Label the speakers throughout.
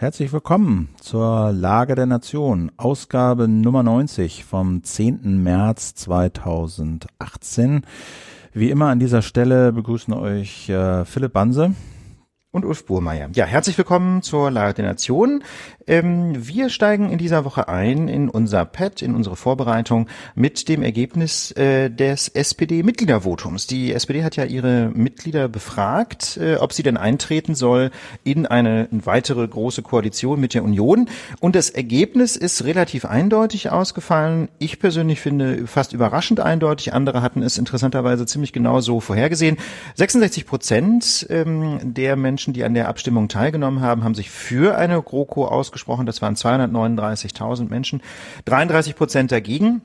Speaker 1: Herzlich willkommen zur Lage der Nation, Ausgabe Nummer 90 vom 10. März 2018. Wie immer an dieser Stelle begrüßen euch äh, Philipp Banse
Speaker 2: und Ulf Burmeier. Ja, herzlich willkommen zur Lage der Nation. Ähm, wir steigen in dieser Woche ein in unser Pad, in unsere Vorbereitung mit dem Ergebnis äh, des SPD-Mitgliedervotums. Die SPD hat ja ihre Mitglieder befragt, äh, ob sie denn eintreten soll in eine weitere große Koalition mit der Union. Und das Ergebnis ist relativ eindeutig ausgefallen. Ich persönlich finde fast überraschend eindeutig. Andere hatten es interessanterweise ziemlich genau so vorhergesehen. 66 Prozent ähm, der Menschen, die an der Abstimmung teilgenommen haben, haben sich für eine GroKo ausgesprochen ausgesprochen. Das waren 239.000 Menschen. 33 Prozent dagegen.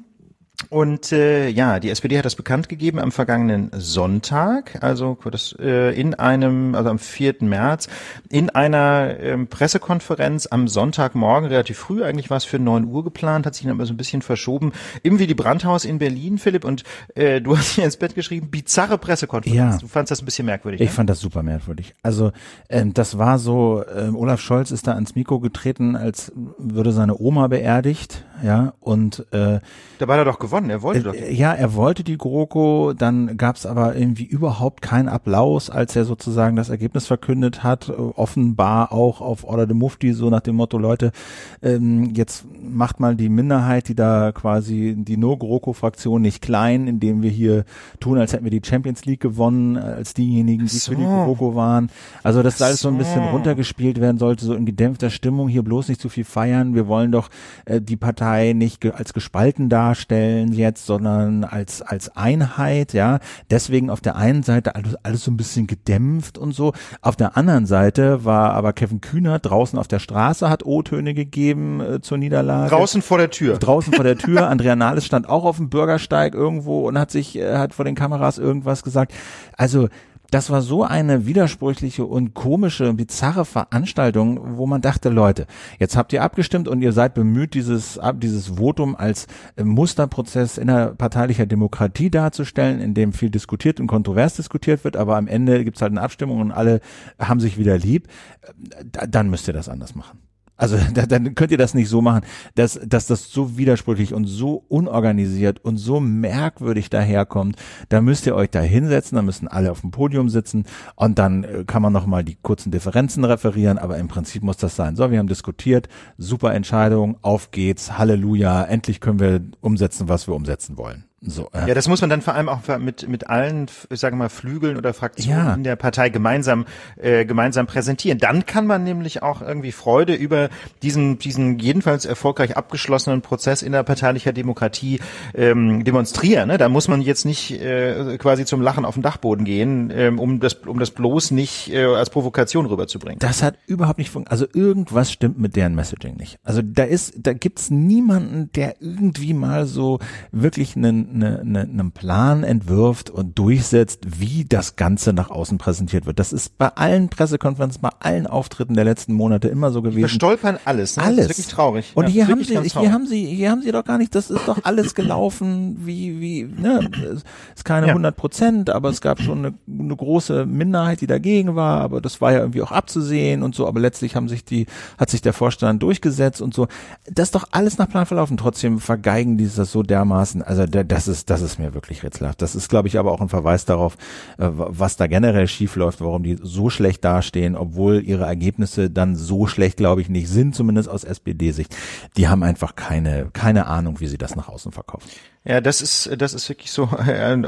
Speaker 2: Und äh, ja, die SPD hat das bekannt gegeben am vergangenen Sonntag, also das, äh, in einem, also am 4. März, in einer ähm, Pressekonferenz am Sonntagmorgen, relativ früh, eigentlich war es für 9 Uhr geplant, hat sich dann aber so ein bisschen verschoben, im Willy Brandt-Haus in Berlin, Philipp, und äh, du hast hier ins Bett geschrieben, bizarre Pressekonferenz. Ja. Du fandst das ein bisschen merkwürdig.
Speaker 1: Ich ne? fand das super merkwürdig. Also ähm, das war so, ähm, Olaf Scholz ist da ans Mikro getreten, als würde seine Oma beerdigt, ja, und äh,
Speaker 2: da war er doch gewonnen, er wollte doch. Äh,
Speaker 1: ja, er wollte die GroKo, dann gab es aber irgendwie überhaupt keinen Applaus, als er sozusagen das Ergebnis verkündet hat, offenbar auch auf Order de Mufti, so nach dem Motto, Leute, ähm, jetzt macht mal die Minderheit, die da quasi die No-GroKo-Fraktion nicht klein, indem wir hier tun, als hätten wir die Champions League gewonnen, als diejenigen, die so. für die GroKo waren. Also das alles so. so ein bisschen runtergespielt werden sollte, so in gedämpfter Stimmung, hier bloß nicht zu viel feiern, wir wollen doch äh, die Partei nicht ge als gespalten darstellen, jetzt, sondern als, als Einheit, ja. Deswegen auf der einen Seite alles, alles so ein bisschen gedämpft und so. Auf der anderen Seite war aber Kevin Kühner draußen auf der Straße, hat O-Töne gegeben äh, zur Niederlage.
Speaker 2: Draußen vor der Tür.
Speaker 1: Draußen vor der Tür. Andrea Nahles stand auch auf dem Bürgersteig irgendwo und hat sich, äh, hat vor den Kameras irgendwas gesagt. Also, das war so eine widersprüchliche und komische, bizarre Veranstaltung, wo man dachte, Leute, jetzt habt ihr abgestimmt und ihr seid bemüht, dieses, dieses Votum als äh, Musterprozess innerparteilicher Demokratie darzustellen, in dem viel diskutiert und kontrovers diskutiert wird, aber am Ende gibt's halt eine Abstimmung und alle haben sich wieder lieb. Äh, dann müsst ihr das anders machen. Also da, dann könnt ihr das nicht so machen, dass, dass das so widersprüchlich und so unorganisiert und so merkwürdig daherkommt. Da müsst ihr euch da hinsetzen, da müssen alle auf dem Podium sitzen und dann äh, kann man nochmal die kurzen Differenzen referieren, aber im Prinzip muss das sein. So, wir haben diskutiert, super Entscheidung, auf geht's, Halleluja, endlich können wir umsetzen, was wir umsetzen wollen.
Speaker 2: So, äh. Ja, das muss man dann vor allem auch mit mit allen, ich sage mal Flügeln oder Fraktionen ja. in der Partei gemeinsam äh, gemeinsam präsentieren. Dann kann man nämlich auch irgendwie Freude über diesen diesen jedenfalls erfolgreich abgeschlossenen Prozess innerparteilicher Demokratie ähm, demonstrieren. Ne? Da muss man jetzt nicht äh, quasi zum Lachen auf den Dachboden gehen, ähm, um das um das bloß nicht äh, als Provokation rüberzubringen.
Speaker 1: Das hat überhaupt nicht funktioniert. Also irgendwas stimmt mit deren Messaging nicht. Also da ist da gibt's niemanden, der irgendwie mal so wirklich einen eine, eine, einen Plan entwirft und durchsetzt, wie das Ganze nach außen präsentiert wird. Das ist bei allen Pressekonferenzen, bei allen Auftritten der letzten Monate immer so gewesen. Wir
Speaker 2: stolpern alles.
Speaker 1: Ne? Alles. Das
Speaker 2: ist wirklich traurig.
Speaker 1: Und ja, hier haben sie, hier haben sie, hier haben sie doch gar nicht, das ist doch alles gelaufen, wie, wie, ne, es ist keine 100 Prozent, aber es gab schon eine, eine große Minderheit, die dagegen war, aber das war ja irgendwie auch abzusehen und so, aber letztlich haben sich die, hat sich der Vorstand durchgesetzt und so. Das ist doch alles nach Plan verlaufen. Trotzdem vergeigen die das so dermaßen, also der, das ist, das ist mir wirklich rätselhaft. Das ist, glaube ich, aber auch ein Verweis darauf, äh, was da generell schief läuft, warum die so schlecht dastehen, obwohl ihre Ergebnisse dann so schlecht, glaube ich, nicht sind, zumindest aus SPD-Sicht. Die haben einfach keine, keine Ahnung, wie sie das nach außen verkaufen.
Speaker 2: Ja, das ist das ist wirklich so.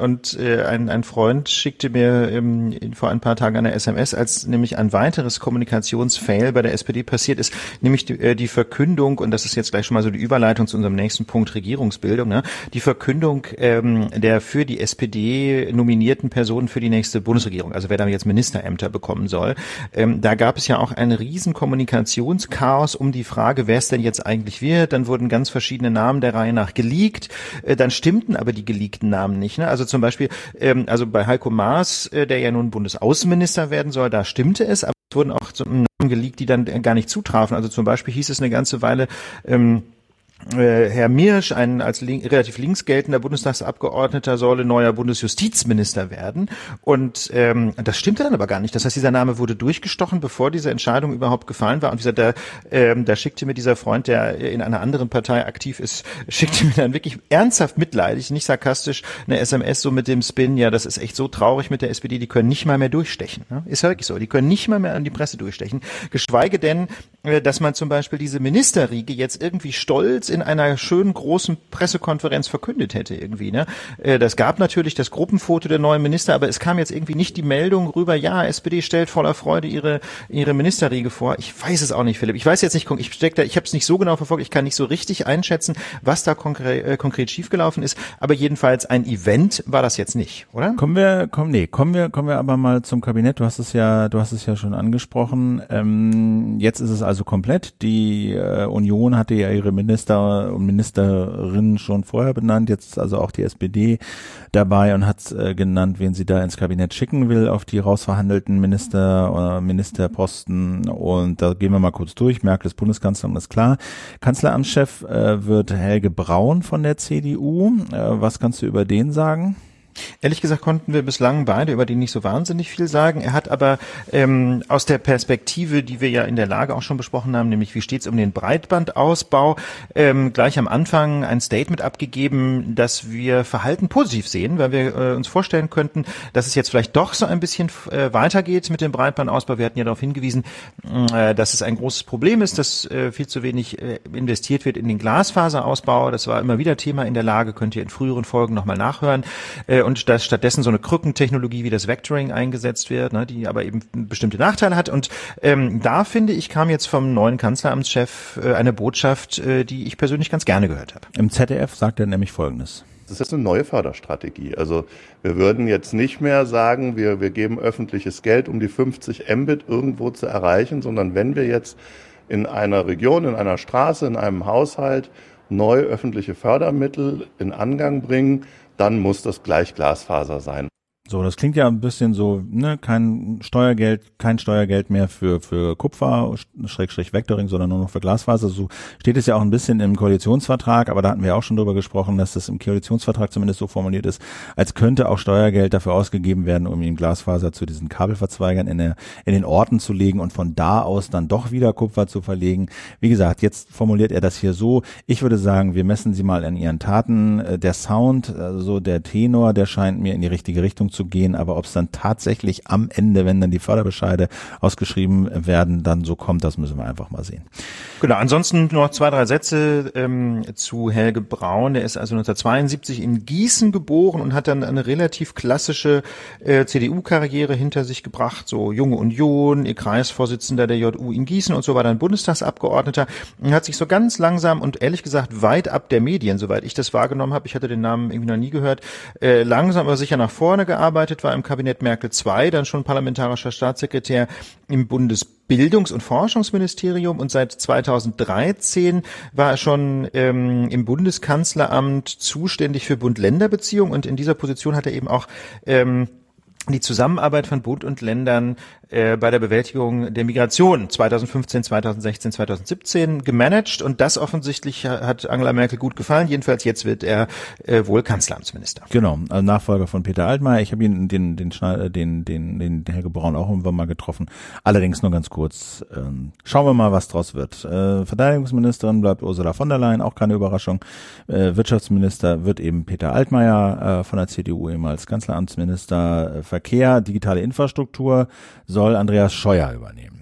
Speaker 2: Und äh, ein, ein Freund schickte mir ähm, vor ein paar Tagen eine SMS, als nämlich ein weiteres Kommunikationsfail bei der SPD passiert ist, nämlich die, äh, die Verkündung und das ist jetzt gleich schon mal so die Überleitung zu unserem nächsten Punkt Regierungsbildung. Ne? Die Verkündung ähm, der für die SPD nominierten Personen für die nächste Bundesregierung, also wer da jetzt Ministerämter bekommen soll. Ähm, da gab es ja auch ein riesen Kommunikationschaos um die Frage, wer es denn jetzt eigentlich wird. Dann wurden ganz verschiedene Namen der Reihe nach geleakt. Äh, dann stimmten aber die geleakten Namen nicht. Ne? Also zum Beispiel, ähm, also bei Heiko Maas, äh, der ja nun Bundesaußenminister werden soll, da stimmte es, aber es wurden auch Namen geleakt, die dann gar nicht zutrafen. Also zum Beispiel hieß es eine ganze Weile, ähm, äh, Herr Mirsch, ein als link, relativ links geltender Bundestagsabgeordneter, solle neuer Bundesjustizminister werden. Und ähm, das stimmte dann aber gar nicht. Das heißt, dieser Name wurde durchgestochen, bevor diese Entscheidung überhaupt gefallen war. Und dieser, da, ähm, da schickte mir dieser Freund, der in einer anderen Partei aktiv ist, schickte mir dann wirklich ernsthaft mitleidig, nicht sarkastisch, eine SMS so mit dem Spin, ja, das ist echt so traurig mit der SPD, die können nicht mal mehr durchstechen. Ne? Ist ja wirklich so. Die können nicht mal mehr an die Presse durchstechen. Geschweige denn, äh, dass man zum Beispiel diese Ministerriege jetzt irgendwie stolz in einer schönen großen Pressekonferenz verkündet hätte irgendwie. Ne? Äh, das gab natürlich das Gruppenfoto der neuen Minister, aber es kam jetzt irgendwie nicht die Meldung rüber, ja, SPD stellt voller Freude ihre ihre Ministerriege vor. Ich weiß es auch nicht, Philipp. Ich weiß jetzt nicht, ich steck da, ich habe es nicht so genau verfolgt, ich kann nicht so richtig einschätzen, was da konkret, äh, konkret schiefgelaufen ist, aber jedenfalls ein Event war das jetzt nicht, oder?
Speaker 1: Kommen wir, kommen, nee, kommen wir, kommen wir aber mal zum Kabinett. Du hast es ja, du hast es ja schon angesprochen. Ähm, jetzt ist es also komplett. Die äh, Union hatte ja ihre Minister und Ministerinnen schon vorher benannt. Jetzt ist also auch die SPD dabei und hat äh, genannt, wen sie da ins Kabinett schicken will auf die rausverhandelten Minister oder Ministerposten. Und da gehen wir mal kurz durch. Merkel ist Bundeskanzlerin, ist klar. Kanzleramtschef äh, wird Helge Braun von der CDU. Äh, was kannst du über den sagen?
Speaker 2: Ehrlich gesagt konnten wir bislang beide über den nicht so wahnsinnig viel sagen. Er hat aber ähm, aus der Perspektive, die wir ja in der Lage auch schon besprochen haben, nämlich wie steht es um den Breitbandausbau, ähm, gleich am Anfang ein Statement abgegeben, dass wir Verhalten positiv sehen, weil wir äh, uns vorstellen könnten, dass es jetzt vielleicht doch so ein bisschen äh, weitergeht mit dem Breitbandausbau. Wir hatten ja darauf hingewiesen, äh, dass es ein großes Problem ist, dass äh, viel zu wenig äh, investiert wird in den Glasfaserausbau. Das war immer wieder Thema in der Lage, könnt ihr in früheren Folgen nochmal nachhören. Äh, und dass stattdessen so eine Krückentechnologie wie das Vectoring eingesetzt wird, ne, die aber eben bestimmte Nachteile hat. Und ähm, da finde ich, kam jetzt vom neuen Kanzleramtschef äh, eine Botschaft, äh, die ich persönlich ganz gerne gehört habe.
Speaker 1: Im ZDF sagt er nämlich Folgendes.
Speaker 3: Das ist eine neue Förderstrategie. Also wir würden jetzt nicht mehr sagen, wir, wir geben öffentliches Geld, um die 50 Mbit irgendwo zu erreichen, sondern wenn wir jetzt in einer Region, in einer Straße, in einem Haushalt neu öffentliche Fördermittel in Angang bringen, dann muss das gleich Glasfaser sein.
Speaker 1: So, das klingt ja ein bisschen so, ne, kein Steuergeld, kein Steuergeld mehr für, für Kupfer, Schrägstrich Vectoring, sondern nur noch für Glasfaser. So steht es ja auch ein bisschen im Koalitionsvertrag, aber da hatten wir auch schon drüber gesprochen, dass das im Koalitionsvertrag zumindest so formuliert ist, als könnte auch Steuergeld dafür ausgegeben werden, um ihm Glasfaser zu diesen Kabelverzweigern in, der, in den Orten zu legen und von da aus dann doch wieder Kupfer zu verlegen. Wie gesagt, jetzt formuliert er das hier so. Ich würde sagen, wir messen sie mal an ihren Taten. Äh, der Sound, also der Tenor, der scheint mir in die richtige Richtung zu gehen, aber ob es dann tatsächlich am Ende, wenn dann die Förderbescheide ausgeschrieben werden, dann so kommt, das müssen wir einfach mal sehen.
Speaker 2: Genau, ansonsten noch zwei, drei Sätze ähm, zu Helge Braun. Der ist also 1972 in Gießen geboren und hat dann eine relativ klassische äh, CDU-Karriere hinter sich gebracht, so Junge Union, Kreisvorsitzender der JU in Gießen und so war dann Bundestagsabgeordneter und hat sich so ganz langsam und ehrlich gesagt weit ab der Medien, soweit ich das wahrgenommen habe, ich hatte den Namen irgendwie noch nie gehört, äh, langsam aber sicher nach vorne gearbeitet gearbeitet, war im Kabinett Merkel II, dann schon parlamentarischer Staatssekretär im Bundesbildungs- und Forschungsministerium und seit 2013 war er schon ähm, im Bundeskanzleramt zuständig für Bund-Länder-Beziehungen und in dieser Position hat er eben auch ähm, die Zusammenarbeit von Bund und Ländern äh, bei der Bewältigung der Migration 2015, 2016, 2017 gemanagt und das offensichtlich hat Angela Merkel gut gefallen. Jedenfalls jetzt wird er äh, wohl Kanzleramtsminister.
Speaker 1: Genau, also Nachfolger von Peter Altmaier. Ich habe ihn den den den den den, den Helge Braun auch irgendwann mal getroffen. Allerdings nur ganz kurz. Ähm, schauen wir mal, was draus wird. Äh, Verteidigungsministerin bleibt Ursula von der Leyen, auch keine Überraschung. Äh, Wirtschaftsminister wird eben Peter Altmaier äh, von der CDU ehemals Kanzleramtsminister. Äh, Verkehr, digitale Infrastruktur soll Andreas Scheuer übernehmen.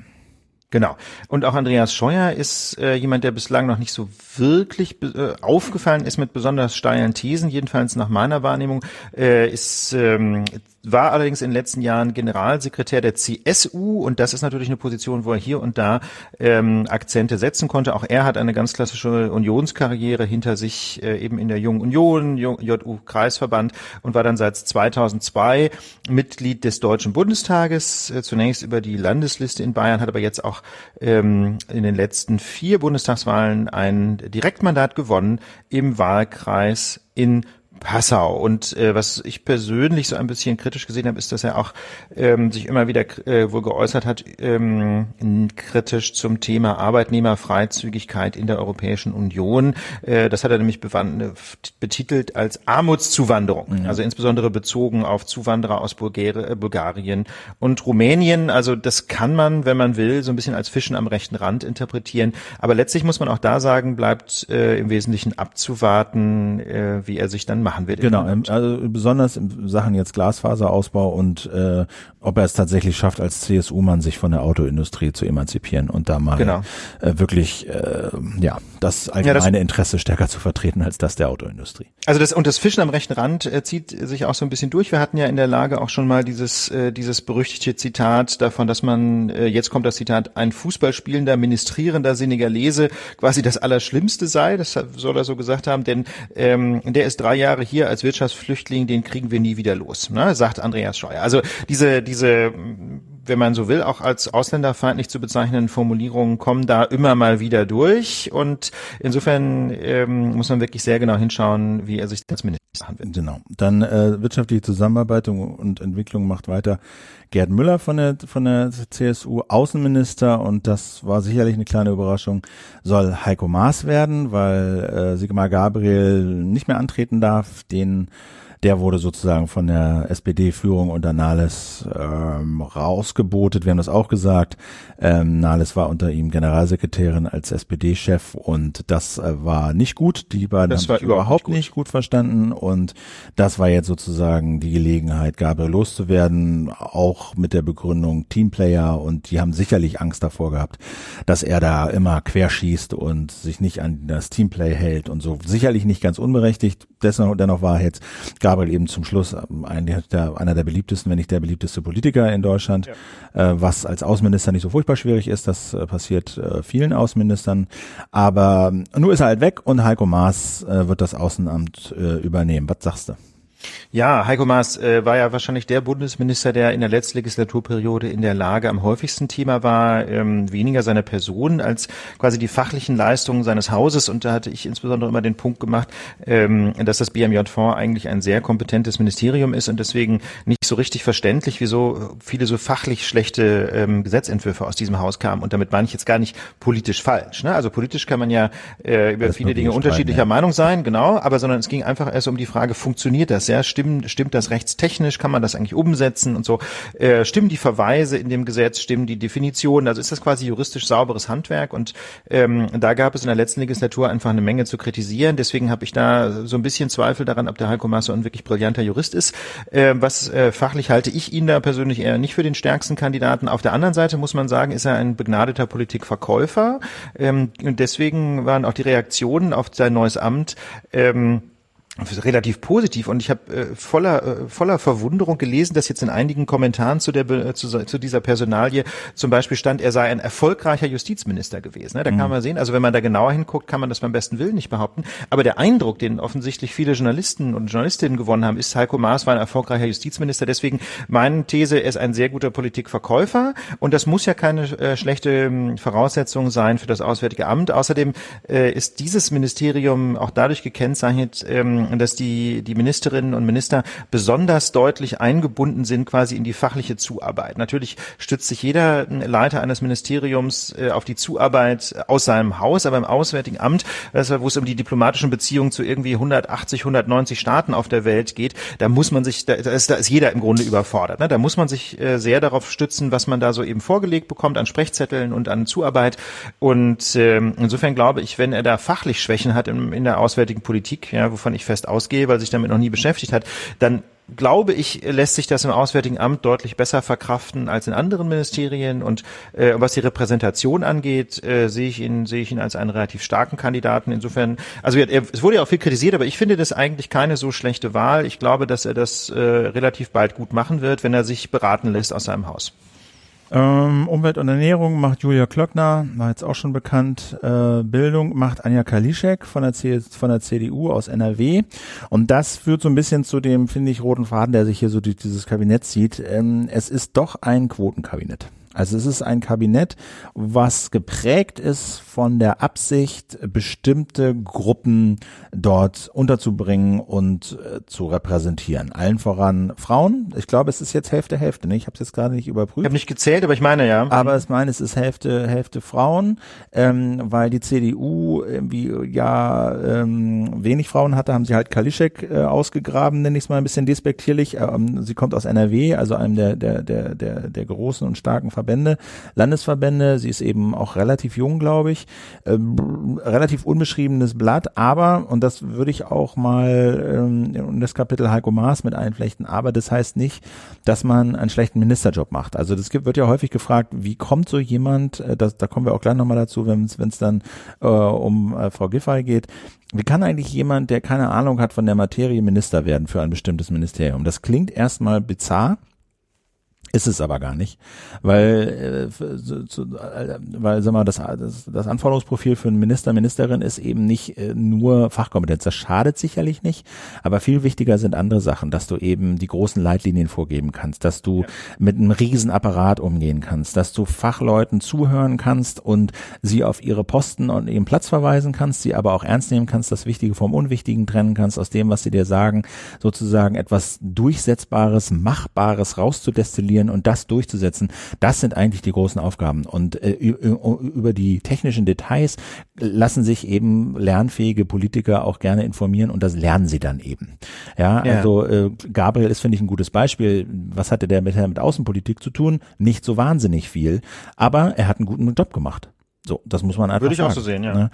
Speaker 2: Genau. Und auch Andreas Scheuer ist äh, jemand, der bislang noch nicht so wirklich äh, aufgefallen ist mit besonders steilen Thesen, jedenfalls nach meiner Wahrnehmung, äh, ist ähm, war allerdings in den letzten Jahren Generalsekretär der CSU und das ist natürlich eine Position, wo er hier und da ähm, Akzente setzen konnte. Auch er hat eine ganz klassische Unionskarriere hinter sich, äh, eben in der Jungen Union, JU-Kreisverband und war dann seit 2002 Mitglied des Deutschen Bundestages, äh, zunächst über die Landesliste in Bayern, hat aber jetzt auch ähm, in den letzten vier Bundestagswahlen ein Direktmandat gewonnen im Wahlkreis in Passau. Und äh, was ich persönlich so ein bisschen kritisch gesehen habe, ist, dass er auch ähm, sich immer wieder äh, wohl geäußert hat, ähm, kritisch zum Thema Arbeitnehmerfreizügigkeit in der Europäischen Union. Äh, das hat er nämlich betitelt als Armutszuwanderung, mhm. also insbesondere bezogen auf Zuwanderer aus Bulgari äh, Bulgarien und Rumänien. Also das kann man, wenn man will, so ein bisschen als Fischen am rechten Rand interpretieren. Aber letztlich muss man auch da sagen, bleibt äh, im Wesentlichen abzuwarten, äh, wie er sich dann machen wird.
Speaker 1: Genau, also besonders in Sachen jetzt Glasfaserausbau und äh, ob er es tatsächlich schafft, als CSU-Mann sich von der Autoindustrie zu emanzipieren und da mal genau. äh, wirklich äh, ja das allgemeine ja, Interesse stärker zu vertreten als das der Autoindustrie.
Speaker 2: Also das und das Fischen am rechten Rand äh, zieht sich auch so ein bisschen durch. Wir hatten ja in der Lage auch schon mal dieses äh, dieses berüchtigte Zitat davon, dass man äh, jetzt kommt das Zitat ein Fußballspielender ministrierender Senegalese quasi das Allerschlimmste sei. Das soll er so gesagt haben, denn ähm, der ist drei Jahre hier als Wirtschaftsflüchtling, den kriegen wir nie wieder los, ne? sagt Andreas Scheuer. Also diese diese wenn man so will, auch als ausländerfeindlich zu bezeichnenden Formulierungen kommen da immer mal wieder durch. Und insofern ähm, muss man wirklich sehr genau hinschauen, wie er sich als Minister
Speaker 1: handelt. Genau. Dann äh, wirtschaftliche Zusammenarbeit und Entwicklung macht weiter Gerd Müller von der von der CSU Außenminister und das war sicherlich eine kleine Überraschung, soll Heiko Maas werden, weil äh, Sigmar Gabriel nicht mehr antreten darf, den der wurde sozusagen von der SPD-Führung unter Nahles ähm, rausgebotet. Wir haben das auch gesagt. Ähm, Nahles war unter ihm Generalsekretärin als SPD-Chef und das äh, war nicht gut. Die beiden das haben sich überhaupt nicht gut. gut verstanden und das war jetzt sozusagen die Gelegenheit, Gabriel loszuwerden, auch mit der Begründung Teamplayer und die haben sicherlich Angst davor gehabt, dass er da immer querschießt und sich nicht an das Teamplay hält und so. Sicherlich nicht ganz unberechtigt. Dennoch, dennoch war jetzt Gabriel Gabriel eben zum Schluss ähm, einer der, einer der beliebtesten, wenn nicht der beliebteste Politiker in Deutschland, ja. äh, was als Außenminister nicht so furchtbar schwierig ist. Das äh, passiert äh, vielen Außenministern. Aber ähm, nur ist er halt weg und Heiko Maas äh, wird das Außenamt äh, übernehmen. Was sagst du?
Speaker 2: Ja, Heiko Maas äh, war ja wahrscheinlich der Bundesminister, der in der letzten Legislaturperiode in der Lage am häufigsten Thema war, ähm, weniger seine Person als quasi die fachlichen Leistungen seines Hauses. Und da hatte ich insbesondere immer den Punkt gemacht, ähm, dass das BMJ-Fonds eigentlich ein sehr kompetentes Ministerium ist und deswegen nicht so richtig verständlich, wieso viele so fachlich schlechte ähm, Gesetzentwürfe aus diesem Haus kamen. Und damit meine ich jetzt gar nicht politisch falsch. Ne? Also politisch kann man ja äh, über viele Dinge unterschiedlicher ja. Meinung sein, genau, aber sondern es ging einfach erst um die Frage, funktioniert das? Ja, stimmt, stimmt das rechtstechnisch? Kann man das eigentlich umsetzen und so? Äh, stimmen die Verweise in dem Gesetz? Stimmen die Definitionen? Also ist das quasi juristisch sauberes Handwerk? Und ähm, da gab es in der letzten Legislatur einfach eine Menge zu kritisieren. Deswegen habe ich da so ein bisschen Zweifel daran, ob der Heiko Maas ein wirklich brillanter Jurist ist. Äh, was äh, fachlich halte ich ihn da persönlich eher nicht für den stärksten Kandidaten. Auf der anderen Seite muss man sagen, ist er ein begnadeter Politikverkäufer. Ähm, und deswegen waren auch die Reaktionen auf sein neues Amt ähm, relativ positiv und ich habe äh, voller äh, voller Verwunderung gelesen, dass jetzt in einigen Kommentaren zu der äh, zu, zu, dieser Personalie zum Beispiel stand, er sei ein erfolgreicher Justizminister gewesen. Ne? Da mhm. kann man sehen, also wenn man da genauer hinguckt, kann man das beim besten Willen nicht behaupten. Aber der Eindruck, den offensichtlich viele Journalisten und Journalistinnen gewonnen haben, ist, Heiko Maas war ein erfolgreicher Justizminister. Deswegen meine These, er ist ein sehr guter Politikverkäufer und das muss ja keine äh, schlechte äh, Voraussetzung sein für das Auswärtige Amt. Außerdem äh, ist dieses Ministerium auch dadurch gekennzeichnet, ähm, dass die, die Ministerinnen und Minister besonders deutlich eingebunden sind quasi in die fachliche Zuarbeit. Natürlich stützt sich jeder Leiter eines Ministeriums äh, auf die Zuarbeit aus seinem Haus, aber im Auswärtigen Amt, wo es um die diplomatischen Beziehungen zu irgendwie 180, 190 Staaten auf der Welt geht, da muss man sich, da ist, da ist jeder im Grunde überfordert. Ne? Da muss man sich äh, sehr darauf stützen, was man da so eben vorgelegt bekommt an Sprechzetteln und an Zuarbeit. Und ähm, insofern glaube ich, wenn er da fachlich Schwächen hat in, der auswärtigen Politik, ja, wovon ich fest ausgehe, weil sich damit noch nie beschäftigt hat, dann glaube ich, lässt sich das im Auswärtigen Amt deutlich besser verkraften als in anderen Ministerien. Und äh, was die Repräsentation angeht, äh, sehe ich ihn sehe ich ihn als einen relativ starken Kandidaten. Insofern, also er, es wurde ja auch viel kritisiert, aber ich finde das eigentlich keine so schlechte Wahl. Ich glaube, dass er das äh, relativ bald gut machen wird, wenn er sich beraten lässt aus seinem Haus.
Speaker 1: Ähm, Umwelt und Ernährung macht Julia Klöckner, war jetzt auch schon bekannt. Äh, Bildung macht Anja Kalischek von der, C von der CDU aus NRW. Und das führt so ein bisschen zu dem, finde ich, roten Faden, der sich hier so durch dieses Kabinett zieht. Ähm, es ist doch ein Quotenkabinett. Also es ist ein Kabinett, was geprägt ist von der Absicht, bestimmte Gruppen dort unterzubringen und äh, zu repräsentieren. Allen voran Frauen. Ich glaube, es ist jetzt Hälfte Hälfte. Ne? Ich habe es jetzt gerade nicht überprüft. Ich
Speaker 2: habe nicht gezählt, aber ich meine ja.
Speaker 1: Aber ich meine, es ist Hälfte Hälfte Frauen, ähm, weil die CDU irgendwie ja ähm, wenig Frauen hatte, haben sie halt Kalischek äh, ausgegraben, nenne ich es mal ein bisschen despektierlich. Ähm, sie kommt aus NRW, also einem der der der der der großen und starken Verbände, Landesverbände. Sie ist eben auch relativ jung, glaube ich. Ähm, relativ unbeschriebenes Blatt, aber, und das würde ich auch mal ähm, in das Kapitel Heiko Maas mit einflechten, aber das heißt nicht, dass man einen schlechten Ministerjob macht. Also das gibt, wird ja häufig gefragt, wie kommt so jemand, äh, das, da kommen wir auch gleich nochmal dazu, wenn es dann äh, um äh, Frau Giffey geht, wie kann eigentlich jemand, der keine Ahnung hat von der Materie, Minister werden für ein bestimmtes Ministerium? Das klingt erstmal bizarr, ist es aber gar nicht, weil, äh, äh, weil sag mal, das, das, das Anforderungsprofil für einen Minister, Ministerin ist eben nicht äh, nur Fachkompetenz. Das schadet sicherlich nicht, aber viel wichtiger sind andere Sachen, dass du eben die großen Leitlinien vorgeben kannst, dass du ja. mit einem Riesenapparat umgehen kannst, dass du Fachleuten zuhören kannst und sie auf ihre Posten und ihren Platz verweisen kannst, sie aber auch ernst nehmen kannst, das Wichtige vom Unwichtigen trennen kannst, aus dem, was sie dir sagen, sozusagen etwas Durchsetzbares, Machbares rauszudestillieren organisieren und das durchzusetzen, das sind eigentlich die großen Aufgaben. Und äh, über die technischen Details lassen sich eben lernfähige Politiker auch gerne informieren und das lernen sie dann eben. Ja, ja. also äh, Gabriel ist, finde ich, ein gutes Beispiel. Was hatte der mit, mit Außenpolitik zu tun? Nicht so wahnsinnig viel, aber er hat einen guten Job gemacht. So, das muss man einfach
Speaker 2: Würde ich
Speaker 1: sagen,
Speaker 2: auch so sehen, ja. Ne?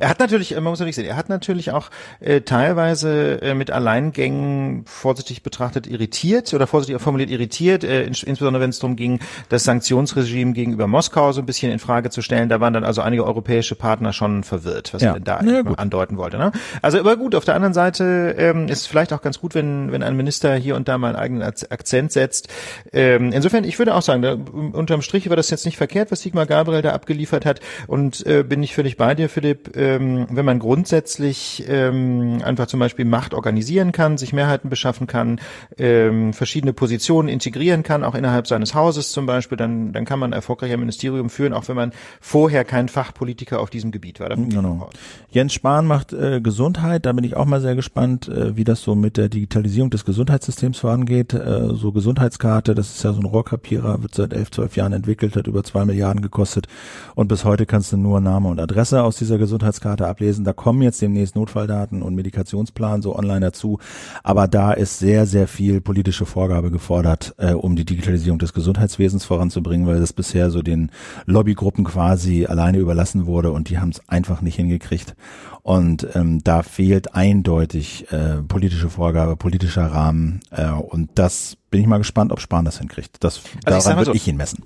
Speaker 2: Er hat natürlich, man muss natürlich sehen, er hat natürlich auch äh, teilweise äh, mit Alleingängen vorsichtig betrachtet irritiert oder vorsichtig formuliert irritiert, äh, ins, insbesondere wenn es darum ging, das Sanktionsregime gegenüber Moskau so ein bisschen in Frage zu stellen. Da waren dann also einige europäische Partner schon verwirrt, was ja. er denn da ja, andeuten wollte. Ne? Also aber gut, auf der anderen Seite ähm, ist es vielleicht auch ganz gut, wenn, wenn ein Minister hier und da mal einen eigenen Akzent setzt. Ähm, insofern, ich würde auch sagen, da, unterm Strich war das jetzt nicht verkehrt, was Sigmar Gabriel da abgeliefert hat. Und äh, bin ich völlig bei dir, Philipp. Ähm, wenn man grundsätzlich ähm, einfach zum Beispiel Macht organisieren kann, sich Mehrheiten beschaffen kann, ähm, verschiedene Positionen integrieren kann, auch innerhalb seines Hauses zum Beispiel, dann, dann kann man erfolgreich ein Ministerium führen, auch wenn man vorher kein Fachpolitiker auf diesem Gebiet war.
Speaker 1: Genau. Jens Spahn macht äh, Gesundheit, da bin ich auch mal sehr gespannt, äh, wie das so mit der Digitalisierung des Gesundheitssystems vorangeht. Äh, so Gesundheitskarte, das ist ja so ein Rohrkrepierer, wird seit elf, zwölf Jahren entwickelt, hat über zwei Milliarden gekostet und bis heute kannst du nur Name und Adresse aus dieser Gesundheitskarte ablesen. Da kommen jetzt demnächst Notfalldaten und Medikationsplan so online dazu. Aber da ist sehr, sehr viel politische Vorgabe gefordert, äh, um die Digitalisierung des Gesundheitswesens voranzubringen, weil das bisher so den Lobbygruppen quasi alleine überlassen wurde und die haben es einfach nicht hingekriegt. Und ähm, da fehlt eindeutig äh, politische Vorgabe, politischer Rahmen. Äh, und das bin ich mal gespannt, ob Spahn das hinkriegt. Das, also daran würde so, ich ihn messen.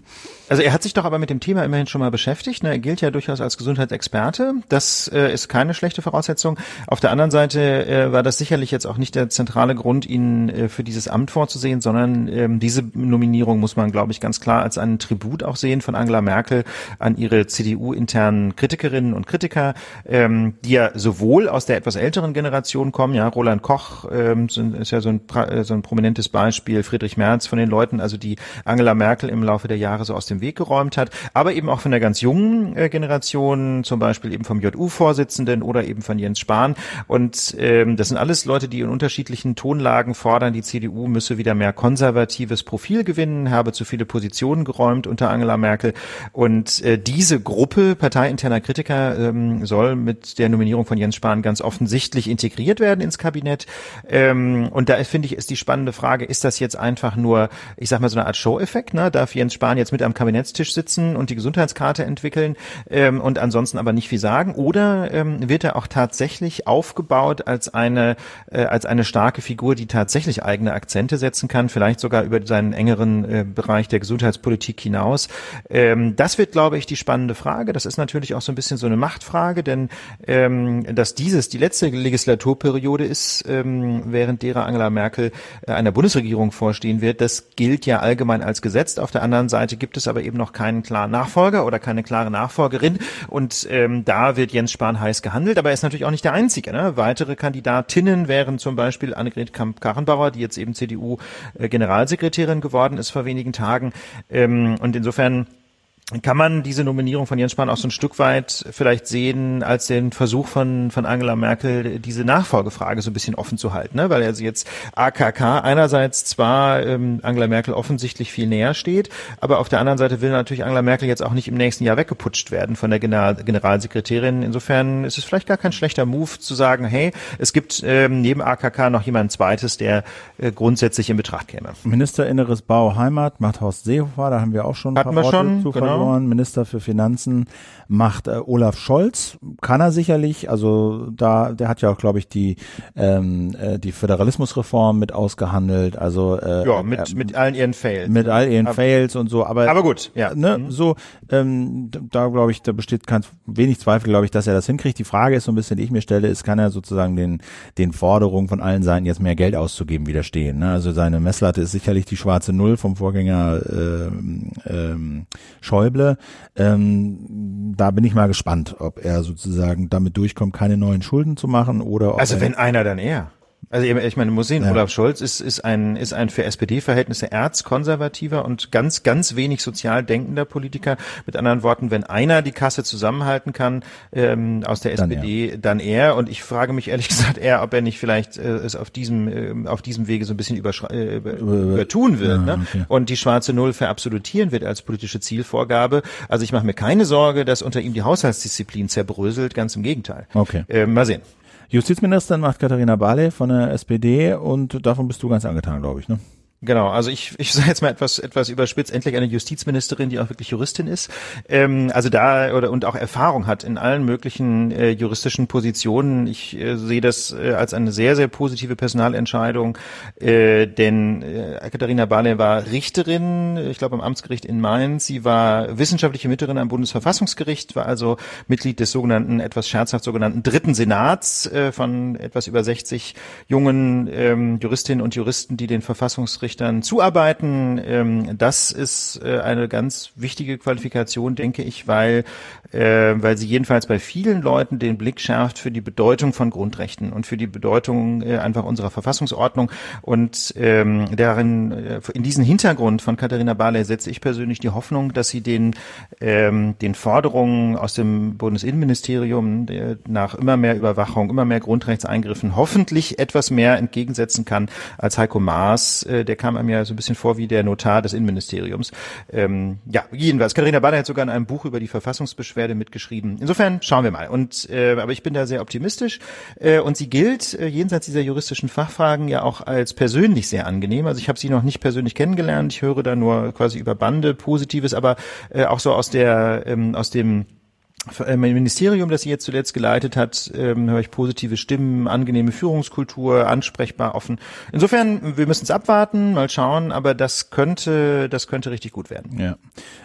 Speaker 2: Also er hat sich doch aber mit dem Thema immerhin schon mal beschäftigt. Ne? Er gilt ja durchaus als Gesundheitsexperte. Das äh, ist keine schlechte Voraussetzung. Auf der anderen Seite äh, war das sicherlich jetzt auch nicht der zentrale Grund, ihn äh, für dieses Amt vorzusehen, sondern ähm, diese Nominierung muss man, glaube ich, ganz klar als einen Tribut auch sehen von Angela Merkel an ihre CDU-internen Kritikerinnen und Kritiker, ähm, die ja sowohl aus der etwas älteren Generation kommen, ja, Roland Koch ähm, ist ja so ein, äh, so ein prominentes Beispiel, Friedrich Merz von den Leuten, also die Angela Merkel im Laufe der Jahre so aus dem Weg geräumt hat, aber eben auch von der ganz jungen äh, Generation, zum Beispiel eben vom JU-Vorsitzenden oder eben von Jens Spahn. Und ähm, das sind alles Leute, die in unterschiedlichen Tonlagen fordern, die CDU müsse wieder mehr konservatives Profil gewinnen, habe zu viele Positionen geräumt unter Angela Merkel. Und äh, diese Gruppe parteiinterner Kritiker ähm, soll mit der Nominierung von Jens Spahn ganz offensichtlich integriert werden ins Kabinett. Ähm, und da finde ich, ist die spannende Frage, ist das jetzt einfach nur, ich sag mal, so eine Art Show-Effekt? Ne? Darf Jens Spahn jetzt mit am Kabinettstisch sitzen und die Gesundheitskarte entwickeln ähm, und ansonsten aber nicht viel sagen? Oder ähm, wird er auch tatsächlich aufgebaut als eine, äh, als eine starke Figur, die tatsächlich eigene Akzente setzen kann, vielleicht sogar über seinen engeren äh, Bereich der Gesundheitspolitik hinaus? Ähm, das wird, glaube ich, die spannende Frage. Das ist natürlich auch so ein bisschen so eine Machtfrage, denn ähm, dass dieses die letzte Legislaturperiode ist, ähm, während derer Angela Merkel äh, einer Bundesregierung vor bevorstehen wird. Das gilt ja allgemein als gesetzt. Auf der anderen Seite gibt es aber eben noch keinen klaren Nachfolger oder keine klare Nachfolgerin. Und ähm, da wird Jens Spahn heiß gehandelt. Aber er ist natürlich auch nicht der Einzige. Ne? Weitere Kandidatinnen wären zum Beispiel Annegret Kamp-Karrenbauer, die jetzt eben CDU-Generalsekretärin geworden ist vor wenigen Tagen. Ähm, und insofern kann man diese Nominierung von Jens Spahn auch so ein Stück weit vielleicht sehen als den Versuch von, von Angela Merkel, diese Nachfolgefrage so ein bisschen offen zu halten, ne? weil also jetzt AKK einerseits zwar ähm, Angela Merkel offensichtlich viel näher steht, aber auf der anderen Seite will natürlich Angela Merkel jetzt auch nicht im nächsten Jahr weggeputscht werden von der General Generalsekretärin. Insofern ist es vielleicht gar kein schlechter Move zu sagen, hey, es gibt ähm, neben AKK noch jemand zweites, der äh, grundsätzlich in Betracht käme.
Speaker 1: Minister Inneres Bau Heimat macht Horst Seehofer, da haben wir auch schon
Speaker 2: ein Hatten paar Worte wir schon,
Speaker 1: zu genau verloren. Minister für Finanzen macht äh, Olaf Scholz. Kann er sicherlich. Also da, der hat ja auch, glaube ich, die ähm, äh, die Föderalismusreform mit ausgehandelt. Also
Speaker 2: äh, ja, mit äh, mit allen ihren Fails.
Speaker 1: Mit all ihren aber, Fails und so. Aber
Speaker 2: aber gut, ja.
Speaker 1: Ne, mhm. So ähm, da glaube ich, da besteht ganz wenig Zweifel, glaube ich, dass er das hinkriegt. Die Frage ist so ein bisschen, die ich mir stelle, ist, kann er sozusagen den den Forderungen von allen Seiten jetzt mehr Geld auszugeben widerstehen? Ne? Also seine Messlatte ist sicherlich die schwarze Null vom Vorgänger äh, ähm, Schäuble. Ähm, da bin ich mal gespannt, ob er sozusagen damit durchkommt, keine neuen Schulden zu machen oder ob
Speaker 2: Also wenn einer, dann er. Also ich meine, muss sehen, ja. Olaf Scholz ist, ist ein, ist ein für SPD-Verhältnisse erzkonservativer und ganz, ganz wenig sozial denkender Politiker. Mit anderen Worten, wenn einer die Kasse zusammenhalten kann ähm, aus der SPD, dann er. dann er. Und ich frage mich ehrlich gesagt eher, ob er nicht vielleicht äh, es auf diesem, äh, auf diesem Wege so ein bisschen äh, über, übertun wird ja, ne? okay. und die schwarze Null verabsolutieren wird als politische Zielvorgabe. Also ich mache mir keine Sorge, dass unter ihm die Haushaltsdisziplin zerbröselt, ganz im Gegenteil.
Speaker 1: Okay.
Speaker 2: Äh, mal sehen.
Speaker 1: Justizministerin macht Katharina Barley von der SPD und davon bist du ganz angetan, glaube ich, ne?
Speaker 2: Genau, also ich, ich sage jetzt mal etwas, etwas überspitzt, endlich eine Justizministerin, die auch wirklich Juristin ist. Ähm, also da oder und auch Erfahrung hat in allen möglichen äh, juristischen Positionen. Ich äh, sehe das äh, als eine sehr, sehr positive Personalentscheidung, äh, denn äh, Katharina Barley war Richterin, ich glaube am Amtsgericht in Mainz. Sie war wissenschaftliche Mitterin am Bundesverfassungsgericht, war also Mitglied des sogenannten, etwas scherzhaft sogenannten Dritten Senats äh, von etwas über 60 jungen ähm, Juristinnen und Juristen, die den Verfassungsrichter Richtern zuarbeiten. Ähm, das ist äh, eine ganz wichtige Qualifikation, denke ich, weil, äh, weil sie jedenfalls bei vielen Leuten den Blick schärft für die Bedeutung von Grundrechten und für die Bedeutung äh, einfach unserer Verfassungsordnung. Und ähm, darin, in diesen Hintergrund von Katharina Barley setze ich persönlich die Hoffnung, dass sie den, ähm, den Forderungen aus dem Bundesinnenministerium nach immer mehr Überwachung, immer mehr Grundrechtseingriffen hoffentlich etwas mehr entgegensetzen kann als Heiko Maas, der kam einem ja so ein bisschen vor wie der Notar des Innenministeriums. Ähm, ja, jedenfalls, Katharina Bader hat sogar in einem Buch über die Verfassungsbeschwerde mitgeschrieben. Insofern schauen wir mal. Und äh, aber ich bin da sehr optimistisch. Äh, und sie gilt äh, jenseits dieser juristischen Fachfragen ja auch als persönlich sehr angenehm. Also ich habe sie noch nicht persönlich kennengelernt. Ich höre da nur quasi über Bande Positives, aber äh, auch so aus der ähm, aus dem mein Ministerium, das sie jetzt zuletzt geleitet hat, ähm, höre ich positive Stimmen, angenehme Führungskultur, ansprechbar, offen. Insofern, wir müssen es abwarten, mal schauen, aber das könnte, das könnte richtig gut werden.
Speaker 1: Ja.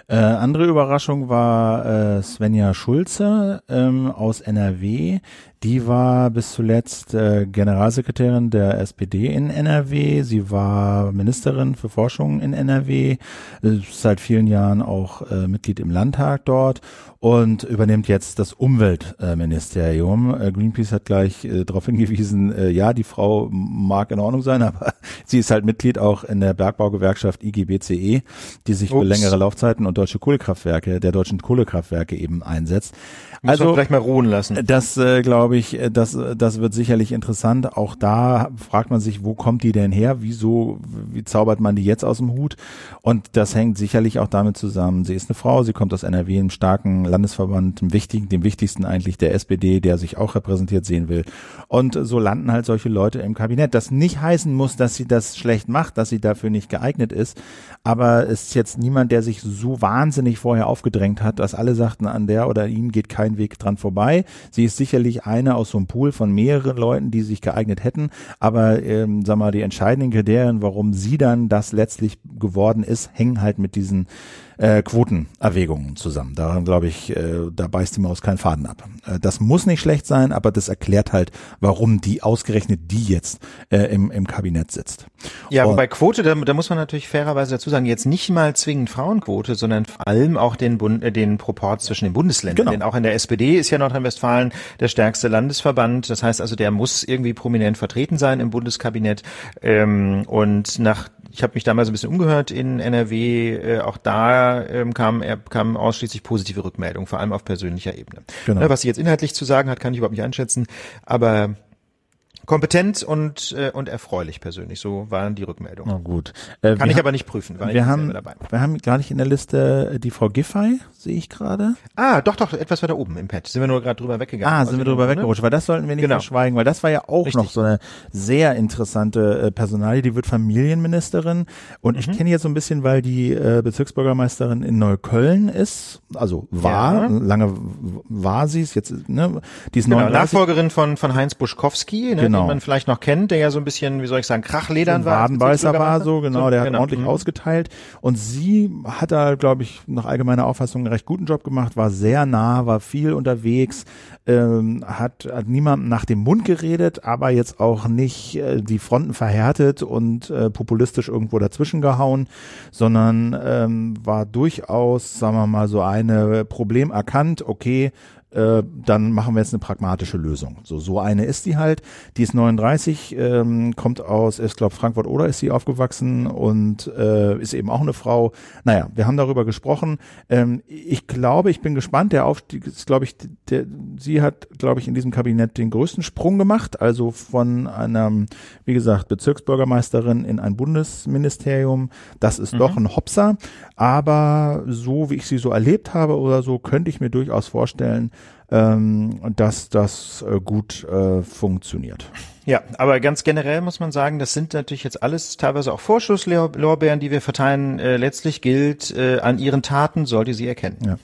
Speaker 1: Äh, andere Überraschung war äh, Svenja Schulze ähm, aus NRW. Die war bis zuletzt äh, Generalsekretärin der SPD in NRW. Sie war Ministerin für Forschung in NRW, ist seit vielen Jahren auch äh, Mitglied im Landtag dort und übernimmt jetzt das Umweltministerium. Äh, Greenpeace hat gleich äh, darauf hingewiesen, äh, ja, die Frau mag in Ordnung sein, aber sie ist halt Mitglied auch in der Bergbaugewerkschaft IGBCE, die sich Ups. für längere Laufzeiten und deutsche Kohlekraftwerke, der deutschen Kohlekraftwerke eben einsetzt.
Speaker 2: Muss also vielleicht mal ruhen lassen.
Speaker 1: Das äh, glaube ich, äh, das das wird sicherlich interessant. Auch da fragt man sich, wo kommt die denn her? Wieso wie zaubert man die jetzt aus dem Hut? Und das hängt sicherlich auch damit zusammen. Sie ist eine Frau, sie kommt aus NRW, einem starken Landesverband, dem wichtigen, dem wichtigsten eigentlich der SPD, der sich auch repräsentiert sehen will. Und so landen halt solche Leute im Kabinett. Das nicht heißen muss, dass sie das schlecht macht, dass sie dafür nicht geeignet ist. Aber es ist jetzt niemand, der sich so wahnsinnig vorher aufgedrängt hat, dass alle sagten, an der oder ihnen geht kein Weg dran vorbei. Sie ist sicherlich eine aus so einem Pool von mehreren Leuten, die sich geeignet hätten. Aber ähm, sag mal, die entscheidenden Kriterien, warum sie dann das letztlich geworden ist, hängen halt mit diesen äh, Quotenerwägungen zusammen. Daran glaube ich, äh, da beißt die Maus keinen Faden ab. Äh, das muss nicht schlecht sein, aber das erklärt halt, warum die ausgerechnet die jetzt äh, im, im Kabinett sitzt.
Speaker 2: Ja, Und, wobei Quote, da, da muss man natürlich fairerweise dazu sagen, jetzt nicht mal zwingend Frauenquote, sondern vor allem auch den, Bund, äh, den Proport zwischen den Bundesländern. Genau. Denn auch in der SPD ist ja Nordrhein-Westfalen der stärkste Landesverband. Das heißt also, der muss irgendwie prominent vertreten sein im Bundeskabinett. Ähm, und nach ich habe mich damals ein bisschen umgehört in NRW. Äh, auch da ähm, kam, er, kam ausschließlich positive Rückmeldungen, vor allem auf persönlicher Ebene. Genau. Ne, was sie jetzt inhaltlich zu sagen hat, kann ich überhaupt nicht einschätzen. Aber kompetent und äh, und erfreulich persönlich. So waren die Rückmeldungen.
Speaker 1: Na gut.
Speaker 2: Äh, Kann ich aber nicht prüfen.
Speaker 1: Weil wir haben dabei. wir haben gar nicht in der Liste die Frau Giffey, sehe ich gerade.
Speaker 2: Ah, doch, doch, etwas weiter oben im Pad. Sind wir nur gerade drüber weggegangen.
Speaker 1: Ah, sind wir drüber weggerutscht, weil das sollten wir nicht genau. verschweigen, weil das war ja auch Richtig. noch so eine sehr interessante äh, Personalie. Die wird Familienministerin und mhm. ich kenne jetzt so ein bisschen, weil die äh, Bezirksbürgermeisterin in Neukölln ist, also war, ja. lange war sie es jetzt, ne?
Speaker 2: Die ist genau, 39. Nachfolgerin von von Heinz Buschkowski, ne? Genau genau. den man vielleicht noch kennt, der ja so ein bisschen, wie soll ich sagen, Krachledern
Speaker 1: so war. Wadenbeißer war so, genau, so, der hat genau. ordentlich mhm. ausgeteilt. Und sie hat da, glaube ich, nach allgemeiner Auffassung einen recht guten Job gemacht, war sehr nah, war viel unterwegs, ähm, hat, hat niemandem nach dem Mund geredet, aber jetzt auch nicht äh, die Fronten verhärtet und äh, populistisch irgendwo dazwischen gehauen, sondern ähm, war durchaus, sagen wir mal, so eine Problem erkannt, okay, äh, dann machen wir jetzt eine pragmatische Lösung. So, so eine ist die halt. Die ist 39, ähm, kommt aus, ich glaube Frankfurt oder ist sie aufgewachsen und äh, ist eben auch eine Frau. Naja, wir haben darüber gesprochen. Ähm, ich glaube, ich bin gespannt. Der Aufstieg ist, glaube ich, der, sie hat, glaube ich, in diesem Kabinett den größten Sprung gemacht. Also von einer, wie gesagt, Bezirksbürgermeisterin in ein Bundesministerium. Das ist mhm. doch ein Hopser. Aber so wie ich sie so erlebt habe oder so, könnte ich mir durchaus vorstellen, ähm, dass das äh, gut äh, funktioniert.
Speaker 2: Ja, aber ganz generell muss man sagen, das sind natürlich jetzt alles teilweise auch Vorschusslorbeeren, die wir verteilen. Äh, letztlich gilt, äh, an ihren Taten sollte sie erkennen.
Speaker 1: Ja.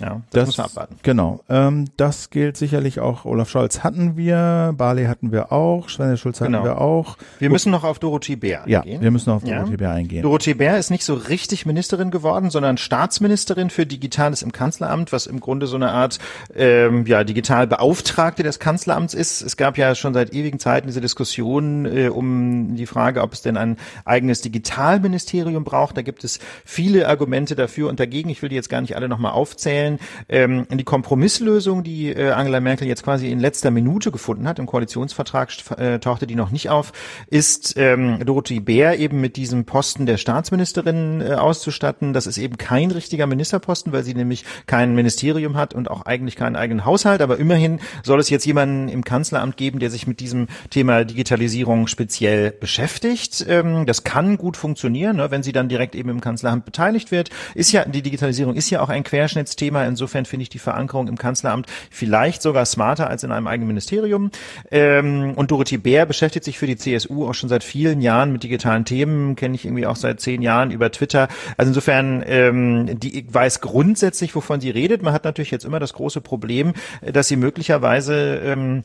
Speaker 1: Ja, das, das muss man abwarten. Genau. Ähm, das gilt sicherlich auch. Olaf Scholz hatten wir, Barley hatten wir auch, Sven Schulz hatten genau. wir auch.
Speaker 2: Wir müssen noch auf Dorothee Bär
Speaker 1: eingehen. Ja, wir müssen auf Dorothee ja. Bär eingehen.
Speaker 2: Dorothee Bär ist nicht so richtig Ministerin geworden, sondern Staatsministerin für Digitales im Kanzleramt, was im Grunde so eine Art ähm, ja Digitalbeauftragte des Kanzleramts ist. Es gab ja schon seit ewigen Zeiten diese Diskussion äh, um die Frage, ob es denn ein eigenes Digitalministerium braucht. Da gibt es viele Argumente dafür und dagegen. Ich will die jetzt gar nicht alle nochmal aufzählen stellen. Ähm, die Kompromisslösung, die äh, Angela Merkel jetzt quasi in letzter Minute gefunden hat, im Koalitionsvertrag äh, tauchte die noch nicht auf, ist ähm, Dorothee Bär eben mit diesem Posten der Staatsministerin äh, auszustatten. Das ist eben kein richtiger Ministerposten, weil sie nämlich kein Ministerium hat und auch eigentlich keinen eigenen Haushalt. Aber immerhin soll es jetzt jemanden im Kanzleramt geben, der sich mit diesem Thema Digitalisierung speziell beschäftigt. Ähm, das kann gut funktionieren, ne, wenn sie dann direkt eben im Kanzleramt beteiligt wird. Ist ja die Digitalisierung ist ja auch ein Querschnittsthema Thema. Insofern finde ich die Verankerung im Kanzleramt vielleicht sogar smarter als in einem eigenen Ministerium. Ähm, und Dorothee Bär beschäftigt sich für die CSU auch schon seit vielen Jahren mit digitalen Themen, kenne ich irgendwie auch seit zehn Jahren über Twitter. Also insofern, ähm, die weiß grundsätzlich, wovon sie redet. Man hat natürlich jetzt immer das große Problem, dass sie möglicherweise ähm,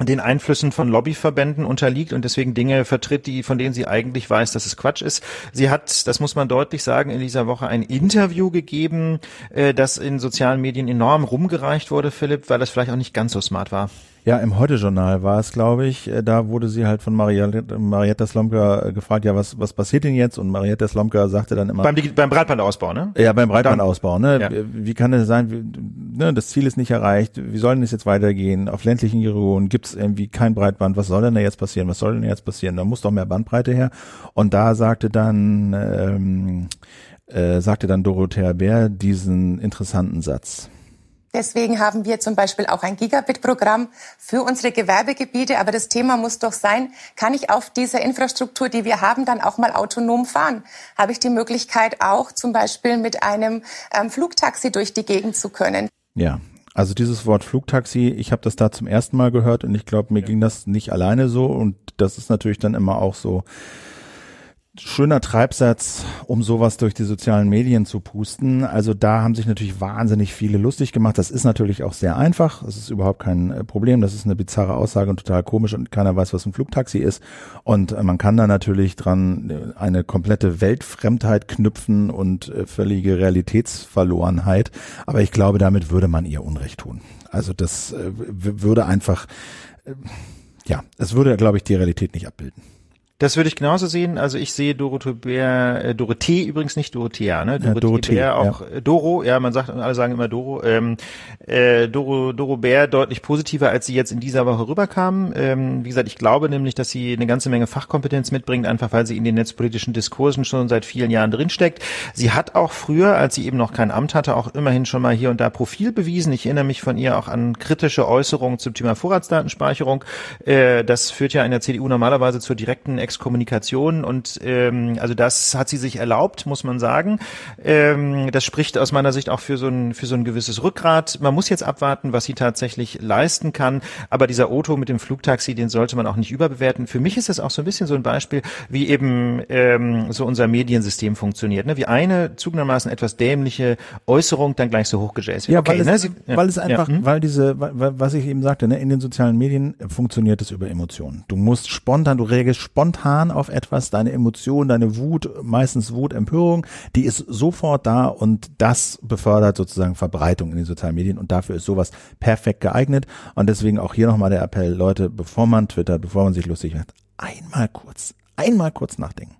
Speaker 2: den Einflüssen von Lobbyverbänden unterliegt und deswegen Dinge vertritt, die, von denen sie eigentlich weiß, dass es Quatsch ist. Sie hat, das muss man deutlich sagen, in dieser Woche ein Interview gegeben, äh, das in sozialen Medien enorm rumgereicht wurde, Philipp, weil das vielleicht auch nicht ganz so smart war.
Speaker 1: Ja, im Heute-Journal war es, glaube ich. Äh, da wurde sie halt von Marietta, Marietta Slomka äh, gefragt, ja, was, was passiert denn jetzt? Und Marietta Slomka sagte dann immer.
Speaker 2: Beim, beim Breitbandausbau, ne?
Speaker 1: Ja, beim Breitbandausbau, ne? Ja. Wie kann es sein, wie, ne, das Ziel ist nicht erreicht, wie soll denn das jetzt weitergehen? Auf ländlichen Regionen gibt es irgendwie kein Breitband, was soll denn da jetzt passieren? Was soll denn jetzt passieren? Da muss doch mehr Bandbreite her. Und da sagte dann, ähm, äh, sagte dann Dorothea Bär diesen interessanten Satz.
Speaker 4: Deswegen haben wir zum Beispiel auch ein Gigabit-Programm für unsere Gewerbegebiete. Aber das Thema muss doch sein, kann ich auf dieser Infrastruktur, die wir haben, dann auch mal autonom fahren? Habe ich die Möglichkeit auch zum Beispiel mit einem ähm, Flugtaxi durch die Gegend zu können?
Speaker 1: Ja, also dieses Wort Flugtaxi, ich habe das da zum ersten Mal gehört und ich glaube, mir ja. ging das nicht alleine so und das ist natürlich dann immer auch so schöner Treibsatz, um sowas durch die sozialen Medien zu pusten. Also da haben sich natürlich wahnsinnig viele lustig gemacht. Das ist natürlich auch sehr einfach. Das ist überhaupt kein äh, Problem. Das ist eine bizarre Aussage und total komisch und keiner weiß, was ein Flugtaxi ist. Und äh, man kann da natürlich dran äh, eine komplette Weltfremdheit knüpfen und völlige Realitätsverlorenheit. Aber ich glaube, damit würde man ihr Unrecht tun. Also das würde einfach, ja, es würde, glaube ich, die Realität nicht abbilden.
Speaker 2: Das würde ich genauso sehen. Also ich sehe Dorothee Bär, äh, Dorothee übrigens nicht Dorothea, ne?
Speaker 1: Dorothee, ja, Dorothee
Speaker 2: Bär auch ja. Äh, Doro, ja, man sagt, alle sagen immer Doro. Ähm, äh, Doro, Doro Bär deutlich positiver, als sie jetzt in dieser Woche rüberkam. Ähm, wie gesagt, ich glaube nämlich, dass sie eine ganze Menge Fachkompetenz mitbringt, einfach weil sie in den netzpolitischen Diskursen schon seit vielen Jahren drinsteckt. Sie hat auch früher, als sie eben noch kein Amt hatte, auch immerhin schon mal hier und da Profil bewiesen. Ich erinnere mich von ihr auch an kritische Äußerungen zum Thema Vorratsdatenspeicherung. Äh, das führt ja in der CDU normalerweise zur direkten Exkommunikation und ähm, also das hat sie sich erlaubt, muss man sagen. Ähm, das spricht aus meiner Sicht auch für so ein für so ein gewisses Rückgrat. Man muss jetzt abwarten, was sie tatsächlich leisten kann. Aber dieser Otto mit dem Flugtaxi, den sollte man auch nicht überbewerten. Für mich ist das auch so ein bisschen so ein Beispiel, wie eben ähm, so unser Mediensystem funktioniert. Ne? Wie eine zugegebenermaßen etwas dämliche Äußerung dann gleich so hochgejazzt
Speaker 1: wird. Ja, okay, weil, ne? es, sie, ja. weil es einfach, ja. Hm? weil diese, weil, was ich eben sagte, ne, in den sozialen Medien funktioniert es über Emotionen. Du musst spontan, du reagierst spontan spontan auf etwas, deine Emotion, deine Wut, meistens Wut, Empörung, die ist sofort da und das befördert sozusagen Verbreitung in den sozialen Medien und dafür ist sowas perfekt geeignet und deswegen auch hier nochmal der Appell, Leute, bevor man twittert, bevor man sich lustig macht, einmal kurz, einmal kurz nachdenken.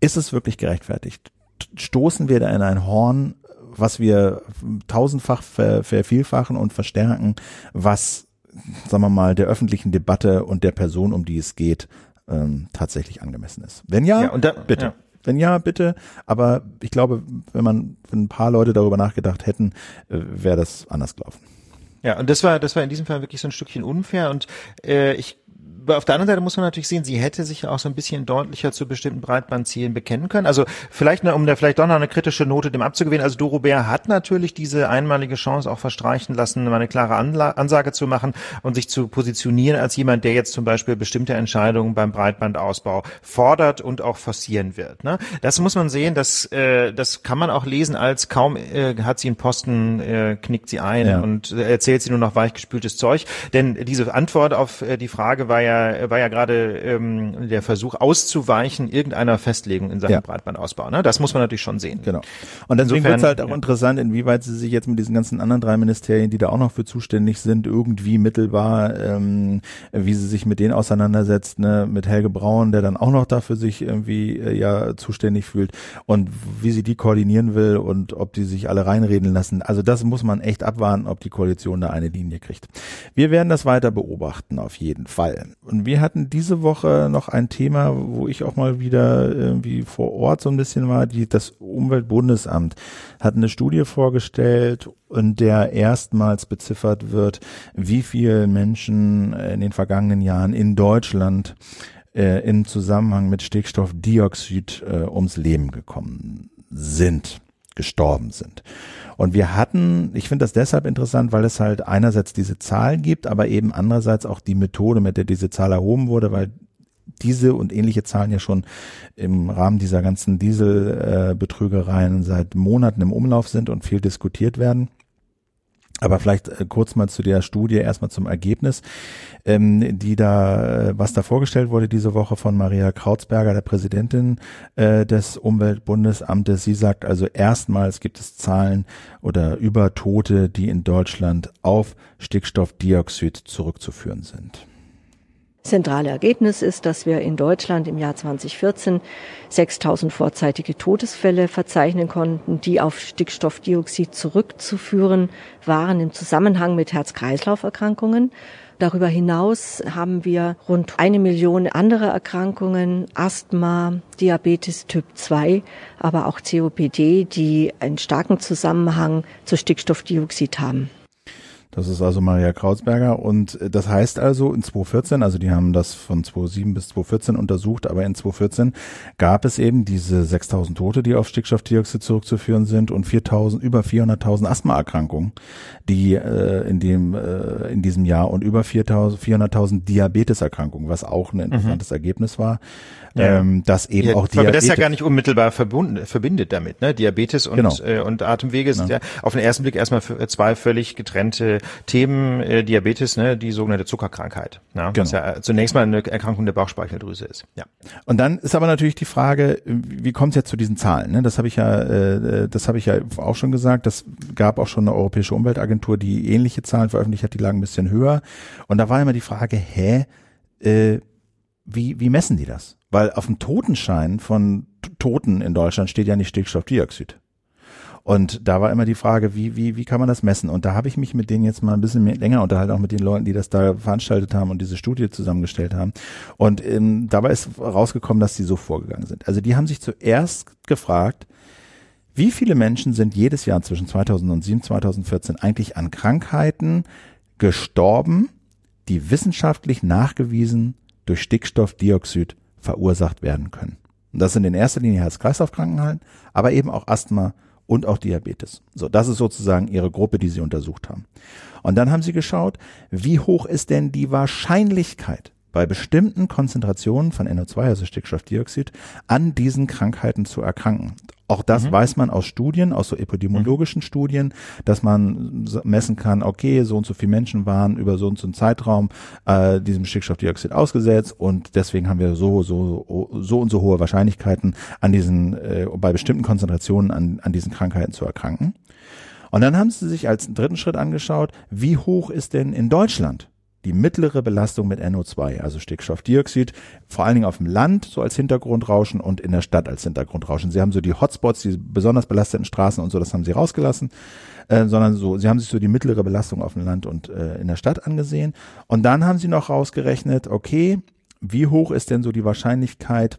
Speaker 1: Ist es wirklich gerechtfertigt? Stoßen wir da in ein Horn, was wir tausendfach vervielfachen und verstärken, was sagen wir mal, der öffentlichen Debatte und der Person, um die es geht, ähm, tatsächlich angemessen ist. Wenn ja, ja da, bitte. Ja. Wenn ja, bitte. Aber ich glaube, wenn man, wenn ein paar Leute darüber nachgedacht hätten, äh, wäre das anders gelaufen.
Speaker 2: Ja, und das war, das war in diesem Fall wirklich so ein Stückchen unfair und äh, ich auf der anderen Seite muss man natürlich sehen, sie hätte sich auch so ein bisschen deutlicher zu bestimmten Breitbandzielen bekennen können. Also vielleicht, um da vielleicht doch noch eine kritische Note dem abzugewähnen. Also Doro Bär hat natürlich diese einmalige Chance auch verstreichen lassen, mal eine klare Anla Ansage zu machen und sich zu positionieren als jemand, der jetzt zum Beispiel bestimmte Entscheidungen beim Breitbandausbau fordert und auch forcieren wird. Ne? Das muss man sehen, das, äh, das kann man auch lesen als kaum äh, hat sie einen Posten, äh, knickt sie ein ja. und erzählt sie nur noch weichgespültes Zeug. Denn diese Antwort auf äh, die Frage war ja ja, war ja gerade ähm, der Versuch auszuweichen irgendeiner Festlegung in Sachen ja. Breitbandausbau. Ne? Das muss man natürlich schon sehen.
Speaker 1: Genau. Und deswegen wird es halt auch ja. interessant, inwieweit sie sich jetzt mit diesen ganzen anderen drei Ministerien, die da auch noch für zuständig sind, irgendwie mittelbar, ähm, wie sie sich mit denen auseinandersetzt, ne? mit Helge Braun, der dann auch noch dafür sich irgendwie äh, ja zuständig fühlt und wie sie die koordinieren will und ob die sich alle reinreden lassen. Also das muss man echt abwarten, ob die Koalition da eine Linie kriegt. Wir werden das weiter beobachten, auf jeden Fall. Und wir hatten diese Woche noch ein Thema, wo ich auch mal wieder irgendwie vor Ort so ein bisschen war. Die, das Umweltbundesamt hat eine Studie vorgestellt, in der erstmals beziffert wird, wie viele Menschen in den vergangenen Jahren in Deutschland äh, im Zusammenhang mit Stickstoffdioxid äh, ums Leben gekommen sind gestorben sind. Und wir hatten, ich finde das deshalb interessant, weil es halt einerseits diese Zahlen gibt, aber eben andererseits auch die Methode, mit der diese Zahl erhoben wurde, weil diese und ähnliche Zahlen ja schon im Rahmen dieser ganzen Dieselbetrügereien seit Monaten im Umlauf sind und viel diskutiert werden. Aber vielleicht äh, kurz mal zu der Studie, erstmal zum Ergebnis, ähm, die da, äh, was da vorgestellt wurde diese Woche von Maria Krautsberger, der Präsidentin äh, des Umweltbundesamtes. Sie sagt also erstmals gibt es Zahlen oder über Tote, die in Deutschland auf Stickstoffdioxid zurückzuführen sind.
Speaker 5: Zentrale Ergebnis ist, dass wir in Deutschland im Jahr 2014 6000 vorzeitige Todesfälle verzeichnen konnten, die auf Stickstoffdioxid zurückzuführen waren im Zusammenhang mit Herz-Kreislauf-Erkrankungen. Darüber hinaus haben wir rund eine Million andere Erkrankungen, Asthma, Diabetes Typ 2, aber auch COPD, die einen starken Zusammenhang zu Stickstoffdioxid haben.
Speaker 1: Das ist also Maria Krautsberger und äh, das heißt also in 2014, also die haben das von 2007 bis 2014 untersucht, aber in 2014 gab es eben diese 6000 Tote, die auf Stickstoffdioxid zurückzuführen sind und 4000 über 400.000 Asthmaerkrankungen, die äh, in dem äh, in diesem Jahr und über 400.000 Diabeteserkrankungen, was auch ein interessantes mhm. Ergebnis war
Speaker 2: ja. ähm, dass eben ja, auch Diabetes. Aber das ist ja gar nicht unmittelbar verbunden, verbindet damit, ne? Diabetes und, genau. äh, und Atemwege sind ja. ja auf den ersten Blick erstmal zwei völlig getrennte Themen. Äh, Diabetes, ne, die sogenannte Zuckerkrankheit, ne? genau. was ja zunächst mal eine Erkrankung der Bauchspeicheldrüse ist. Ja.
Speaker 1: Und dann ist aber natürlich die Frage, wie kommt es jetzt zu diesen Zahlen? Ne? Das habe ich ja, äh, das habe ich ja auch schon gesagt. Das gab auch schon eine europäische Umweltagentur, die ähnliche Zahlen veröffentlicht hat, die lagen ein bisschen höher. Und da war immer die Frage, hä, äh, wie, wie messen die das? Weil auf dem Totenschein von Toten in Deutschland steht ja nicht Stickstoffdioxid. Und da war immer die Frage, wie, wie, wie kann man das messen? Und da habe ich mich mit denen jetzt mal ein bisschen mehr, länger unterhalten, auch mit den Leuten, die das da veranstaltet haben und diese Studie zusammengestellt haben. Und ähm, dabei ist rausgekommen, dass die so vorgegangen sind. Also die haben sich zuerst gefragt, wie viele Menschen sind jedes Jahr zwischen 2007 und 2014 eigentlich an Krankheiten gestorben, die wissenschaftlich nachgewiesen durch Stickstoffdioxid verursacht werden können. Und das sind in erster Linie Herz-Kreislauf-Krankheiten, aber eben auch Asthma und auch Diabetes. So, das ist sozusagen ihre Gruppe, die sie untersucht haben. Und dann haben sie geschaut, wie hoch ist denn die Wahrscheinlichkeit, bei bestimmten Konzentrationen von NO2, also Stickstoffdioxid, an diesen Krankheiten zu erkranken. Auch das mhm. weiß man aus Studien, aus so epidemiologischen mhm. Studien, dass man messen kann, okay, so und so viele Menschen waren über so und so einen Zeitraum äh, diesem Stickstoffdioxid ausgesetzt und deswegen haben wir so, so, so und so hohe Wahrscheinlichkeiten an diesen, äh, bei bestimmten Konzentrationen an, an diesen Krankheiten zu erkranken. Und dann haben sie sich als dritten Schritt angeschaut, wie hoch ist denn in Deutschland die mittlere Belastung mit NO2, also Stickstoffdioxid, vor allen Dingen auf dem Land so als Hintergrundrauschen und in der Stadt als Hintergrundrauschen. Sie haben so die Hotspots, die besonders belasteten Straßen und so, das haben sie rausgelassen, äh, sondern so, sie haben sich so die mittlere Belastung auf dem Land und äh, in der Stadt angesehen. Und dann haben sie noch rausgerechnet, okay, wie hoch ist denn so die Wahrscheinlichkeit,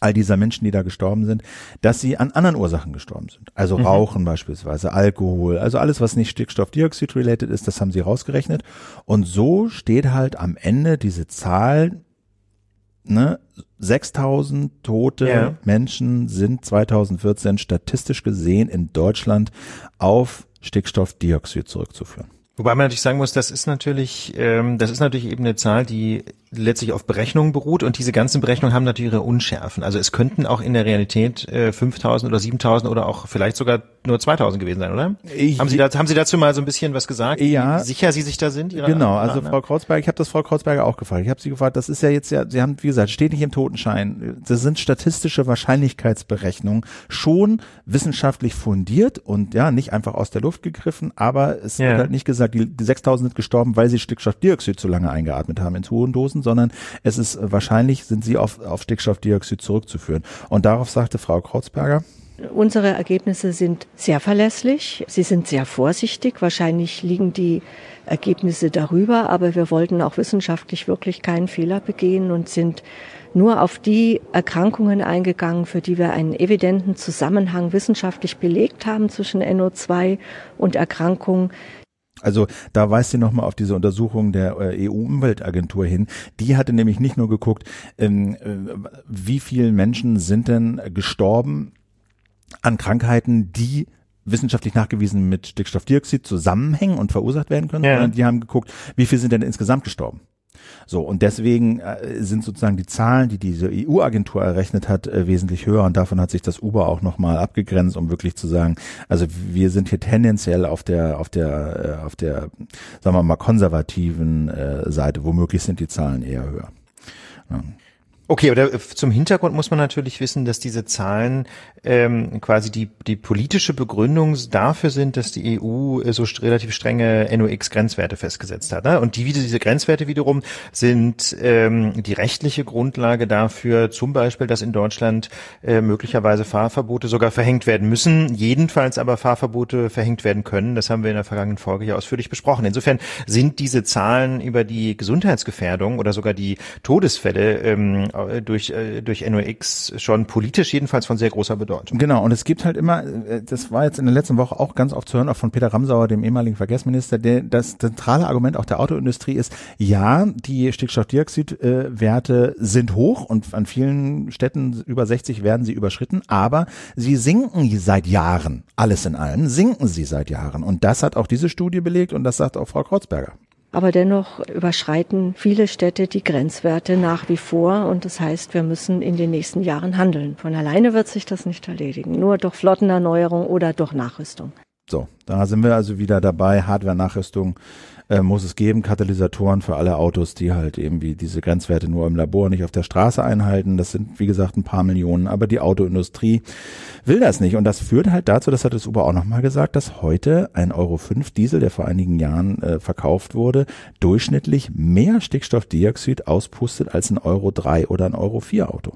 Speaker 1: all dieser Menschen, die da gestorben sind, dass sie an anderen Ursachen gestorben sind. Also mhm. Rauchen beispielsweise, Alkohol, also alles, was nicht Stickstoffdioxid-related ist, das haben sie rausgerechnet. Und so steht halt am Ende diese Zahl, ne, 6000 tote ja. Menschen sind 2014 statistisch gesehen in Deutschland auf Stickstoffdioxid zurückzuführen.
Speaker 2: Wobei man natürlich sagen muss, das ist natürlich, ähm, das ist natürlich eben eine Zahl, die letztlich auf Berechnungen beruht und diese ganzen Berechnungen haben natürlich ihre Unschärfen. Also es könnten auch in der Realität äh, 5000 oder 7000 oder auch vielleicht sogar nur 2000 gewesen sein, oder? Ich, haben Sie da, haben Sie dazu mal so ein bisschen was gesagt?
Speaker 1: Ja.
Speaker 2: Wie sicher Sie sich da sind?
Speaker 1: genau, also Frau Kreuzberger, ich habe das Frau Kreuzberger auch gefragt. Ich habe sie gefragt, das ist ja jetzt ja, Sie haben, wie gesagt, steht nicht im Totenschein. Das sind statistische Wahrscheinlichkeitsberechnungen, schon wissenschaftlich fundiert und ja, nicht einfach aus der Luft gegriffen, aber es ja. wird halt nicht gesagt, die, die 6000 sind gestorben, weil sie Stickstoffdioxid zu lange eingeatmet haben in zu hohen Dosen, sondern es ist wahrscheinlich, sind sie auf, auf Stickstoffdioxid zurückzuführen. Und darauf sagte Frau Kreuzberger,
Speaker 5: Unsere Ergebnisse sind sehr verlässlich. Sie sind sehr vorsichtig. Wahrscheinlich liegen die Ergebnisse darüber, aber wir wollten auch wissenschaftlich wirklich keinen Fehler begehen und sind nur auf die Erkrankungen eingegangen, für die wir einen evidenten Zusammenhang wissenschaftlich belegt haben zwischen NO2 und Erkrankungen.
Speaker 1: Also da weist sie nochmal auf diese Untersuchung der äh, EU-Umweltagentur hin. Die hatte nämlich nicht nur geguckt, ähm, äh, wie viele Menschen sind denn gestorben an Krankheiten, die wissenschaftlich nachgewiesen mit Stickstoffdioxid zusammenhängen und verursacht werden können, ja. sondern die haben geguckt, wie viele sind denn insgesamt gestorben. So, und deswegen äh, sind sozusagen die Zahlen, die diese EU-Agentur errechnet hat, äh, wesentlich höher und davon hat sich das Uber auch nochmal abgegrenzt, um wirklich zu sagen, also wir sind hier tendenziell auf der, auf der, äh, auf der, sagen wir mal, konservativen Seite, womöglich sind die Zahlen eher höher.
Speaker 2: Ja. Okay, aber zum Hintergrund muss man natürlich wissen, dass diese Zahlen ähm, quasi die, die politische Begründung dafür sind, dass die EU äh, so relativ strenge NOx-Grenzwerte festgesetzt hat. Ne? Und die, diese Grenzwerte wiederum sind ähm, die rechtliche Grundlage dafür, zum Beispiel, dass in Deutschland äh, möglicherweise Fahrverbote sogar verhängt werden müssen, jedenfalls aber Fahrverbote verhängt werden können. Das haben wir in der vergangenen Folge ja ausführlich besprochen. Insofern sind diese Zahlen über die Gesundheitsgefährdung oder sogar die Todesfälle ähm, äh, durch, äh, durch NOx schon politisch jedenfalls von sehr großer Bedeutung.
Speaker 1: Genau, und es gibt halt immer, äh, das war jetzt in der letzten Woche auch ganz oft zu hören, auch von Peter Ramsauer, dem ehemaligen Verkehrsminister, der, das zentrale Argument auch der Autoindustrie ist, ja, die Stickstoffdioxidwerte sind hoch und an vielen Städten über 60 werden sie überschritten, aber sie sinken seit Jahren, alles in allem, sinken sie seit Jahren. Und das hat auch diese Studie belegt und das sagt auch Frau Kreuzberger.
Speaker 5: Aber dennoch überschreiten viele Städte die Grenzwerte nach wie vor und das heißt, wir müssen in den nächsten Jahren handeln. Von alleine wird sich das nicht erledigen, nur durch Flottenerneuerung oder durch Nachrüstung.
Speaker 1: So, da sind wir also wieder dabei, Hardware-Nachrüstung äh, muss es geben, Katalysatoren für alle Autos, die halt eben wie diese Grenzwerte nur im Labor nicht auf der Straße einhalten. Das sind, wie gesagt, ein paar Millionen, aber die Autoindustrie will das nicht. Und das führt halt dazu, das hat das Uber auch nochmal gesagt, dass heute ein Euro 5 Diesel, der vor einigen Jahren äh, verkauft wurde, durchschnittlich mehr Stickstoffdioxid auspustet als ein Euro 3 oder ein Euro 4 Auto.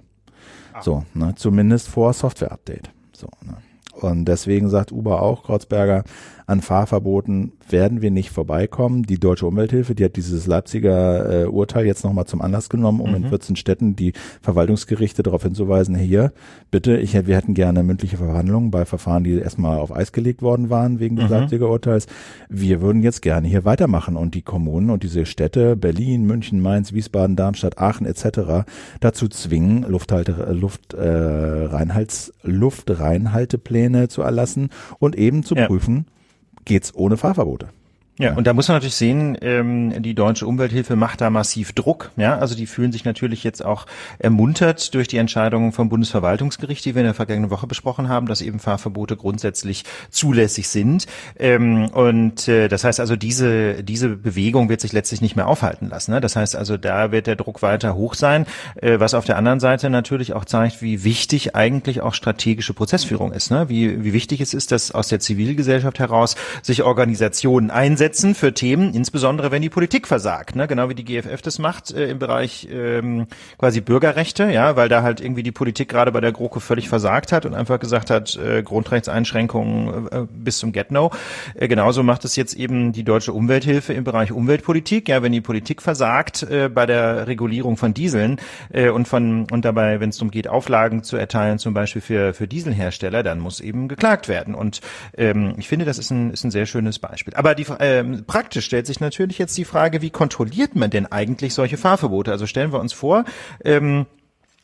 Speaker 1: So, ne, zumindest vor Software-Update. So, ne. Und deswegen sagt Uber auch, Kreuzberger, an Fahrverboten werden wir nicht vorbeikommen. Die Deutsche Umwelthilfe, die hat dieses Leipziger äh, Urteil jetzt nochmal zum Anlass genommen, um mhm. in 14 Städten die Verwaltungsgerichte darauf hinzuweisen, hier, bitte, ich, wir hätten gerne mündliche Verhandlungen bei Verfahren, die erstmal auf Eis gelegt worden waren wegen des mhm. Leipziger Urteils. Wir würden jetzt gerne hier weitermachen und die Kommunen und diese Städte, Berlin, München, Mainz, Wiesbaden, Darmstadt, Aachen etc. dazu zwingen, Lufthalte, Luft, äh, Reinhalts, Luftreinhaltepläne zu erlassen und eben zu ja. prüfen, geht's ohne Fahrverbote.
Speaker 2: Ja, und da muss man natürlich sehen, ähm, die deutsche Umwelthilfe macht da massiv Druck. Ja, also die fühlen sich natürlich jetzt auch ermuntert durch die Entscheidungen vom Bundesverwaltungsgericht, die wir in der vergangenen Woche besprochen haben, dass eben Fahrverbote grundsätzlich zulässig sind. Ähm, und äh, das heißt also, diese diese Bewegung wird sich letztlich nicht mehr aufhalten lassen. Ne? Das heißt also, da wird der Druck weiter hoch sein, äh, was auf der anderen Seite natürlich auch zeigt, wie wichtig eigentlich auch strategische Prozessführung ist. Ne? Wie wie wichtig es ist, dass aus der Zivilgesellschaft heraus sich Organisationen einsetzen einsetzen für Themen, insbesondere wenn die Politik versagt, ne? genau wie die GFF das macht äh, im Bereich ähm, quasi Bürgerrechte, ja, weil da halt irgendwie die Politik gerade bei der GroKo völlig versagt hat und einfach gesagt hat, äh, Grundrechtseinschränkungen äh, bis zum Get-No. Äh, genauso macht es jetzt eben die deutsche Umwelthilfe im Bereich Umweltpolitik, ja, wenn die Politik versagt äh, bei der Regulierung von Dieseln äh, und von und dabei, wenn es darum geht, Auflagen zu erteilen, zum Beispiel für für Dieselhersteller, dann muss eben geklagt werden. Und ähm, ich finde, das ist ein ist ein sehr schönes Beispiel. Aber die äh, ähm, praktisch stellt sich natürlich jetzt die Frage, wie kontrolliert man denn eigentlich solche Fahrverbote? Also stellen wir uns vor, ähm,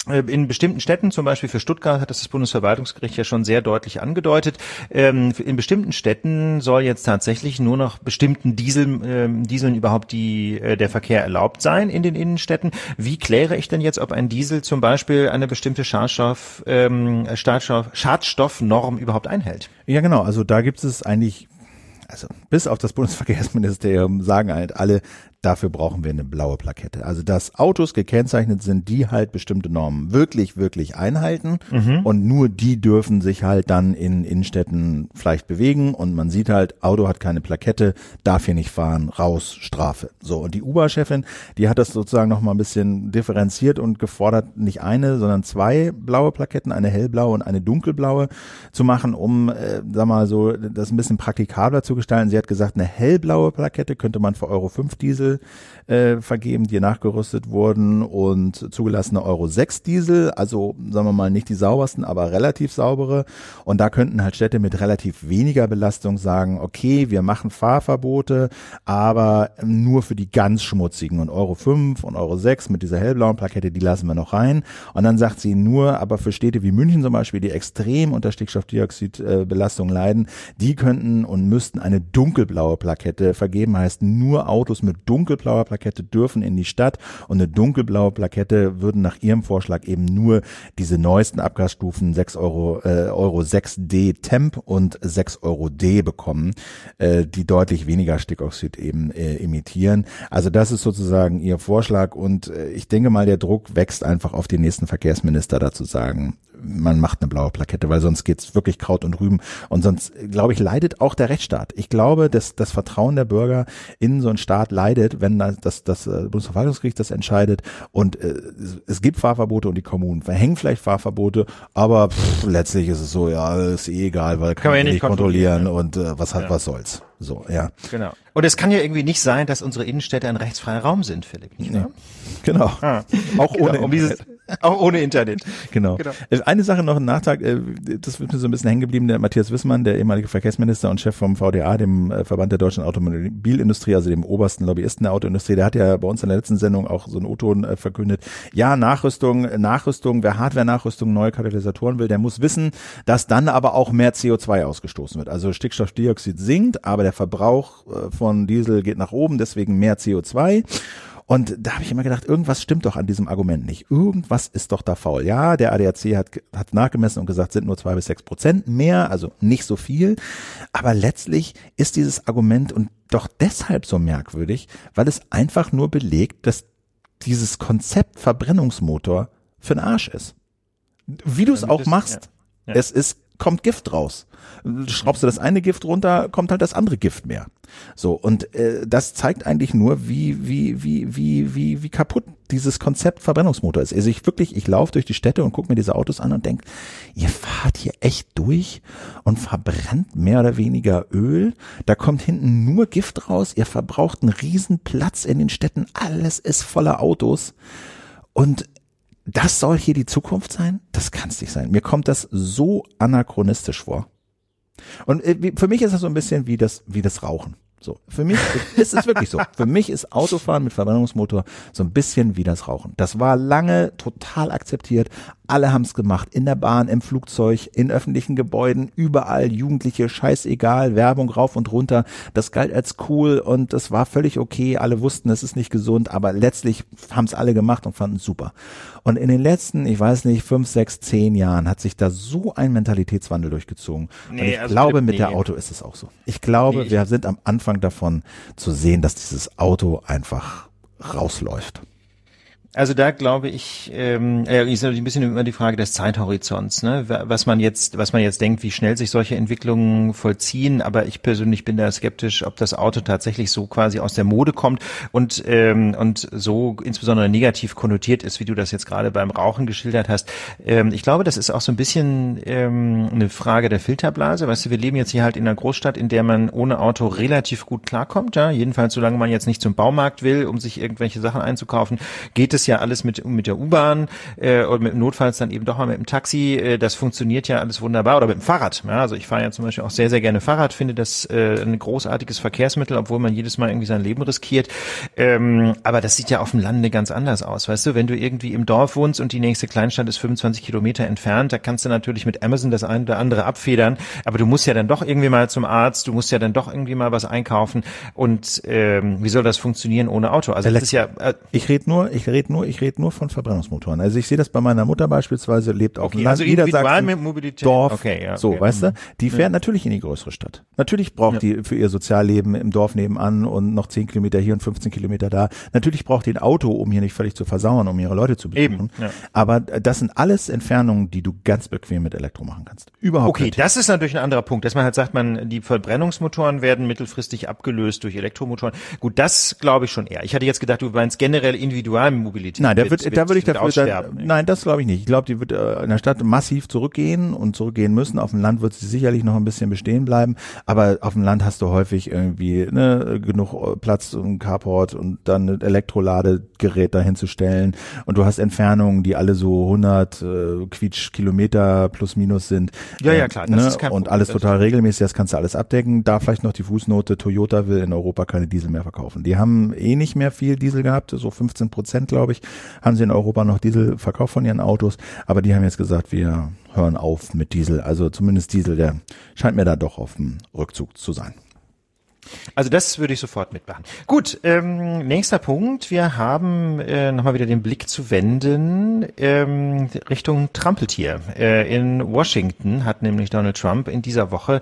Speaker 2: äh, in bestimmten Städten, zum Beispiel für Stuttgart, hat das das Bundesverwaltungsgericht ja schon sehr deutlich angedeutet. Ähm, in bestimmten Städten soll jetzt tatsächlich nur noch bestimmten Diesel, ähm, Dieseln überhaupt die, äh, der Verkehr erlaubt sein in den Innenstädten. Wie kläre ich denn jetzt, ob ein Diesel zum Beispiel eine bestimmte Schadstoff, ähm, Schadstoff, Schadstoffnorm überhaupt einhält?
Speaker 1: Ja, genau. Also da gibt es eigentlich also bis auf das Bundesverkehrsministerium sagen halt alle, Dafür brauchen wir eine blaue Plakette. Also dass Autos gekennzeichnet sind, die halt bestimmte Normen wirklich, wirklich einhalten mhm. und nur die dürfen sich halt dann in Innenstädten vielleicht bewegen und man sieht halt, Auto hat keine Plakette, darf hier nicht fahren, raus, Strafe. So und die Uber-Chefin, die hat das sozusagen noch mal ein bisschen differenziert und gefordert, nicht eine, sondern zwei blaue Plaketten, eine hellblaue und eine dunkelblaue zu machen, um, äh, sag mal so, das ein bisschen praktikabler zu gestalten. Sie hat gesagt, eine hellblaue Plakette könnte man für Euro 5 Diesel Diesel äh, vergeben, die nachgerüstet wurden und zugelassene Euro 6 Diesel, also sagen wir mal nicht die saubersten, aber relativ saubere. Und da könnten halt Städte mit relativ weniger Belastung sagen, okay, wir machen Fahrverbote, aber nur für die ganz schmutzigen und Euro 5 und Euro 6 mit dieser hellblauen Plakette, die lassen wir noch rein. Und dann sagt sie nur, aber für Städte wie München zum Beispiel, die extrem unter Stickstoffdioxidbelastung leiden, die könnten und müssten eine dunkelblaue Plakette vergeben, heißt nur Autos mit dunkelblauer Plakette dürfen in die Stadt und eine dunkelblaue Plakette würden nach ihrem Vorschlag eben nur diese neuesten Abgasstufen 6 Euro, äh, Euro 6D Temp und 6 Euro D bekommen, äh, die deutlich weniger Stickoxid eben äh, emittieren. Also das ist sozusagen ihr Vorschlag und äh, ich denke mal, der Druck wächst einfach auf den nächsten Verkehrsminister dazu sagen, man macht eine blaue Plakette, weil sonst geht's wirklich Kraut und Rüben. Und sonst, glaube ich, leidet auch der Rechtsstaat. Ich glaube, dass das Vertrauen der Bürger in so einen Staat leidet, wenn das, das, das äh, Bundesverwaltungsgericht das entscheidet. Und äh, es gibt Fahrverbote und die Kommunen verhängen vielleicht Fahrverbote, aber pff, letztlich ist es so, ja, ist eh egal, weil kann, man ja nicht kontrollieren, kontrollieren und äh, was hat, ja. was soll's. So, ja.
Speaker 2: Genau. Und es kann ja irgendwie nicht sein, dass unsere Innenstädte ein rechtsfreier Raum sind, Philipp. Nicht
Speaker 1: wahr? Genau. Ah.
Speaker 2: Auch ohne. Genau. Um dieses, Auch ohne Internet.
Speaker 1: Genau. genau. Äh, eine Sache noch, ein Nachtrag, äh, das ist mir so ein bisschen hängen geblieben, der Matthias Wissmann, der ehemalige Verkehrsminister und Chef vom VDA, dem äh, Verband der deutschen Automobilindustrie, also dem obersten Lobbyisten der Autoindustrie, der hat ja bei uns in der letzten Sendung auch so einen O-Ton verkündet. Ja, Nachrüstung, Nachrüstung, wer Hardware-Nachrüstung, neue Katalysatoren will, der muss wissen, dass dann aber auch mehr CO2 ausgestoßen wird. Also Stickstoffdioxid sinkt, aber der Verbrauch von Diesel geht nach oben, deswegen mehr CO2. Und da habe ich immer gedacht, irgendwas stimmt doch an diesem Argument nicht. Irgendwas ist doch da faul. Ja, der ADAC hat, hat nachgemessen und gesagt, sind nur zwei bis sechs Prozent mehr, also nicht so viel. Aber letztlich ist dieses Argument und doch deshalb so merkwürdig, weil es einfach nur belegt, dass dieses Konzept Verbrennungsmotor für den Arsch ist. Wie du es auch machst, ja. Ja. es ist kommt Gift raus. Schraubst du das eine Gift runter, kommt halt das andere Gift mehr. So und äh, das zeigt eigentlich nur, wie wie wie wie wie wie kaputt dieses Konzept Verbrennungsmotor ist. Also ich wirklich, ich laufe durch die Städte und gucke mir diese Autos an und denk, ihr fahrt hier echt durch und verbrennt mehr oder weniger Öl. Da kommt hinten nur Gift raus. Ihr verbraucht einen riesen Platz in den Städten. Alles ist voller Autos. Und das soll hier die Zukunft sein? Das kann es nicht sein. Mir kommt das so anachronistisch vor. Und äh, für mich ist das so ein bisschen wie das, wie das Rauchen. So, für mich ist es wirklich so. Für mich ist Autofahren mit Verbrennungsmotor so ein bisschen wie das Rauchen. Das war lange total akzeptiert. Alle haben es gemacht. In der Bahn, im Flugzeug, in öffentlichen Gebäuden, überall Jugendliche, scheißegal, Werbung rauf und runter. Das galt als cool und das war völlig okay. Alle wussten, es ist nicht gesund, aber letztlich haben es alle gemacht und fanden es super. Und in den letzten, ich weiß nicht, fünf, sechs, zehn Jahren hat sich da so ein Mentalitätswandel durchgezogen. Nee, und ich also glaube, mit nee. der Auto ist es auch so. Ich glaube, nee, wir sind am Anfang davon zu sehen, dass dieses Auto einfach rausläuft.
Speaker 2: Also da glaube ich, ähm, äh, ist natürlich ein bisschen immer die Frage des Zeithorizonts, ne? was man jetzt, was man jetzt denkt, wie schnell sich solche Entwicklungen vollziehen. Aber ich persönlich bin da skeptisch, ob das Auto tatsächlich so quasi aus der Mode kommt und ähm, und so insbesondere negativ konnotiert ist, wie du das jetzt gerade beim Rauchen geschildert hast. Ähm, ich glaube, das ist auch so ein bisschen ähm, eine Frage der Filterblase. Weißt du, wir leben jetzt hier halt in einer Großstadt, in der man ohne Auto relativ gut klarkommt. Ja, jedenfalls solange man jetzt nicht zum Baumarkt will, um sich irgendwelche Sachen einzukaufen, geht es es ja alles mit, mit der U-Bahn äh, oder mit notfalls dann eben doch mal mit dem Taxi. Äh, das funktioniert ja alles wunderbar. Oder mit dem Fahrrad. Ja, also ich fahre ja zum Beispiel auch sehr, sehr gerne Fahrrad, finde das äh, ein großartiges Verkehrsmittel, obwohl man jedes Mal irgendwie sein Leben riskiert. Ähm, aber das sieht ja auf dem Lande ganz anders aus. Weißt du, wenn du irgendwie im Dorf wohnst und die nächste Kleinstadt ist 25 Kilometer entfernt, da kannst du natürlich mit Amazon das eine oder andere abfedern. Aber du musst ja dann doch irgendwie mal zum Arzt, du musst ja dann doch irgendwie mal was einkaufen. Und ähm, wie soll das funktionieren ohne Auto?
Speaker 1: Also das ist ja. Äh, ich rede nur, ich rede nur, ich rede nur von Verbrennungsmotoren. Also ich sehe das bei meiner Mutter beispielsweise, lebt auf okay,
Speaker 2: also Niedersachsen,
Speaker 1: Dorf, okay, ja, so, okay. weißt du? Die fährt ja. natürlich in die größere Stadt. Natürlich braucht ja. die für ihr Sozialleben im Dorf nebenan und noch 10 Kilometer hier und 15 Kilometer da. Natürlich braucht die ein Auto, um hier nicht völlig zu versauern, um ihre Leute zu besuchen. Eben. Aber das sind alles Entfernungen, die du ganz bequem mit Elektro machen kannst. Überhaupt
Speaker 2: Okay, das ist natürlich ein anderer Punkt, dass man halt sagt, man, die Verbrennungsmotoren werden mittelfristig abgelöst durch Elektromotoren. Gut, das glaube ich schon eher. Ich hatte jetzt gedacht, du meinst generell Individualmobilität.
Speaker 1: Nein, der wird, wird, da würde ich dafür, da, nein, das glaube ich nicht. Ich glaube, die wird äh, in der Stadt massiv zurückgehen und zurückgehen müssen. Auf dem Land wird sie sicherlich noch ein bisschen bestehen bleiben, aber auf dem Land hast du häufig irgendwie ne, genug äh, Platz und Carport und dann ein Elektroladegerät dahin zu stellen und du hast Entfernungen, die alle so 100 äh, Quietsch Kilometer plus minus sind.
Speaker 2: Ja, ja, klar.
Speaker 1: Das ne? ist kein und alles total regelmäßig, das kannst du alles abdecken. Da vielleicht noch die Fußnote, Toyota will in Europa keine Diesel mehr verkaufen. Die haben eh nicht mehr viel Diesel gehabt, so 15 Prozent, glaube ich, haben sie in Europa noch Diesel verkauft von ihren Autos, aber die haben jetzt gesagt, wir hören auf mit Diesel. Also zumindest Diesel, der scheint mir da doch auf dem Rückzug zu sein.
Speaker 2: Also das würde ich sofort mitmachen. Gut, ähm, nächster Punkt. Wir haben äh, nochmal wieder den Blick zu wenden ähm, Richtung Trampeltier. Äh, in Washington hat nämlich Donald Trump in dieser Woche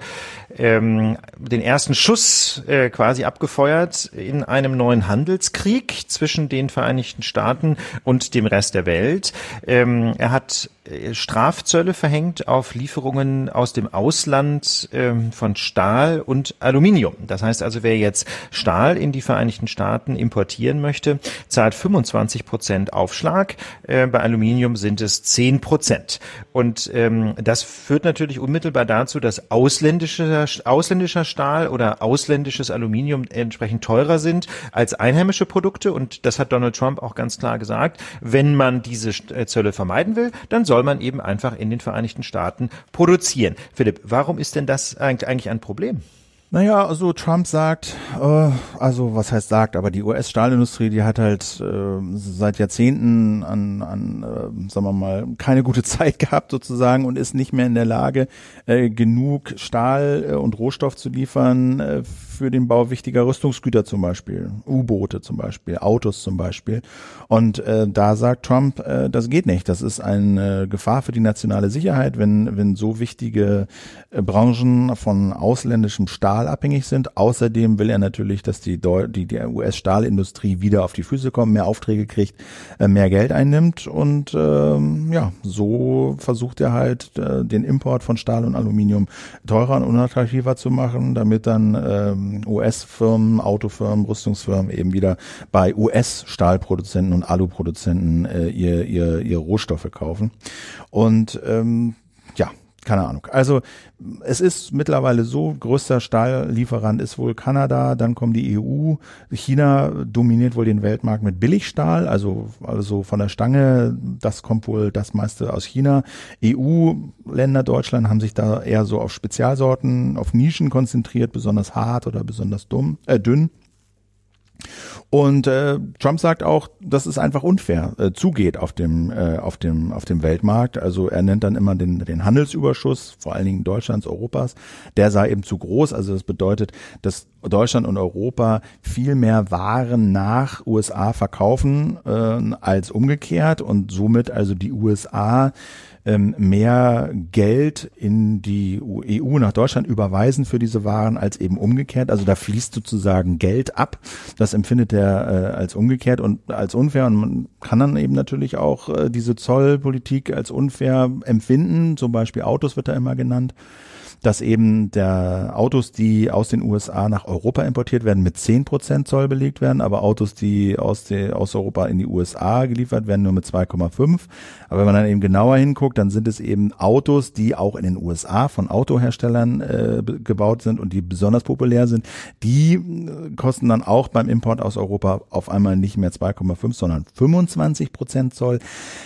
Speaker 2: ähm, den ersten Schuss äh, quasi abgefeuert in einem neuen Handelskrieg zwischen den Vereinigten Staaten und dem Rest der Welt. Ähm, er hat äh, Strafzölle verhängt auf Lieferungen aus dem Ausland ähm, von Stahl und Aluminium. Das heißt, heißt also, wer jetzt Stahl in die Vereinigten Staaten importieren möchte, zahlt 25 Prozent Aufschlag. Äh, bei Aluminium sind es 10 Prozent. Und ähm, das führt natürlich unmittelbar dazu, dass ausländischer, ausländischer Stahl oder ausländisches Aluminium entsprechend teurer sind als einheimische Produkte. Und das hat Donald Trump auch ganz klar gesagt. Wenn man diese äh, Zölle vermeiden will, dann soll man eben einfach in den Vereinigten Staaten produzieren. Philipp, warum ist denn das eigentlich ein Problem?
Speaker 1: Naja, also Trump sagt, äh, also was heißt sagt, aber die US-Stahlindustrie, die hat halt äh, seit Jahrzehnten an, an äh, sagen wir mal, keine gute Zeit gehabt sozusagen und ist nicht mehr in der Lage, äh, genug Stahl äh, und Rohstoff zu liefern äh, für den Bau wichtiger Rüstungsgüter zum Beispiel, U-Boote zum Beispiel, Autos zum Beispiel. Und äh, da sagt Trump, äh, das geht nicht. Das ist eine Gefahr für die nationale Sicherheit, wenn, wenn so wichtige äh, Branchen von ausländischem Stahl abhängig sind. Außerdem will er natürlich, dass die, die, die US-Stahlindustrie wieder auf die Füße kommt, mehr Aufträge kriegt, äh, mehr Geld einnimmt. Und ähm, ja, so versucht er halt, äh, den Import von Stahl und Aluminium teurer und unattraktiver zu machen, damit dann ähm, US-Firmen, Autofirmen, Rüstungsfirmen eben wieder bei US-Stahlproduzenten und Aluproduzenten äh, ihr, ihr, ihre Rohstoffe kaufen. Und ähm, keine Ahnung. Also es ist mittlerweile so, größter Stahllieferant ist wohl Kanada, dann kommt die EU, China dominiert wohl den Weltmarkt mit Billigstahl, also also von der Stange, das kommt wohl das meiste aus China. EU-Länder, Deutschland haben sich da eher so auf Spezialsorten, auf Nischen konzentriert, besonders hart oder besonders dumm, äh, dünn. Und äh, Trump sagt auch, dass es einfach unfair äh, zugeht auf dem äh, auf dem auf dem Weltmarkt. Also er nennt dann immer den den Handelsüberschuss, vor allen Dingen Deutschlands, Europas, der sei eben zu groß. Also das bedeutet, dass Deutschland und Europa viel mehr Waren nach USA verkaufen äh, als umgekehrt und somit also die USA ähm, mehr Geld in die EU nach Deutschland überweisen für diese Waren als eben umgekehrt. Also da fließt sozusagen Geld ab. Das empfindet er äh, als umgekehrt und als unfair. Und man kann dann eben natürlich auch äh, diese Zollpolitik als unfair empfinden. Zum Beispiel Autos wird da immer genannt dass eben der Autos, die aus den USA nach Europa importiert werden, mit zehn Prozent Zoll belegt werden, aber Autos, die aus, die, aus Europa in die USA geliefert werden, nur mit 2,5. Aber wenn man dann eben genauer hinguckt, dann sind es eben Autos, die auch in den USA von Autoherstellern äh, gebaut sind und die besonders populär sind. Die äh, kosten dann auch beim Import aus Europa auf einmal nicht mehr 2,5, sondern 25 Prozent Zoll.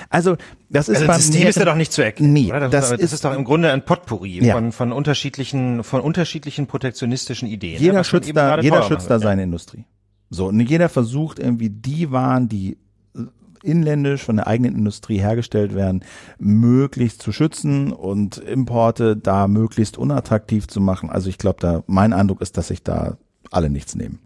Speaker 1: Also das ist
Speaker 2: also das System ist ja doch nicht zu erkennen.
Speaker 1: Nee,
Speaker 2: das, das, das ist, ist, doch im Grunde ein Potpourri ja. von, von unterschiedlichen, von unterschiedlichen protektionistischen Ideen.
Speaker 1: Jeder ja, schützt da, jeder schützt da seine ja. Industrie. So, und jeder versucht irgendwie die Waren, die inländisch von der eigenen Industrie hergestellt werden, möglichst zu schützen und Importe da möglichst unattraktiv zu machen. Also ich glaube, da mein Eindruck ist, dass sich da alle nichts nehmen.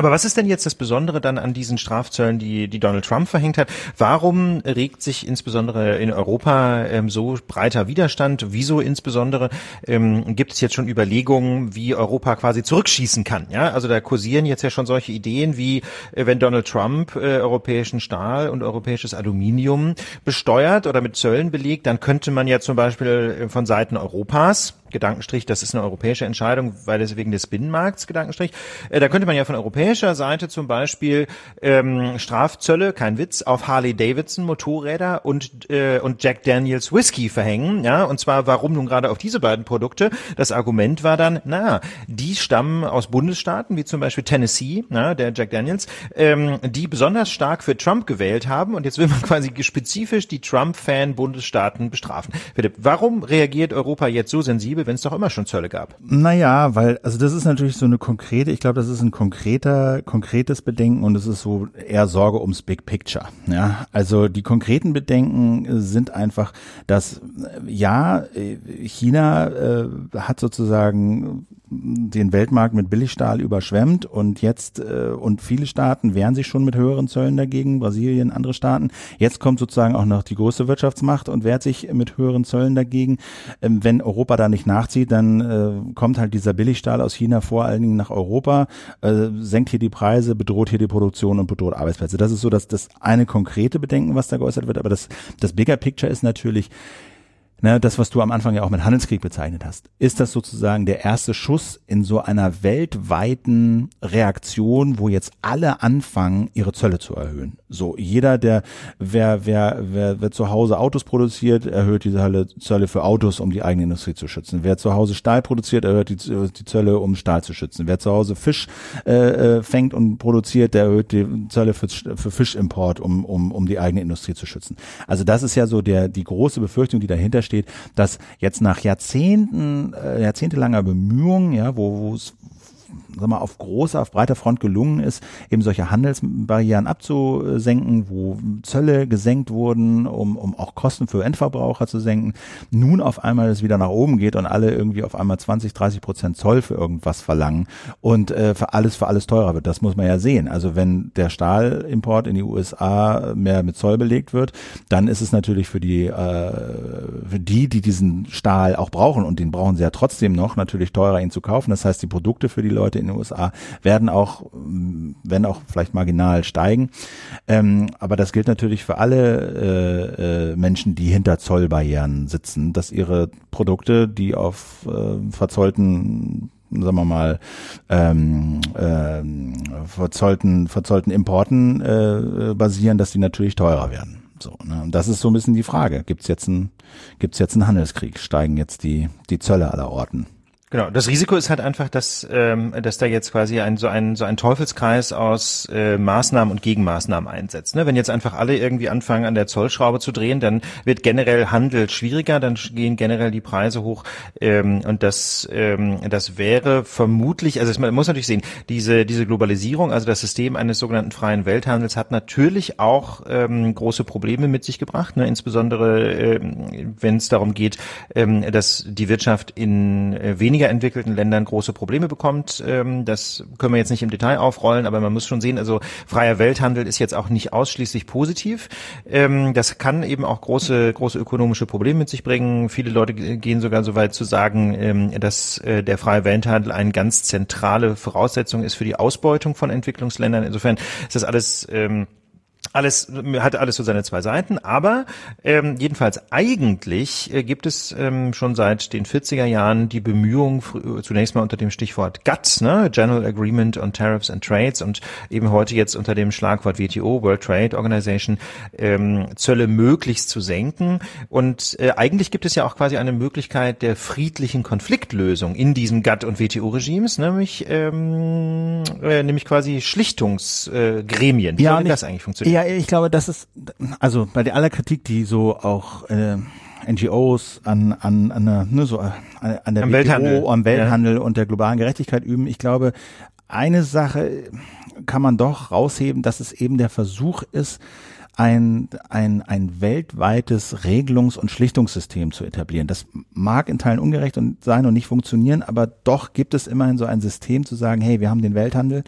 Speaker 2: Aber was ist denn jetzt das Besondere dann an diesen Strafzöllen, die, die Donald Trump verhängt hat? Warum regt sich insbesondere in Europa ähm, so breiter Widerstand? Wieso insbesondere ähm, gibt es jetzt schon Überlegungen, wie Europa quasi zurückschießen kann? Ja, also da kursieren jetzt ja schon solche Ideen wie, äh, wenn Donald Trump äh, europäischen Stahl und europäisches Aluminium besteuert oder mit Zöllen belegt, dann könnte man ja zum Beispiel äh, von Seiten Europas Gedankenstrich, das ist eine europäische Entscheidung, weil es wegen des Binnenmarkts, Gedankenstrich. Äh, da könnte man ja von europäischer Seite zum Beispiel ähm, Strafzölle, kein Witz, auf Harley Davidson Motorräder und äh, und Jack Daniels Whisky verhängen. Ja, und zwar warum nun gerade auf diese beiden Produkte? Das Argument war dann, na, die stammen aus Bundesstaaten wie zum Beispiel Tennessee, na, der Jack Daniels, ähm, die besonders stark für Trump gewählt haben und jetzt will man quasi spezifisch die Trump-Fan-Bundesstaaten bestrafen. Philipp, warum reagiert Europa jetzt so sensibel? Liebe, wenn es doch immer schon Zölle gab?
Speaker 1: Naja, weil, also das ist natürlich so eine konkrete, ich glaube, das ist ein konkreter, konkretes Bedenken und es ist so eher Sorge ums Big Picture. Ja, also die konkreten Bedenken sind einfach, dass ja, China äh, hat sozusagen den Weltmarkt mit Billigstahl überschwemmt und jetzt äh, und viele Staaten wehren sich schon mit höheren Zöllen dagegen, Brasilien, andere Staaten. Jetzt kommt sozusagen auch noch die große Wirtschaftsmacht und wehrt sich mit höheren Zöllen dagegen. Ähm, wenn Europa da nicht nachzieht, dann äh, kommt halt dieser Billigstahl aus China vor allen Dingen nach Europa, äh, senkt hier die Preise, bedroht hier die Produktion und bedroht Arbeitsplätze. Das ist so das, das eine konkrete Bedenken, was da geäußert wird. Aber das, das Bigger Picture ist natürlich, ne, das, was du am Anfang ja auch mit Handelskrieg bezeichnet hast, ist das sozusagen der erste Schuss in so einer weltweiten Reaktion, wo jetzt alle anfangen, ihre Zölle zu erhöhen. So, jeder, der, wer, wer, wer, wer zu Hause Autos produziert, erhöht die Zölle für Autos, um die eigene Industrie zu schützen. Wer zu Hause Stahl produziert, erhöht die, die Zölle, um Stahl zu schützen. Wer zu Hause Fisch äh, äh fängt und produziert, der erhöht die Zölle für, für Fischimport, um, um, um die eigene Industrie zu schützen. Also das ist ja so der, die große Befürchtung, die dahinter dass jetzt nach Jahrzehnten, äh, jahrzehntelanger Bemühungen, ja, wo es sag mal, auf großer, auf breiter Front gelungen ist, eben solche Handelsbarrieren abzusenken, wo Zölle gesenkt wurden, um, um auch Kosten für Endverbraucher zu senken, nun auf einmal es wieder nach oben geht und alle irgendwie auf einmal 20, 30 Prozent Zoll für irgendwas verlangen und äh, für alles, für alles teurer wird. Das muss man ja sehen. Also wenn der Stahlimport in die USA mehr mit Zoll belegt wird, dann ist es natürlich für die, äh, für die, die diesen Stahl auch brauchen und den brauchen sie ja trotzdem noch, natürlich teurer ihn zu kaufen. Das heißt, die Produkte für die Leute in den USA werden auch, werden auch vielleicht marginal steigen. Ähm, aber das gilt natürlich für alle äh, äh, Menschen, die hinter Zollbarrieren sitzen, dass ihre Produkte, die auf äh, verzollten sagen wir mal, ähm, ähm, verzollten, verzollten Importen äh, basieren, dass die natürlich teurer werden. So, ne? Und das ist so ein bisschen die Frage. Gibt's jetzt einen, gibt's jetzt einen Handelskrieg? Steigen jetzt die, die Zölle aller Orten?
Speaker 2: Genau, das Risiko ist halt einfach, dass, ähm, dass da jetzt quasi ein, so, ein, so ein Teufelskreis aus äh, Maßnahmen und Gegenmaßnahmen einsetzt. Ne? Wenn jetzt einfach alle irgendwie anfangen, an der Zollschraube zu drehen, dann wird generell Handel schwieriger, dann gehen generell die Preise hoch ähm, und das, ähm, das wäre vermutlich, also man muss natürlich sehen, diese, diese Globalisierung, also das System eines sogenannten freien Welthandels hat natürlich auch ähm, große Probleme mit sich gebracht, ne? insbesondere ähm, wenn es darum geht, ähm, dass die Wirtschaft in äh, weniger weniger entwickelten Ländern große Probleme bekommt. Ähm, das können wir jetzt nicht im Detail aufrollen, aber man muss schon sehen, also freier Welthandel ist jetzt auch nicht ausschließlich positiv. Ähm, das kann eben auch große, große ökonomische Probleme mit sich bringen. Viele Leute gehen sogar so weit zu sagen, ähm, dass äh, der freie Welthandel eine ganz zentrale Voraussetzung ist für die Ausbeutung von Entwicklungsländern. Insofern ist das alles alles hat alles so seine zwei Seiten, aber ähm, jedenfalls eigentlich äh, gibt es ähm, schon seit den 40er Jahren die Bemühungen zunächst mal unter dem Stichwort GATT, ne, General Agreement on Tariffs and Trades und eben heute jetzt unter dem Schlagwort WTO, World Trade Organization, ähm, Zölle möglichst zu senken und äh, eigentlich gibt es ja auch quasi eine Möglichkeit der friedlichen Konfliktlösung in diesem GATT und WTO Regimes, nämlich ähm, äh, nämlich quasi Schlichtungsgremien. Wie
Speaker 1: ja,
Speaker 2: soll das eigentlich funktionieren?
Speaker 1: Ja, ich glaube, das ist, also bei der aller Kritik, die so auch äh, NGOs an, an, an, der, ne, so an, an der
Speaker 2: am WTO, Welthandel,
Speaker 1: am Welthandel ja. und der globalen Gerechtigkeit üben, ich glaube, eine Sache kann man doch rausheben, dass es eben der Versuch ist, ein, ein, ein weltweites Regelungs- und Schlichtungssystem zu etablieren. Das mag in Teilen ungerecht und sein und nicht funktionieren, aber doch gibt es immerhin so ein System zu sagen, hey, wir haben den Welthandel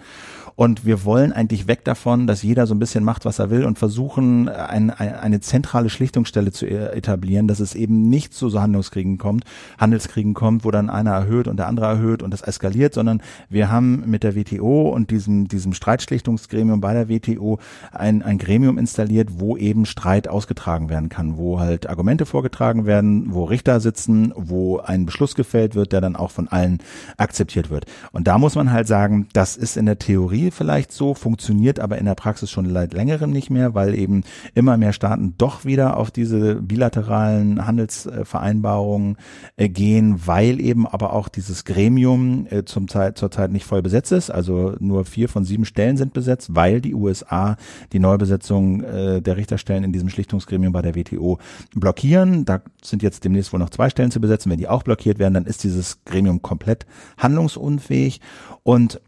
Speaker 1: und wir wollen eigentlich weg davon, dass jeder so ein bisschen macht, was er will und versuchen, ein, ein, eine zentrale Schlichtungsstelle zu e-, etablieren, dass es eben nicht zu so Handlungskriegen kommt, Handelskriegen kommt, wo dann einer erhöht und der andere erhöht und das eskaliert, sondern wir haben mit der WTO und diesem, diesem Streitschlichtungsgremium bei der WTO ein, ein Gremium installiert, wo eben Streit ausgetragen werden kann, wo halt Argumente vorgetragen werden, wo Richter sitzen, wo ein Beschluss gefällt wird, der dann auch von allen akzeptiert wird. Und da muss man halt sagen, das ist in der Theorie Theorie vielleicht so, funktioniert aber in der Praxis schon seit längerem nicht mehr, weil eben immer mehr Staaten doch wieder auf diese bilateralen Handelsvereinbarungen äh, gehen, weil eben aber auch dieses Gremium äh, zum Zeit, zurzeit nicht voll besetzt ist. Also nur vier von sieben Stellen sind besetzt, weil die USA die Neubesetzung äh, der Richterstellen in diesem Schlichtungsgremium bei der WTO blockieren. Da sind jetzt demnächst wohl noch zwei Stellen zu besetzen. Wenn die auch blockiert werden, dann ist dieses Gremium komplett handlungsunfähig. Und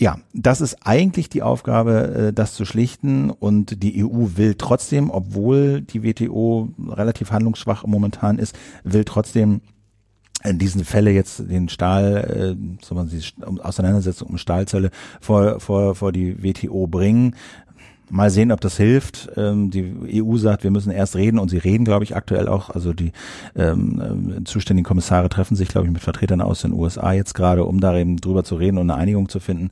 Speaker 1: ja, das ist eigentlich die Aufgabe, äh, das zu schlichten. Und die EU will trotzdem, obwohl die WTO relativ handlungsschwach momentan ist, will trotzdem in diesen Fälle jetzt den Stahl, äh, so man die Auseinandersetzung um Stahlzölle vor, vor, vor die WTO bringen. Mal sehen, ob das hilft. Ähm, die EU sagt, wir müssen erst reden und sie reden, glaube ich, aktuell auch. Also die ähm, äh, zuständigen Kommissare treffen sich, glaube ich, mit Vertretern aus den USA jetzt gerade, um da eben drüber zu reden und eine Einigung zu finden.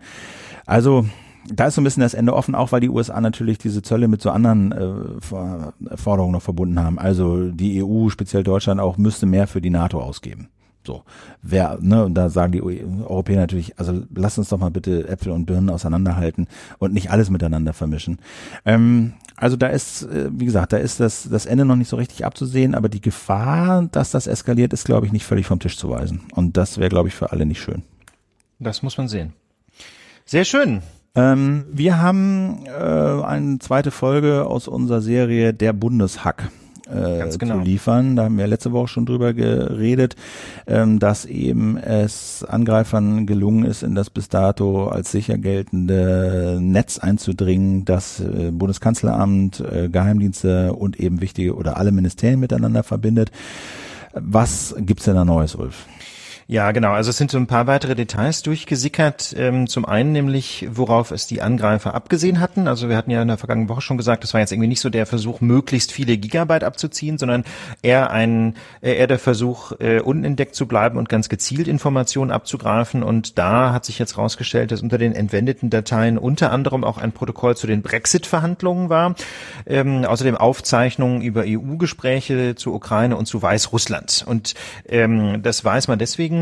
Speaker 1: Also da ist so ein bisschen das Ende offen, auch weil die USA natürlich diese Zölle mit so anderen äh, Forderungen noch verbunden haben. Also die EU, speziell Deutschland auch, müsste mehr für die NATO ausgeben. So, wer, ne, und da sagen die Europäer natürlich, also lass uns doch mal bitte Äpfel und Birnen auseinanderhalten und nicht alles miteinander vermischen. Ähm, also da ist, äh, wie gesagt, da ist das, das Ende noch nicht so richtig abzusehen, aber die Gefahr, dass das eskaliert, ist, glaube ich, nicht völlig vom Tisch zu weisen. Und das wäre, glaube ich, für alle nicht schön.
Speaker 2: Das muss man sehen. Sehr schön.
Speaker 1: Ähm, wir haben äh, eine zweite Folge aus unserer Serie Der Bundeshack äh, genau. zu liefern. Da haben wir letzte Woche schon drüber geredet, ähm, dass eben es Angreifern gelungen ist, in das bis dato als sicher geltende Netz einzudringen, das äh, Bundeskanzleramt, äh, Geheimdienste und eben wichtige oder alle Ministerien miteinander verbindet. Was gibt's denn da Neues, Ulf?
Speaker 2: Ja, genau. Also es sind so ein paar weitere Details durchgesickert. Ähm, zum einen nämlich, worauf es die Angreifer abgesehen hatten. Also wir hatten ja in der vergangenen Woche schon gesagt, das war jetzt irgendwie nicht so der Versuch, möglichst viele Gigabyte abzuziehen, sondern eher ein, äh, eher der Versuch, äh, unentdeckt zu bleiben und ganz gezielt Informationen abzugreifen. Und da hat sich jetzt rausgestellt, dass unter den entwendeten Dateien unter anderem auch ein Protokoll zu den Brexit-Verhandlungen war. Ähm, außerdem Aufzeichnungen über EU-Gespräche zu Ukraine und zu Weißrussland. Und ähm, das weiß man deswegen,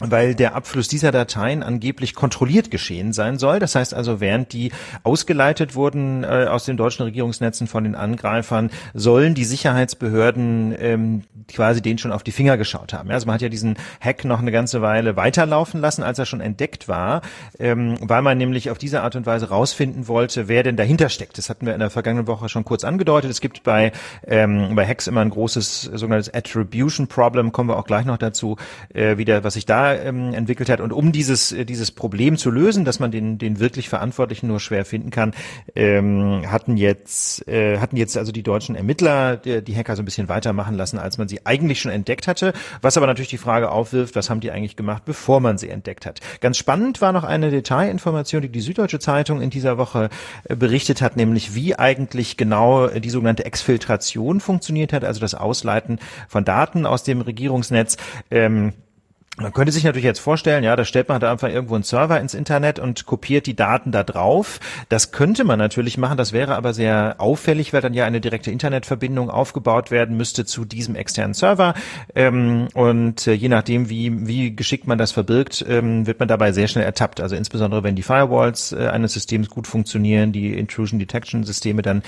Speaker 2: weil der Abfluss dieser Dateien angeblich kontrolliert geschehen sein soll. Das heißt also, während die ausgeleitet wurden äh, aus den deutschen Regierungsnetzen von den Angreifern, sollen die Sicherheitsbehörden ähm, quasi denen schon auf die Finger geschaut haben. Also man hat ja diesen Hack noch eine ganze Weile weiterlaufen lassen, als er schon entdeckt war, ähm, weil man nämlich auf diese Art und Weise rausfinden wollte, wer denn dahinter steckt. Das hatten wir in der vergangenen Woche schon kurz angedeutet. Es gibt bei, ähm, bei Hacks immer ein großes sogenanntes Attribution Problem, kommen wir auch gleich noch dazu, äh, wieder, was sich da ähm, entwickelt hat. Und um dieses, äh, dieses Problem zu lösen, dass man den, den wirklich Verantwortlichen nur schwer finden kann, ähm, hatten jetzt, äh, hatten jetzt also die deutschen Ermittler die, die Hacker so ein bisschen weitermachen lassen, als man sie eigentlich schon entdeckt hatte. Was aber natürlich die Frage aufwirft, was haben die eigentlich gemacht, bevor man sie entdeckt hat. Ganz spannend war noch eine Detailinformation, die die Süddeutsche Zeitung in dieser Woche äh, berichtet hat, nämlich wie eigentlich genau die sogenannte Exfiltration funktioniert hat, also das Ausleiten von Daten aus dem Regierungsnetz. Ähm, man könnte sich natürlich jetzt vorstellen, ja, da stellt man da einfach irgendwo einen Server ins Internet und kopiert die Daten da drauf. Das könnte man natürlich machen, das wäre aber sehr auffällig, weil dann ja eine direkte Internetverbindung aufgebaut werden müsste zu diesem externen Server. Ähm, und äh, je nachdem, wie, wie geschickt man das verbirgt, ähm, wird man dabei sehr schnell ertappt. Also insbesondere, wenn die Firewalls äh, eines Systems gut funktionieren, die Intrusion Detection Systeme, dann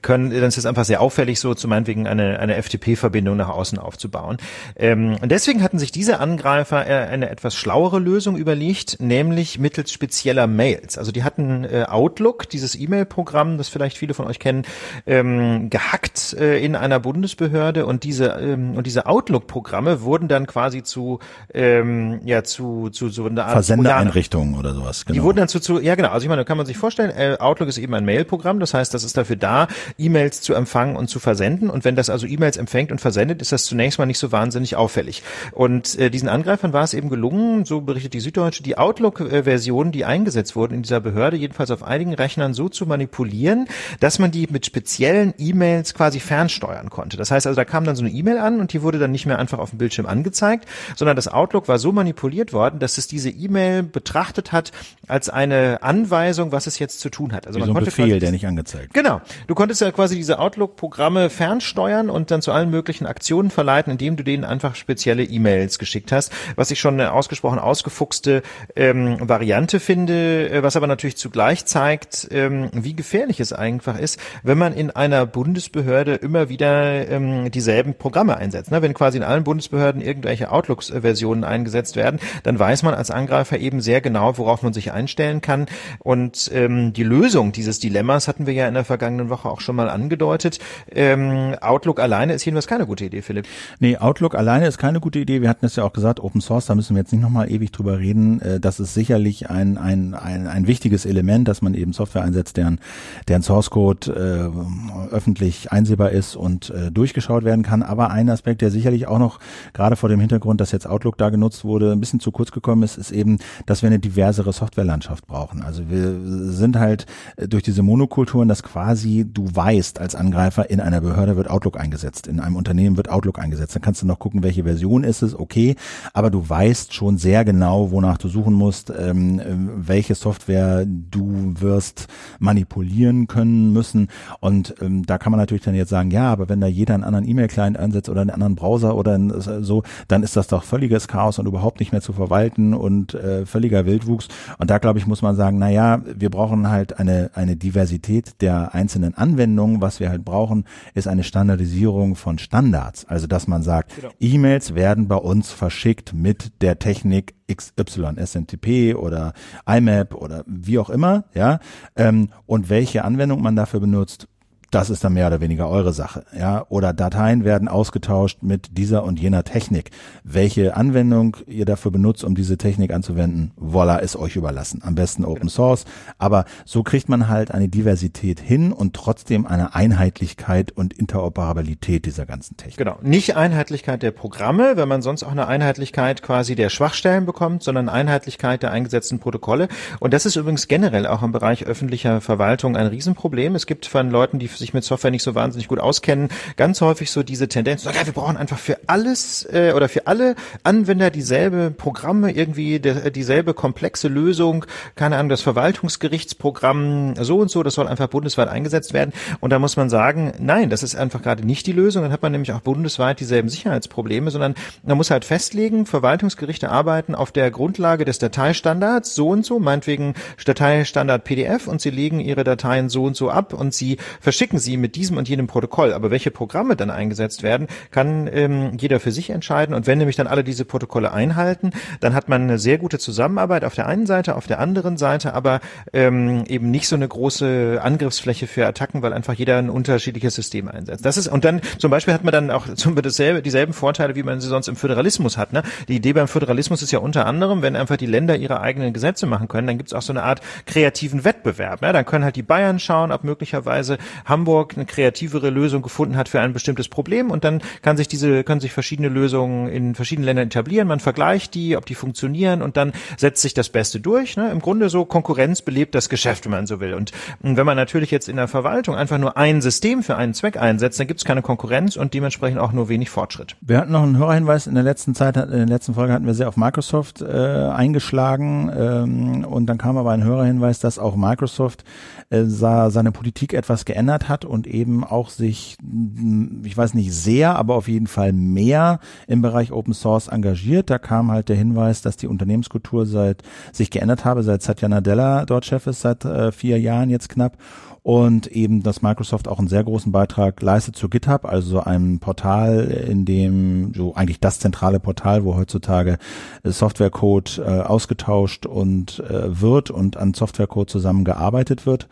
Speaker 2: können, dann ist es einfach sehr auffällig, so zu meinetwegen eine, eine FTP-Verbindung nach außen aufzubauen. Ähm, und deswegen hatten sich diese Angreifer eine etwas schlauere Lösung überlegt, nämlich mittels spezieller Mails. Also die hatten äh, Outlook, dieses E-Mail-Programm, das vielleicht viele von euch kennen, ähm, gehackt äh, in einer Bundesbehörde und diese ähm, und diese Outlook-Programme wurden dann quasi zu ähm, ja zu zu so einer Art
Speaker 1: Versendereinrichtungen oder sowas.
Speaker 2: Genau. Die wurden dann zu, zu ja genau. Also ich meine, da kann man sich vorstellen, äh, Outlook ist eben ein Mail-Programm, das heißt, das ist dafür da, E-Mails zu empfangen und zu versenden. Und wenn das also E-Mails empfängt und versendet, ist das zunächst mal nicht so wahnsinnig auffällig. Und äh, diesen Angreifer Angreifern war es eben gelungen, so berichtet die Süddeutsche, die Outlook-Versionen, die eingesetzt wurden in dieser Behörde, jedenfalls auf einigen Rechnern so zu manipulieren, dass man die mit speziellen E-Mails quasi fernsteuern konnte. Das heißt also, da kam dann so eine E-Mail an und die wurde dann nicht mehr einfach auf dem Bildschirm angezeigt, sondern das Outlook war so manipuliert worden, dass es diese E-Mail betrachtet hat als eine Anweisung, was es jetzt zu tun hat.
Speaker 1: Also Wie man so ein Befehl, der nicht angezeigt.
Speaker 2: Genau. Du konntest ja quasi diese Outlook-Programme fernsteuern und dann zu allen möglichen Aktionen verleiten, indem du denen einfach spezielle E-Mails geschickt hast was ich schon eine ausgesprochen ausgefuchste ähm, Variante finde, äh, was aber natürlich zugleich zeigt, ähm, wie gefährlich es einfach ist, wenn man in einer Bundesbehörde immer wieder ähm, dieselben Programme einsetzt. Ne? Wenn quasi in allen Bundesbehörden irgendwelche Outlooks-Versionen eingesetzt werden, dann weiß man als Angreifer eben sehr genau, worauf man sich einstellen kann. Und ähm, die Lösung dieses Dilemmas hatten wir ja in der vergangenen Woche auch schon mal angedeutet. Ähm, Outlook alleine ist jedenfalls keine gute Idee, Philipp.
Speaker 1: Nee, Outlook alleine ist keine gute Idee. Wir hatten es ja auch gesagt, Open Open Source, da müssen wir jetzt nicht nochmal ewig drüber reden. Äh, das ist sicherlich ein, ein, ein, ein wichtiges Element, dass man eben Software einsetzt, deren, deren Source Code äh, öffentlich einsehbar ist und äh, durchgeschaut werden kann. Aber ein Aspekt, der sicherlich auch noch gerade vor dem Hintergrund, dass jetzt Outlook da genutzt wurde, ein bisschen zu kurz gekommen ist, ist eben, dass wir eine diversere Softwarelandschaft brauchen. Also wir sind halt äh, durch diese Monokulturen, dass quasi du weißt als Angreifer, in einer Behörde wird Outlook eingesetzt, in einem Unternehmen wird Outlook eingesetzt. Dann kannst du noch gucken, welche Version ist es, okay. Aber aber du weißt schon sehr genau, wonach du suchen musst, ähm, welche Software du wirst manipulieren können müssen. Und ähm, da kann man natürlich dann jetzt sagen, ja, aber wenn da jeder einen anderen E-Mail-Client einsetzt oder einen anderen Browser oder so, dann ist das doch völliges Chaos und überhaupt nicht mehr zu verwalten und äh, völliger Wildwuchs. Und da glaube ich, muss man sagen, na ja, wir brauchen halt eine, eine Diversität der einzelnen Anwendungen. Was wir halt brauchen, ist eine Standardisierung von Standards. Also, dass man sagt, genau. E-Mails werden bei uns verschickt mit der Technik XY, SMTP oder IMAP oder wie auch immer, ja. Ähm, und welche Anwendung man dafür benutzt, das ist dann mehr oder weniger eure Sache, ja. Oder Dateien werden ausgetauscht mit dieser und jener Technik. Welche Anwendung ihr dafür benutzt, um diese Technik anzuwenden, voila, ist euch überlassen. Am besten Open. Source. Aber so kriegt man halt eine Diversität hin und trotzdem eine Einheitlichkeit und Interoperabilität dieser ganzen Technik.
Speaker 2: Genau. Nicht Einheitlichkeit der Programme, wenn man sonst auch eine Einheitlichkeit quasi der Schwachstellen bekommt, sondern Einheitlichkeit der eingesetzten Protokolle. Und das ist übrigens generell auch im Bereich öffentlicher Verwaltung ein Riesenproblem. Es gibt von Leuten, die sich mit Software nicht so wahnsinnig gut auskennen, ganz häufig so diese Tendenz, ja, wir brauchen einfach für alles äh, oder für alle Anwender dieselbe Programme, irgendwie de, dieselbe komplexe Lösung, keine Ahnung, das Verwaltungsgerichtsprogramm so und so, das soll einfach bundesweit eingesetzt werden. Und da muss man sagen, nein, das ist einfach gerade nicht die Lösung. Dann hat man nämlich auch bundesweit dieselben Sicherheitsprobleme, sondern man muss halt festlegen, Verwaltungsgerichte arbeiten auf der Grundlage des Dateistandards so und so, meinetwegen Dateistandard PDF und sie legen ihre Dateien so und so ab und sie verschicken schicken Sie mit diesem und jenem Protokoll. Aber welche Programme dann eingesetzt werden, kann ähm, jeder für sich entscheiden. Und wenn nämlich dann alle diese Protokolle einhalten, dann hat man eine sehr gute Zusammenarbeit auf der einen Seite, auf der anderen Seite aber ähm, eben nicht so eine große Angriffsfläche für Attacken, weil einfach jeder ein unterschiedliches System einsetzt. Das ist und dann zum Beispiel hat man dann auch zum dasselbe, dieselben Vorteile, wie man sie sonst im Föderalismus hat. Ne? Die Idee beim Föderalismus ist ja unter anderem, wenn einfach die Länder ihre eigenen Gesetze machen können, dann gibt es auch so eine Art kreativen Wettbewerb. Ne? Dann können halt die Bayern schauen, ob möglicherweise Hamburg Hamburg eine kreativere Lösung gefunden hat für ein bestimmtes Problem und dann kann sich diese, können sich verschiedene Lösungen in verschiedenen Ländern etablieren. Man vergleicht die, ob die funktionieren und dann setzt sich das Beste durch. Ne? Im Grunde so Konkurrenz belebt das Geschäft, wenn man so will. Und wenn man natürlich jetzt in der Verwaltung einfach nur ein System für einen Zweck einsetzt, dann gibt es keine Konkurrenz und dementsprechend auch nur wenig Fortschritt.
Speaker 1: Wir hatten noch einen Hörerhinweis in der letzten Zeit, in der letzten Folge hatten wir sehr auf Microsoft äh, eingeschlagen ähm, und dann kam aber ein Hörerhinweis, dass auch Microsoft äh, seine Politik etwas geändert hat und eben auch sich, mm, ich weiß nicht sehr, aber auf jeden Fall mehr im Bereich Open Source engagiert. Da kam halt der Hinweis, dass die Unternehmenskultur seit sich geändert habe, seit Satya Nadella dort Chef ist, seit äh, vier Jahren jetzt knapp und eben, dass Microsoft auch einen sehr großen Beitrag leistet zu GitHub, also einem Portal, in dem so eigentlich das zentrale Portal, wo heutzutage Softwarecode äh, ausgetauscht und äh, wird und an Softwarecode zusammengearbeitet wird.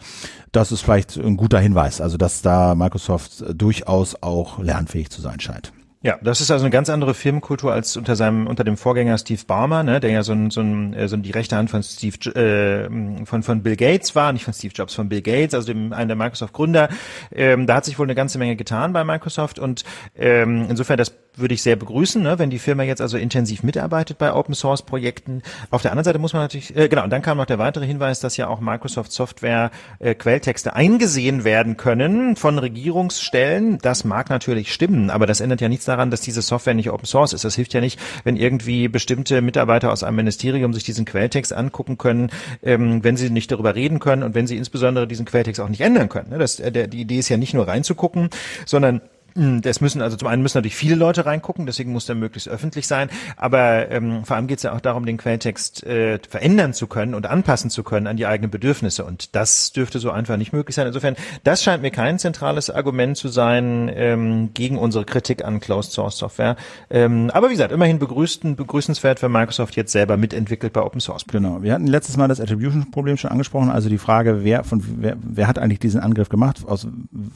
Speaker 1: Das ist vielleicht ein guter Hinweis, also dass da Microsoft durchaus auch lernfähig zu sein scheint.
Speaker 2: Ja, das ist also eine ganz andere Firmenkultur als unter seinem unter dem Vorgänger Steve Ballmer, ne, der ja so ein, so, ein, äh, so die rechte Hand von Steve äh, von von Bill Gates war, nicht von Steve Jobs, von Bill Gates, also dem einen der Microsoft Gründer. Ähm, da hat sich wohl eine ganze Menge getan bei Microsoft und ähm, insofern das würde ich sehr begrüßen, ne, wenn die Firma jetzt also intensiv mitarbeitet bei Open Source Projekten. Auf der anderen Seite muss man natürlich, äh, genau, und dann kam noch der weitere Hinweis, dass ja auch Microsoft Software äh, Quelltexte eingesehen werden können von Regierungsstellen. Das mag natürlich stimmen, aber das ändert ja nichts daran, dass diese Software nicht Open Source ist. Das hilft ja nicht, wenn irgendwie bestimmte Mitarbeiter aus einem Ministerium sich diesen Quelltext angucken können, ähm, wenn sie nicht darüber reden können und wenn sie insbesondere diesen Quelltext auch nicht ändern können. Ne? Das, äh, der, die Idee ist ja nicht nur reinzugucken, sondern das müssen also zum einen müssen natürlich viele Leute reingucken, deswegen muss der möglichst öffentlich sein. Aber ähm, vor allem geht es ja auch darum, den Quelltext äh, verändern zu können und anpassen zu können an die eigenen Bedürfnisse. Und das dürfte so einfach nicht möglich sein. Insofern, das scheint mir kein zentrales Argument zu sein ähm, gegen unsere Kritik an Closed Source Software. Ähm, aber wie gesagt, immerhin begrüßten, begrüßenswert, wenn Microsoft jetzt selber mitentwickelt bei Open Source.
Speaker 1: Genau. Wir hatten letztes Mal das Attribution-Problem schon angesprochen, also die Frage, wer von wer, wer hat eigentlich diesen Angriff gemacht, aus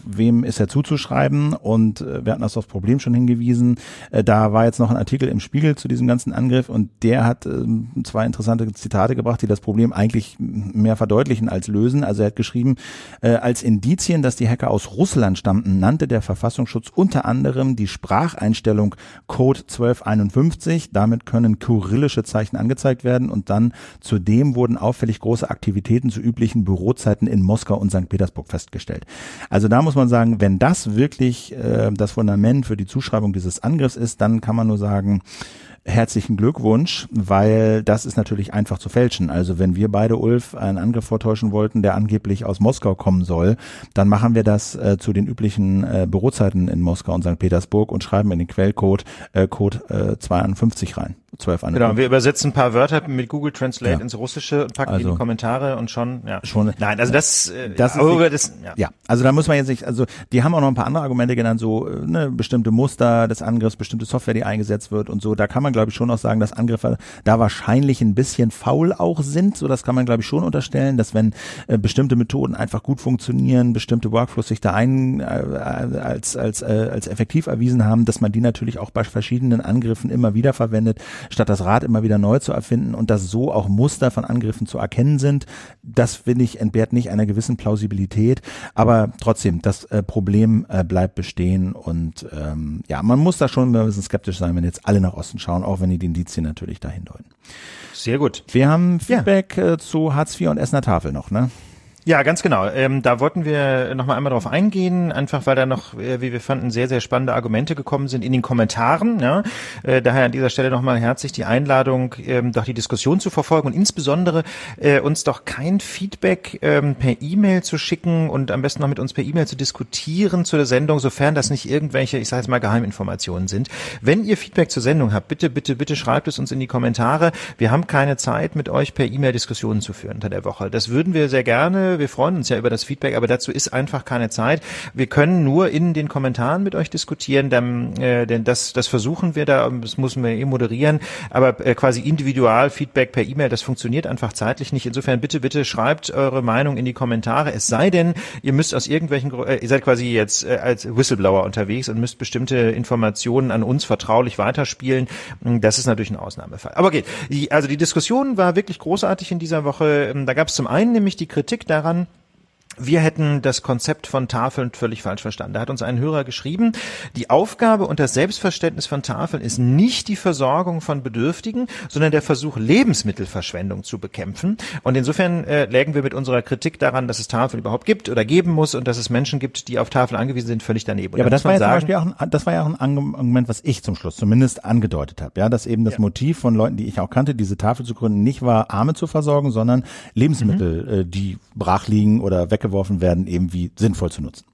Speaker 1: wem ist er zuzuschreiben und und äh, wir hatten das aufs Problem schon hingewiesen. Äh, da war jetzt noch ein Artikel im Spiegel zu diesem ganzen Angriff und der hat äh, zwei interessante Zitate gebracht, die das Problem eigentlich mehr verdeutlichen als lösen. Also er hat geschrieben, äh, als Indizien, dass die Hacker aus Russland stammten, nannte der Verfassungsschutz unter anderem die Spracheinstellung Code 1251. Damit können kyrillische Zeichen angezeigt werden und dann zudem wurden auffällig große Aktivitäten zu üblichen Bürozeiten in Moskau und St. Petersburg festgestellt. Also da muss man sagen, wenn das wirklich äh, das Fundament für die Zuschreibung dieses Angriffs ist, dann kann man nur sagen, herzlichen Glückwunsch, weil das ist natürlich einfach zu fälschen. Also wenn wir beide Ulf einen Angriff vortäuschen wollten, der angeblich aus Moskau kommen soll, dann machen wir das äh, zu den üblichen äh, Bürozeiten in Moskau und St. Petersburg und schreiben in den Quellcode äh, Code äh, 52 rein. 12
Speaker 2: an. Genau, wir übersetzen ein paar Wörter mit Google Translate
Speaker 1: Ja.
Speaker 2: ins Russische und packen die in
Speaker 1: Also-
Speaker 2: die Kommentare und schon, ja.
Speaker 1: Schon-
Speaker 2: Nein, also das, äh,
Speaker 1: Das ist nicht-
Speaker 2: das, ja.
Speaker 1: Ja, also da muss man jetzt nicht, also die haben auch noch ein paar andere Argumente genannt, so äh, ne, bestimmte Muster des Angriffs, bestimmte Software, die eingesetzt wird und so. Da kann man, glaube ich, schon noch sagen, dass Angriffe da wahrscheinlich ein bisschen faul auch sind. So, das kann man, glaube ich, schon unterstellen, dass wenn äh, bestimmte Methoden einfach gut funktionieren, bestimmte Workflows sich da ein äh, als als äh, als effektiv erwiesen haben, dass man die natürlich auch bei verschiedenen Angriffen immer wieder verwendet, statt das Rad immer wieder neu zu erfinden und dass so auch Muster von Angriffen zu erkennen sind. Das finde ich entbehrt nicht einer gewissen Plausibilität, aber trotzdem das äh, Problem äh, bleibt bestehen und ähm, ja, man muss da schon ein bisschen skeptisch sein, wenn jetzt alle nach Osten schauen, auch wenn die Indizien natürlich dahin deuten.
Speaker 2: Sehr gut.
Speaker 1: Wir haben Feedback äh, zu Hartz IV und Essener Tafel noch, ne?
Speaker 2: Ja, ganz genau. Ähm, da wollten wir noch mal einmal drauf eingehen, einfach weil da noch, äh, wie wir fanden, sehr, sehr spannende Argumente gekommen sind in den Kommentaren. Ja? Äh, daher an dieser Stelle noch mal herzlich die Einladung, ähm, doch die Diskussion zu verfolgen und insbesondere äh, uns doch kein Feedback ähm, per E-Mail zu schicken und am besten noch mit uns per E-Mail zu diskutieren zu der Sendung, sofern das nicht irgendwelche, ich sage jetzt mal, Geheiminformationen sind. Wenn ihr Feedback zur Sendung habt, bitte, bitte, bitte schreibt es uns in die Kommentare. Wir haben keine Zeit, mit euch per E-Mail Diskussionen zu führen unter der Woche. Das würden wir sehr gerne. Wir freuen uns ja über das Feedback, aber dazu ist einfach keine Zeit. Wir können nur in den Kommentaren mit euch diskutieren, dann, äh, denn das, das versuchen wir da, das müssen wir eh moderieren, aber äh, quasi individual Feedback per E-Mail, das funktioniert einfach zeitlich nicht. Insofern bitte, bitte schreibt eure Meinung in die Kommentare. Es sei denn, ihr müsst aus irgendwelchen, äh, ihr seid quasi jetzt äh, als Whistleblower unterwegs und müsst bestimmte Informationen an uns vertraulich weiterspielen. Das ist natürlich ein Ausnahmefall. Aber geht. Die, also die Diskussion war wirklich großartig in dieser Woche. Da gab es zum einen nämlich die Kritik daran, daran, wir hätten das Konzept von Tafeln völlig falsch verstanden. Da hat uns ein Hörer geschrieben, die Aufgabe und das Selbstverständnis von Tafeln ist nicht die Versorgung von Bedürftigen, sondern der Versuch, Lebensmittelverschwendung zu bekämpfen. Und insofern äh, lägen wir mit unserer Kritik daran, dass es Tafeln überhaupt gibt oder geben muss und dass es Menschen gibt, die auf Tafeln angewiesen sind, völlig daneben. Und
Speaker 1: Ja, aber
Speaker 2: da
Speaker 1: das war ja zum
Speaker 2: sagen,
Speaker 1: Beispiel auch ein, das war ja auch ein Argument, was ich zum Schluss zumindest angedeutet habe, ja, dass eben das Motiv von Leuten, die ich auch kannte, diese Tafel zu gründen, nicht war, Arme zu versorgen, sondern Lebensmittel,
Speaker 2: Mhm.
Speaker 1: äh, die brach liegen oder weggeworfen werden, irgendwie sinnvoll zu nutzen.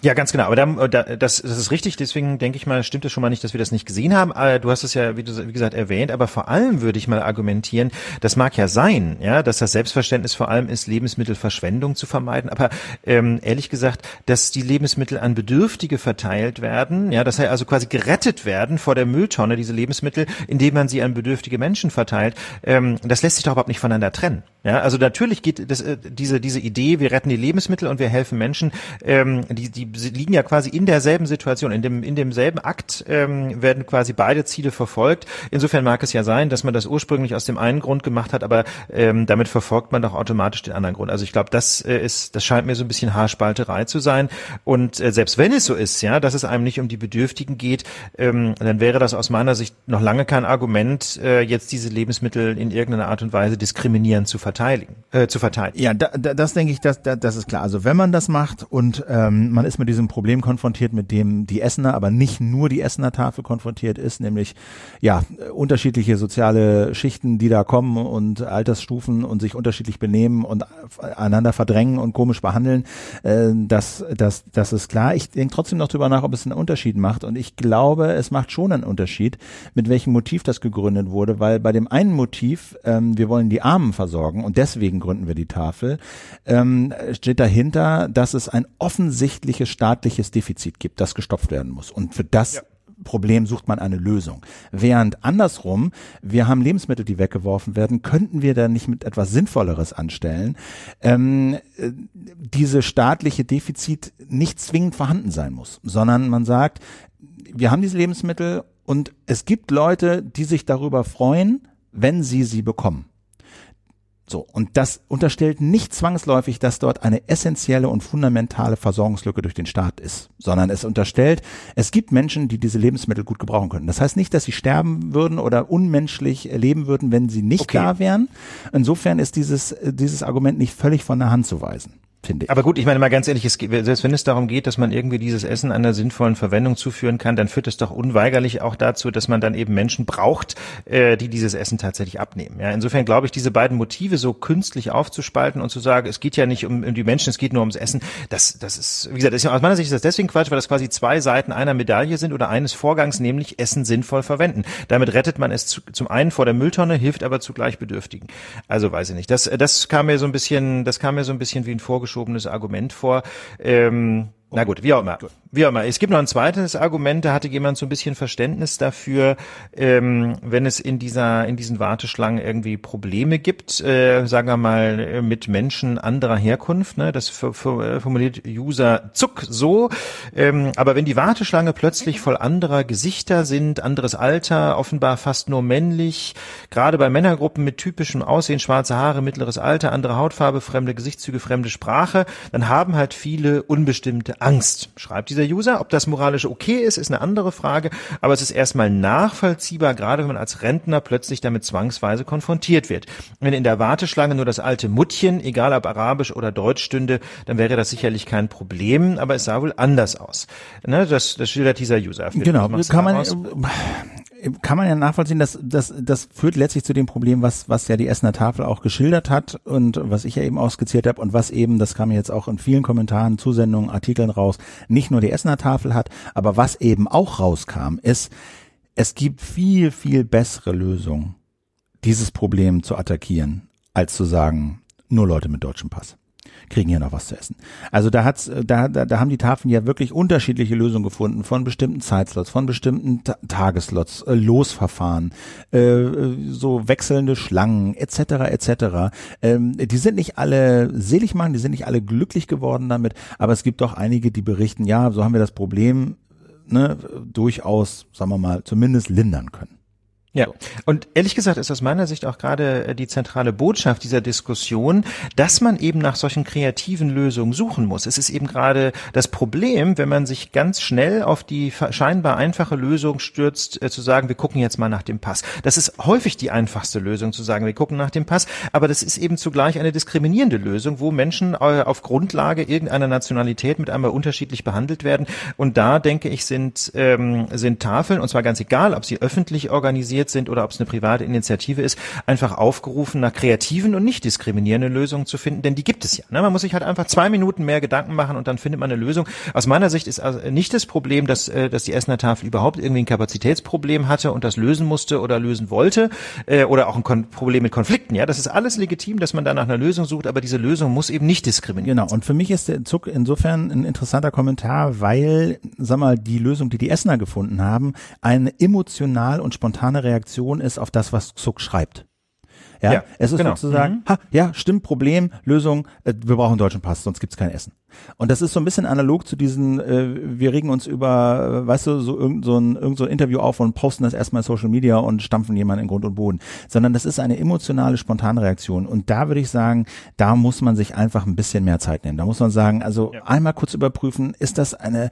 Speaker 2: Ja, ganz genau. Aber da, da, das, das ist richtig. Deswegen denke ich mal, stimmt es schon mal nicht, dass wir das nicht gesehen haben. Äh, Du hast es ja, wie, du, wie gesagt, erwähnt. Aber vor allem würde ich mal argumentieren, das mag ja sein, ja, dass das Selbstverständnis vor allem ist, Lebensmittelverschwendung zu vermeiden. Aber ähm, ehrlich gesagt, dass die Lebensmittel an Bedürftige verteilt werden, ja, dass sie also quasi gerettet werden vor der Mülltonne, diese Lebensmittel, indem man sie an bedürftige Menschen verteilt, ähm, das lässt sich doch überhaupt nicht voneinander trennen. Ja, also natürlich geht das, äh, diese, diese Idee, wir retten die Lebensmittel und wir helfen Menschen, ähm, die, die liegen ja quasi in derselben Situation, in dem, in demselben Akt ähm, werden quasi beide Ziele verfolgt. Insofern mag es ja sein, dass man das ursprünglich aus dem einen Grund gemacht hat, aber ähm, damit verfolgt man doch automatisch den anderen Grund. Also ich glaube, das äh, ist, das scheint mir so ein bisschen Haarspalterei zu sein. Und äh, selbst wenn es so ist, ja, dass es einem nicht um die Bedürftigen geht, ähm, dann wäre das aus meiner Sicht noch lange kein Argument, äh, jetzt diese Lebensmittel in irgendeiner Art und Weise diskriminierend zu verteidigen, äh, zu verteidigen.
Speaker 1: Ja, da, da, das denke ich, das, da, das ist klar. Also wenn man das macht und ähm, man ist mit diesem Problem konfrontiert, mit dem die Essener, aber nicht nur die Essener Tafel konfrontiert ist, nämlich ja unterschiedliche soziale Schichten, die da kommen und Altersstufen und sich unterschiedlich benehmen und einander verdrängen und komisch behandeln, äh, das, das, das ist klar. Ich denke trotzdem noch drüber nach, ob es einen Unterschied macht und ich glaube, es macht schon einen Unterschied, mit welchem Motiv das gegründet wurde, weil bei dem einen Motiv, ähm, wir wollen die Armen versorgen und deswegen gründen wir die Tafel, ähm, steht dahinter, dass es ein offensichtliches staatliches Defizit gibt, das gestopft werden muss. Und für das Problem sucht man eine Lösung. Während andersrum, wir haben Lebensmittel, die weggeworfen werden, könnten wir da nicht mit etwas Sinnvolleres anstellen, ähm, äh, diese staatliche Defizit nicht zwingend vorhanden sein muss, sondern man sagt, wir haben diese Lebensmittel und es gibt Leute, die sich darüber freuen, wenn sie sie bekommen. So, und das unterstellt nicht zwangsläufig, dass dort eine essentielle und fundamentale Versorgungslücke durch den Staat ist, sondern es unterstellt, es gibt Menschen, die diese Lebensmittel gut gebrauchen können. Das heißt nicht, dass sie sterben würden oder unmenschlich leben würden, wenn sie nicht
Speaker 2: Okay.
Speaker 1: da wären. Insofern ist dieses, dieses Argument nicht völlig von der Hand zu weisen.
Speaker 2: Finde ich. Aber gut, ich meine mal ganz ehrlich, es, selbst wenn es darum geht, dass man irgendwie dieses Essen einer sinnvollen Verwendung zuführen kann, dann führt es doch unweigerlich auch dazu, dass man dann eben Menschen braucht, äh, die dieses Essen tatsächlich abnehmen. Ja, insofern glaube ich, diese beiden Motive so künstlich aufzuspalten und zu sagen, es geht ja nicht um, um die Menschen, es geht nur ums Essen, das, das ist, wie gesagt, ist, aus meiner Sicht ist das deswegen Quatsch, weil das quasi zwei Seiten einer Medaille sind oder eines Vorgangs, nämlich Essen sinnvoll verwenden. Damit rettet man es zu, zum einen vor der Mülltonne, hilft aber zugleich Bedürftigen. Also weiß ich nicht. Das, das kam mir so ein bisschen, das kam mir so ein bisschen wie ein vorgeschobenes Argument vor. Ähm, na gut, wie auch immer. Wie auch immer. Es gibt noch ein zweites Argument, da hatte jemand so ein bisschen Verständnis dafür, ähm, wenn es in dieser, in diesen Warteschlangen irgendwie Probleme gibt, äh, sagen wir mal, mit Menschen anderer Herkunft, ne? das formuliert User Zuck so, ähm, aber wenn die Warteschlange plötzlich voll anderer Gesichter sind, anderes Alter, offenbar fast nur männlich, gerade bei Männergruppen mit typischem Aussehen, schwarze Haare, mittleres Alter, andere Hautfarbe, fremde Gesichtszüge, fremde Sprache, dann haben halt viele unbestimmte Angst, schreibt dieser User. Ob das moralisch okay ist, ist eine andere Frage, aber es ist erstmal nachvollziehbar, gerade wenn man als Rentner plötzlich damit zwangsweise konfrontiert wird. Wenn in der Warteschlange nur das alte Muttchen, egal ob Arabisch oder Deutsch stünde, dann wäre das sicherlich kein Problem, aber es sah wohl anders aus. Ne, das, das schildert dieser User.
Speaker 1: Genau, kann man, kann man ja nachvollziehen, dass das, das führt letztlich zu dem Problem, was, was ja die Essener Tafel auch geschildert hat und was ich ja eben ausskizziert habe und was eben, das kam jetzt auch in vielen Kommentaren, Zusendungen, Artikeln raus, nicht nur die Essener Tafel hat, aber was eben auch rauskam, ist, es gibt viel, viel bessere Lösungen, dieses Problem zu attackieren, als zu sagen, nur Leute mit deutschem Pass kriegen hier noch was zu essen. Also da hat's, da, da, da haben die Tafeln ja wirklich unterschiedliche Lösungen gefunden von bestimmten Zeitslots, von bestimmten Ta Tageslots, äh, Losverfahren, äh, so wechselnde Schlangen etc. etc. Ähm, die sind nicht alle selig machen, die sind nicht alle glücklich geworden damit, aber es gibt doch einige, die berichten, ja, so haben wir das Problem ne, durchaus, sagen wir mal, zumindest lindern können.
Speaker 2: Ja, und ehrlich gesagt ist aus meiner Sicht auch gerade äh, die zentrale Botschaft dieser Diskussion, dass man eben nach solchen kreativen Lösungen suchen muss. Es ist eben gerade das Problem, wenn man sich ganz schnell auf die scheinbar einfache Lösung stürzt, äh, zu sagen, wir gucken jetzt mal nach dem Pass. Das ist häufig die einfachste Lösung, zu sagen, wir gucken nach dem Pass, aber das ist eben zugleich eine diskriminierende Lösung, wo Menschen äh, auf Grundlage irgendeiner Nationalität mit einmal unterschiedlich behandelt werden. Und da, denke ich, sind, ähm, sind Tafeln, und zwar ganz egal, ob sie öffentlich organisiert organisiert sind oder ob es eine private Initiative ist, einfach aufgerufen, nach kreativen und nicht diskriminierenden Lösungen zu finden, denn die gibt es ja. Ne? Man muss sich halt einfach zwei Minuten mehr Gedanken machen und dann findet man eine Lösung. Aus meiner Sicht ist also nicht das Problem, dass, äh, dass die Essener Tafel überhaupt irgendwie ein Kapazitätsproblem hatte und das lösen musste oder lösen wollte äh, oder auch ein Kon Problem mit Konflikten. Ja, das ist alles legitim, dass man da nach einer Lösung sucht, aber diese Lösung muss eben nicht diskriminieren.
Speaker 1: Genau. Und für mich ist der Zug insofern ein interessanter Kommentar, weil, sag mal, die Lösung, die die Essener gefunden haben, eine emotional und spontane Reaktion ist auf das, was Zuck schreibt. Ja, ja es ist genau. sozusagen, mhm. ha, ja, stimmt, Problem, Lösung, äh, wir brauchen einen deutschen Pass, sonst gibt's kein Essen. Und das ist so ein bisschen analog zu diesen, äh, wir regen uns über, äh, weißt du, so irgend so ein, irgend so ein Interview auf und posten das erstmal in Social Media und stampfen jemanden in Grund und Boden. Sondern das ist eine emotionale, spontane Reaktion. Und da würde ich sagen, da muss man sich einfach ein bisschen mehr Zeit nehmen. Da muss man sagen, also ja. einmal kurz überprüfen, ist das eine,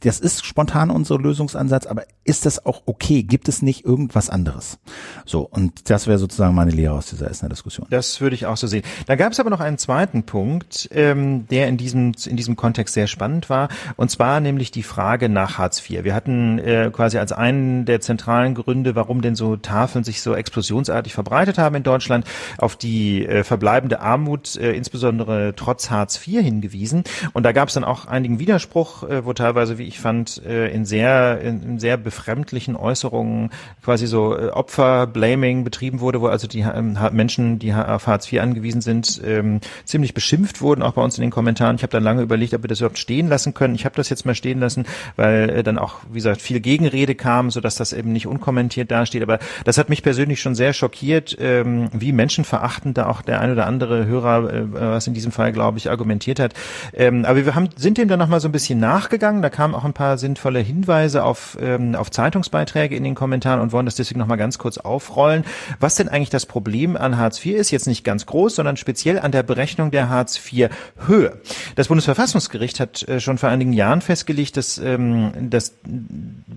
Speaker 1: das ist spontan unser Lösungsansatz, aber ist das auch okay? Gibt es nicht irgendwas anderes? So, und das wäre sozusagen meine Lehre aus dieser Essener Diskussion.
Speaker 2: Das würde ich auch so sehen. Da gab es aber noch einen zweiten Punkt, ähm, der in diesem in diesem Kontext sehr spannend war. Und zwar nämlich die Frage nach Hartz IV. Wir hatten äh, quasi als einen der zentralen Gründe, warum denn so Tafeln sich so explosionsartig verbreitet haben in Deutschland, auf die äh, verbleibende Armut, äh, insbesondere trotz Hartz IV hingewiesen. Und da gab es dann auch einigen Widerspruch, äh, wo teilweise, wie ich fand, äh, in sehr in, in sehr befremdlichen Äußerungen quasi so äh, Opferblaming betrieben wurde, wo also die äh, Menschen, die auf Hartz IV angewiesen sind, ähm, ziemlich beschimpft wurden, auch bei uns in den Kommentaren. Ich dann lange überlegt, ob wir das überhaupt stehen lassen können. Ich habe das jetzt mal stehen lassen, weil äh, dann auch, wie gesagt, viel Gegenrede kam, so dass das eben nicht unkommentiert dasteht. Aber das hat mich persönlich schon sehr schockiert, ähm, wie menschenverachtend da auch der ein oder andere Hörer, äh, was in diesem Fall, glaube ich, argumentiert hat. Ähm, aber wir haben, sind dem dann nochmal so ein bisschen nachgegangen. Da kamen auch ein paar sinnvolle Hinweise auf, ähm, auf Zeitungsbeiträge in den Kommentaren und wollen das deswegen nochmal ganz kurz aufrollen. Was denn eigentlich das Problem an Hartz IV ist, jetzt nicht ganz groß, sondern speziell an der Berechnung der Hartz IV Höhe. Das Bundesverfassungsgericht hat äh, schon vor einigen Jahren festgelegt, dass, ähm, dass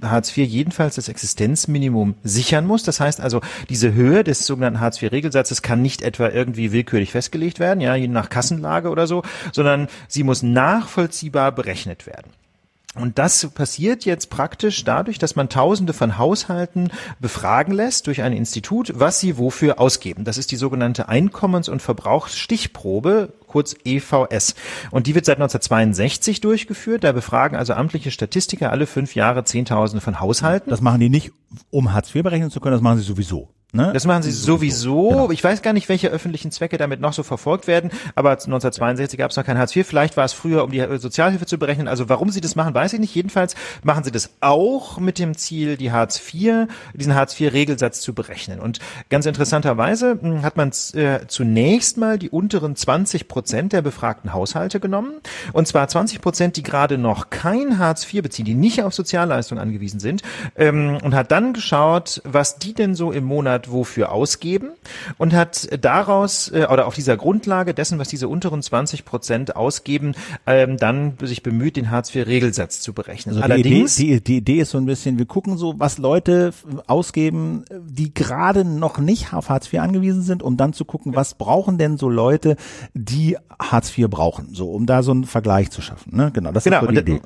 Speaker 2: Hartz IV jedenfalls das Existenzminimum sichern muss. Das heißt also, diese Höhe des sogenannten Hartz IV-Regelsatzes kann nicht etwa irgendwie willkürlich festgelegt werden, ja, je nach Kassenlage oder so, sondern sie muss nachvollziehbar berechnet werden. Und das passiert jetzt praktisch dadurch, dass man Tausende von Haushalten befragen lässt durch ein Institut, was sie wofür ausgeben. Das ist die sogenannte Einkommens- und Verbrauchsstichprobe, kurz EVS. Und die wird seit 1962 durchgeführt. Da befragen also amtliche Statistiker alle fünf Jahre Zehntausende von Haushalten.
Speaker 1: Das machen die nicht, um Hartz IV berechnen zu können, das machen sie sowieso.
Speaker 2: Ne? Das machen sie sowieso. Genau. Ich weiß gar nicht, welche öffentlichen Zwecke damit noch so verfolgt werden, aber 1962 gab es noch kein Hartz IV. Vielleicht war es früher, um die Sozialhilfe zu berechnen. Also warum sie das machen, weiß ich nicht. Jedenfalls machen sie das auch mit dem Ziel, die Hartz IV, diesen Hartz IV-Regelsatz zu berechnen. Und ganz interessanterweise hm, hat man äh, zunächst mal die unteren 20 Prozent der befragten Haushalte genommen. Und zwar 20 Prozent, die gerade noch kein Hartz IV beziehen, die nicht auf Sozialleistungen angewiesen sind. Ähm, und hat dann geschaut, was die denn so im Monat hat wofür ausgeben und hat daraus äh, oder auf dieser Grundlage dessen, was diese unteren 20 Prozent ausgeben, ähm, dann sich bemüht, den Hartz-IV-Regelsatz zu berechnen.
Speaker 1: Also Allerdings die Idee, die, die Idee ist so ein bisschen, wir gucken so, was Leute ausgeben, die gerade noch nicht auf Hartz IV angewiesen sind, um dann zu gucken, was brauchen denn so Leute, die Hartz IV brauchen, so um da so einen Vergleich zu schaffen. Ne? Genau, das
Speaker 2: genau,
Speaker 1: ist so die Idee.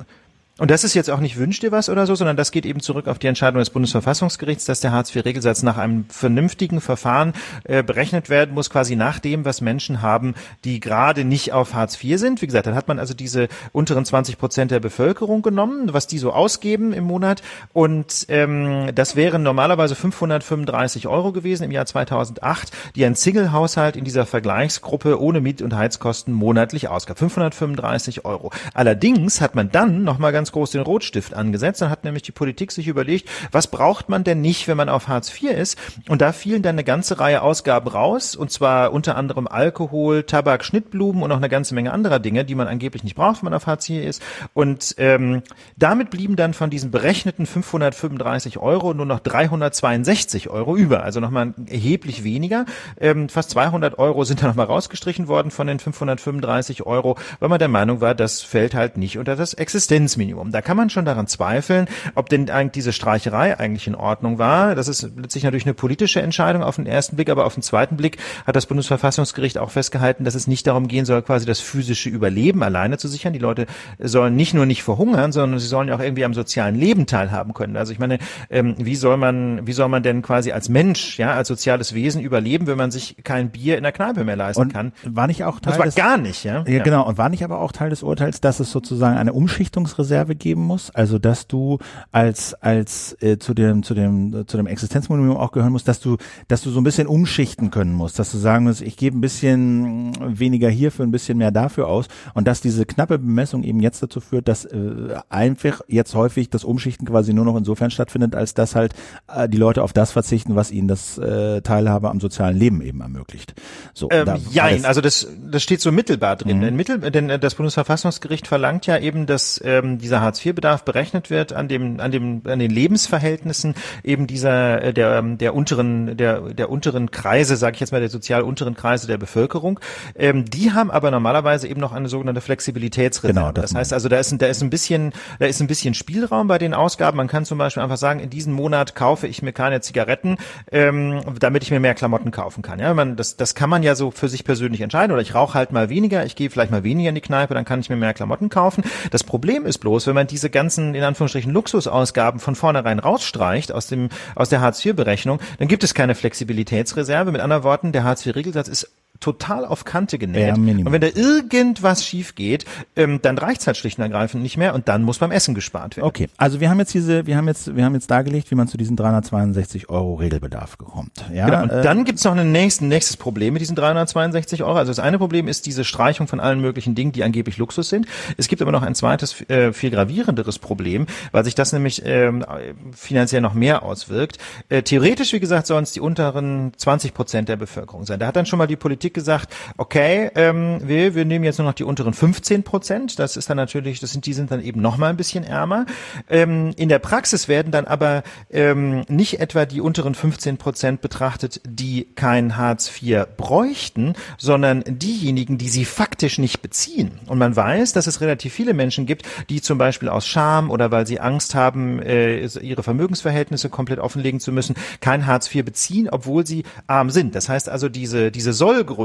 Speaker 2: Und das ist jetzt auch nicht wünsch dir was oder so, sondern das geht eben zurück auf die Entscheidung des Bundesverfassungsgerichts, dass der Hartz-IV-Regelsatz nach einem vernünftigen Verfahren äh, berechnet werden muss, quasi nach dem, was Menschen haben, die gerade nicht auf Hartz IV sind. Wie gesagt, dann hat man also diese unteren 20 Prozent der Bevölkerung genommen, was die so ausgeben im Monat. Und ähm, das wären normalerweise 535 Euro gewesen im Jahr 2008, die ein Single-Haushalt in dieser Vergleichsgruppe ohne Miet- und Heizkosten monatlich ausgab. 535 Euro. Allerdings hat man dann nochmal ganz ganz groß den Rotstift angesetzt. Dann hat nämlich die Politik sich überlegt, was braucht man denn nicht, wenn man auf Hartz IV ist? Und da fielen dann eine ganze Reihe Ausgaben raus, und zwar unter anderem Alkohol, Tabak, Schnittblumen und noch eine ganze Menge anderer Dinge, die man angeblich nicht braucht, wenn man auf Hartz IV ist. Und ähm, damit blieben dann von diesen berechneten 535 Euro nur noch 362 Euro über, also nochmal erheblich weniger. Ähm, fast 200 Euro sind da nochmal rausgestrichen worden von den 535 Euro, weil man der Meinung war, das fällt halt nicht unter das Existenzminimum. Minimum. Da kann man schon daran zweifeln, ob denn eigentlich diese Streicherei eigentlich in Ordnung war. Das ist letztlich natürlich eine politische Entscheidung auf den ersten Blick, aber auf den zweiten Blick hat das Bundesverfassungsgericht auch festgehalten, dass es nicht darum gehen soll, quasi das physische Überleben alleine zu sichern. Die Leute sollen nicht nur nicht verhungern, sondern sie sollen ja auch irgendwie am sozialen Leben teilhaben können. Also ich meine, ähm, wie soll man, wie soll man denn quasi als Mensch, ja, als soziales Wesen überleben, wenn man sich kein Bier in der Kneipe mehr leisten
Speaker 1: und
Speaker 2: kann?
Speaker 1: War nicht auch Teil
Speaker 2: das war des, gar nicht, ja?
Speaker 1: ja? Genau. Und war nicht aber auch Teil des Urteils, dass es sozusagen eine Umschichtungsreserve Reserve geben muss, also dass du als als äh, zu dem zu dem zu dem Existenzminimum auch gehören musst, dass du dass du so ein bisschen umschichten können musst, dass du sagen musst, ich gebe ein bisschen weniger hierfür, ein bisschen mehr dafür aus und dass diese knappe Bemessung eben jetzt dazu führt, dass äh, einfach jetzt häufig das Umschichten quasi nur noch insofern stattfindet, als dass halt äh, die Leute auf das verzichten, was ihnen das äh, Teilhabe am sozialen Leben eben ermöglicht.
Speaker 2: So, ähm, da, jein, also das das steht so mittelbar drin. Mhm. Denn, Mittel, denn das Bundesverfassungsgericht verlangt ja eben, dass ähm, dieser Hartz-IV-Bedarf berechnet wird an dem, an dem, an den Lebensverhältnissen eben dieser, äh, der, der unteren, der, der unteren Kreise, sage ich jetzt mal, der sozial unteren Kreise der Bevölkerung. Ähm, die haben aber normalerweise eben noch eine sogenannte Flexibilitätsreserve. Genau, das, das heißt also, da ist, da ist ein bisschen, da ist ein bisschen Spielraum bei den Ausgaben. Man kann zum Beispiel einfach sagen, in diesem Monat kaufe ich mir keine Zigaretten, ähm, damit ich mir mehr Klamotten kaufen kann. Ja, man, das, das kann man ja so für sich persönlich entscheiden. Oder ich rauche halt mal weniger, ich gehe vielleicht mal weniger in die Kneipe, dann kann ich mir mehr Klamotten kaufen. Das Problem ist bloß, wenn man diese ganzen, in Anführungsstrichen, Luxusausgaben von vornherein rausstreicht aus dem, aus der Hartz-IV-Berechnung, dann gibt es keine Flexibilitätsreserve. Mit anderen Worten, der Hartz-IV-Regelsatz ist total auf Kante genäht. und wenn da irgendwas schief geht, ähm, dann reicht's halt schlicht und ergreifend nicht mehr und dann muss beim Essen gespart werden.
Speaker 1: Okay, also wir haben jetzt diese, wir haben jetzt, wir haben jetzt dargelegt, wie man zu diesen 362 Euro Regelbedarf kommt. Ja,
Speaker 2: genau, und äh, dann gibt's noch ein nächstes, nächstes Problem mit diesen 362 Euro. Also das eine Problem ist diese Streichung von allen möglichen Dingen, die angeblich Luxus sind. Es gibt aber noch ein zweites, äh, viel gravierenderes Problem, weil sich das nämlich ähm, finanziell noch mehr auswirkt. Äh, theoretisch, wie gesagt, sollen es die unteren 20 Prozent der Bevölkerung sein. Da hat dann schon mal die Politik Politik gesagt, okay, ähm, wir, wir nehmen jetzt nur noch die unteren 15 Prozent. Das ist dann natürlich, das sind, die sind dann eben noch mal ein bisschen ärmer. Ähm, in der Praxis werden dann aber ähm, nicht etwa die unteren 15 Prozent betrachtet, die kein Hartz IV bräuchten, sondern diejenigen, die sie faktisch nicht beziehen. Und man weiß, dass es relativ viele Menschen gibt, die zum Beispiel aus Scham oder weil sie Angst haben, äh, ihre Vermögensverhältnisse komplett offenlegen zu müssen, kein Hartz IV beziehen, obwohl sie arm sind. Das heißt also, diese, diese Sollgröße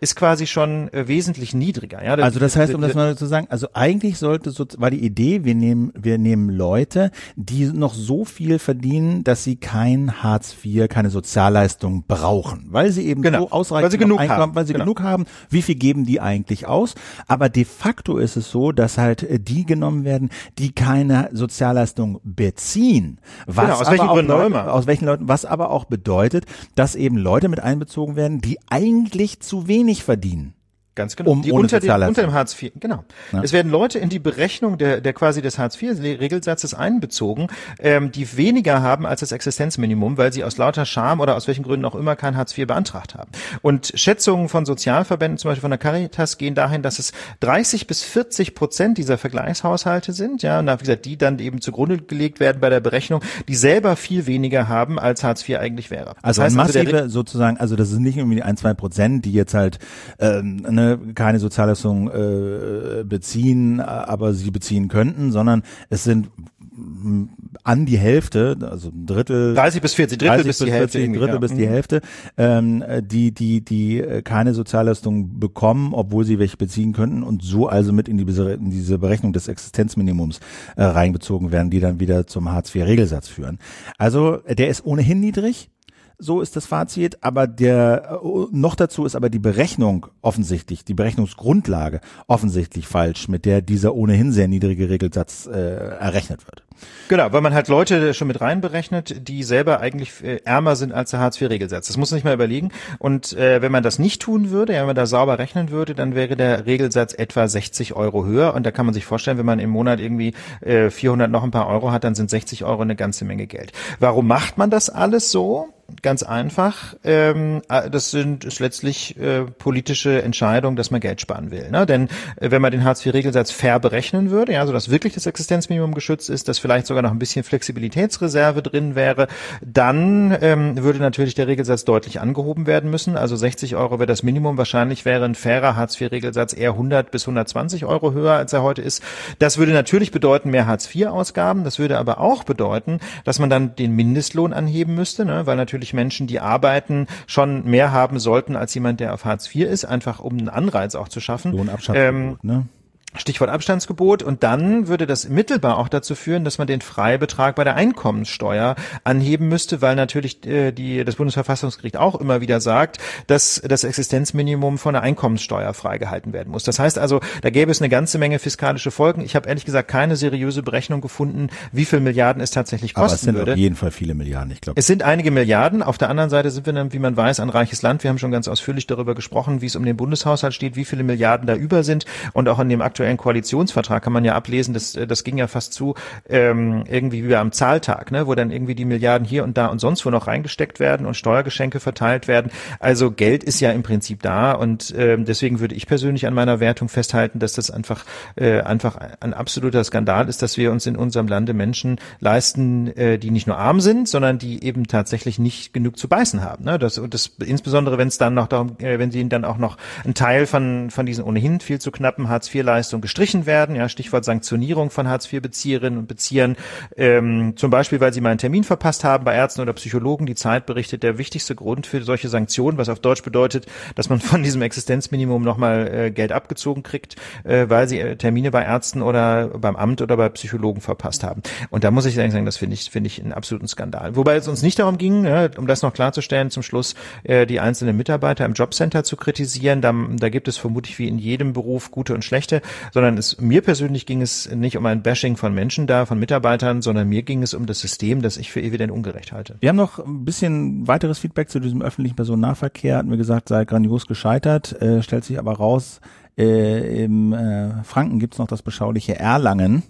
Speaker 2: ist quasi schon äh, wesentlich niedriger. Ja?
Speaker 1: Also das heißt, um das mal zu sagen, also eigentlich sollte so, war die Idee, wir nehmen, wir nehmen Leute, die noch so viel verdienen, dass sie kein Hartz IV, keine Sozialleistung brauchen, weil sie eben
Speaker 2: genau.
Speaker 1: so ausreichend
Speaker 2: weil sie genug
Speaker 1: Einkommen,
Speaker 2: haben.
Speaker 1: weil sie
Speaker 2: Genau.
Speaker 1: genug haben. Wie viel geben die eigentlich aus? Aber de facto ist es so, dass halt äh, die genommen werden, die keine Sozialleistung beziehen. Was
Speaker 2: Genau, aus welchen Gründen auch
Speaker 1: Leute,
Speaker 2: immer.
Speaker 1: Aus welchen Leuten, was aber auch bedeutet, dass eben Leute mit einbezogen werden, die eigentlich zu wenig verdienen.
Speaker 2: Ganz genau.
Speaker 1: Um-
Speaker 2: die unter, dem,
Speaker 1: Sozialleistung.
Speaker 2: unter dem Hartz IV, genau.
Speaker 1: Ja.
Speaker 2: Es werden Leute in die Berechnung der, der quasi des Hartz IV-Regelsatzes einbezogen, ähm, die weniger haben als das Existenzminimum, weil sie aus lauter Scham oder aus welchen Gründen auch immer kein Hartz IV beantragt haben. Und Schätzungen von Sozialverbänden, zum Beispiel von der Caritas, gehen dahin, dass es 30 bis 40 Prozent dieser Vergleichshaushalte sind, ja, und wie gesagt, die dann eben zugrunde gelegt werden bei der Berechnung, die selber viel weniger haben, als Hartz IV eigentlich wäre. Das
Speaker 1: Also,
Speaker 2: heißt also, der
Speaker 1: massive sozusagen, also das sind nicht irgendwie die ein, zwei Prozent, die jetzt halt ähm, ne, keine Sozialleistung äh, beziehen, aber sie beziehen könnten, sondern es sind mm, an die Hälfte, also ein Drittel,
Speaker 2: 30 bis 40, Drittel
Speaker 1: 30
Speaker 2: bis die Hälfte.
Speaker 1: 40,
Speaker 2: irgendwie,
Speaker 1: Drittel
Speaker 2: ja.
Speaker 1: bis die
Speaker 2: Mhm.
Speaker 1: Hälfte, ähm, die, die, die äh, keine Sozialleistung bekommen, obwohl sie welche beziehen könnten und so also mit in, die, in diese Berechnung des Existenzminimums äh, reinbezogen werden, die dann wieder zum Hartz-IV-Regelsatz führen. Also der ist ohnehin niedrig. So ist das Fazit, aber der äh, noch dazu ist aber die Berechnung offensichtlich, die Berechnungsgrundlage offensichtlich falsch, mit der dieser ohnehin sehr niedrige Regelsatz äh, errechnet wird.
Speaker 2: Genau, weil man halt Leute schon mit reinberechnet, die selber eigentlich äh, ärmer sind als der Hartz-IV-Regelsatz. Das muss man sich mal überlegen. Und äh, wenn man das nicht tun würde, ja, wenn man da sauber rechnen würde, dann wäre der Regelsatz etwa 60 Euro höher. Und da kann man sich vorstellen, wenn man im Monat irgendwie äh, 400 noch ein paar Euro hat, dann sind 60 Euro eine ganze Menge Geld. Warum macht man das alles so? Ganz einfach. Ähm, äh, das sind ist letztlich äh, politische Entscheidungen, dass man Geld sparen will. Ne? Denn äh, wenn man den Hartz-IV-Regelsatz fair berechnen würde, ja, so dass wirklich das Existenzminimum geschützt ist, dass vielleicht sogar noch ein bisschen Flexibilitätsreserve drin wäre, dann ähm, würde natürlich der Regelsatz deutlich angehoben werden müssen. Also 60 Euro wäre das Minimum. Wahrscheinlich wäre ein fairer Hartz-IV-Regelsatz eher 100 bis 120 Euro höher, als er heute ist. Das würde natürlich bedeuten mehr Hartz-IV-Ausgaben. Das würde aber auch bedeuten, dass man dann den Mindestlohn anheben müsste, ne? weil natürlich Menschen, die arbeiten, schon mehr haben sollten als jemand, der auf Hartz IV ist, einfach um einen Anreiz auch zu schaffen.
Speaker 1: Lohnabschattung, ne?
Speaker 2: Stichwort Abstandsgebot. Und dann würde das mittelbar auch dazu führen, dass man den Freibetrag bei der Einkommenssteuer anheben müsste, weil natürlich äh, die, das Bundesverfassungsgericht auch immer wieder sagt, dass das Existenzminimum von der Einkommenssteuer freigehalten werden muss. Das heißt also, da gäbe es eine ganze Menge fiskalische Folgen. Ich habe ehrlich gesagt keine seriöse Berechnung gefunden, wie viel Milliarden es tatsächlich
Speaker 1: Aber
Speaker 2: kosten
Speaker 1: es sind
Speaker 2: würde.
Speaker 1: auf jeden Fall viele Milliarden, ich glaube.
Speaker 2: Es sind einige Milliarden. Auf der anderen Seite sind wir dann, wie man weiß, ein reiches Land. Wir haben schon ganz ausführlich darüber gesprochen, wie es um den Bundeshaushalt steht, wie viele Milliarden da über sind. Und auch in dem aktuellen Koalitionsvertrag kann man ja ablesen, das, das ging ja fast zu, ähm, irgendwie wie am Zahltag, ne, wo dann irgendwie die Milliarden hier und da und sonst wo noch reingesteckt werden und Steuergeschenke verteilt werden. Also Geld ist ja im Prinzip da und ähm, deswegen würde ich persönlich an meiner Wertung festhalten, dass das einfach, äh, einfach ein absoluter Skandal ist, dass wir uns in unserem Lande Menschen leisten, äh, die nicht nur arm sind, sondern die eben tatsächlich nicht genug zu beißen haben. Ne? Das, das insbesondere, wenn es dann noch darum, äh, wenn sie dann auch noch ein Teil von von diesen ohnehin viel zu knappen Hartz-IV-Leistungen gestrichen werden, ja Stichwort Sanktionierung von Hartz-IV-Bezieherinnen und Beziehern, ähm, zum Beispiel, weil sie mal einen Termin verpasst haben bei Ärzten oder Psychologen. Die Zeit berichtet, der wichtigste Grund für solche Sanktionen, was auf Deutsch bedeutet, dass man von diesem Existenzminimum nochmal äh, Geld abgezogen kriegt, äh, weil sie äh, Termine bei Ärzten oder beim Amt oder bei Psychologen verpasst haben. Und da muss ich sagen, das finde ich, finde ich einen absoluten Skandal. Wobei es uns nicht darum ging, ja, um das noch klarzustellen, zum Schluss äh, die einzelnen Mitarbeiter im Jobcenter zu kritisieren. Da, da gibt es vermutlich wie in jedem Beruf gute und schlechte, sondern es, mir persönlich ging es nicht um ein Bashing von Menschen da, von Mitarbeitern, sondern mir ging es um das System, das ich für evident ungerecht halte.
Speaker 1: Wir haben noch ein bisschen weiteres Feedback zu diesem öffentlichen Personennahverkehr. Hatten wir gesagt, sei grandios gescheitert, äh, stellt sich aber raus, äh, im äh, Franken gibt's noch das beschauliche Erlangen.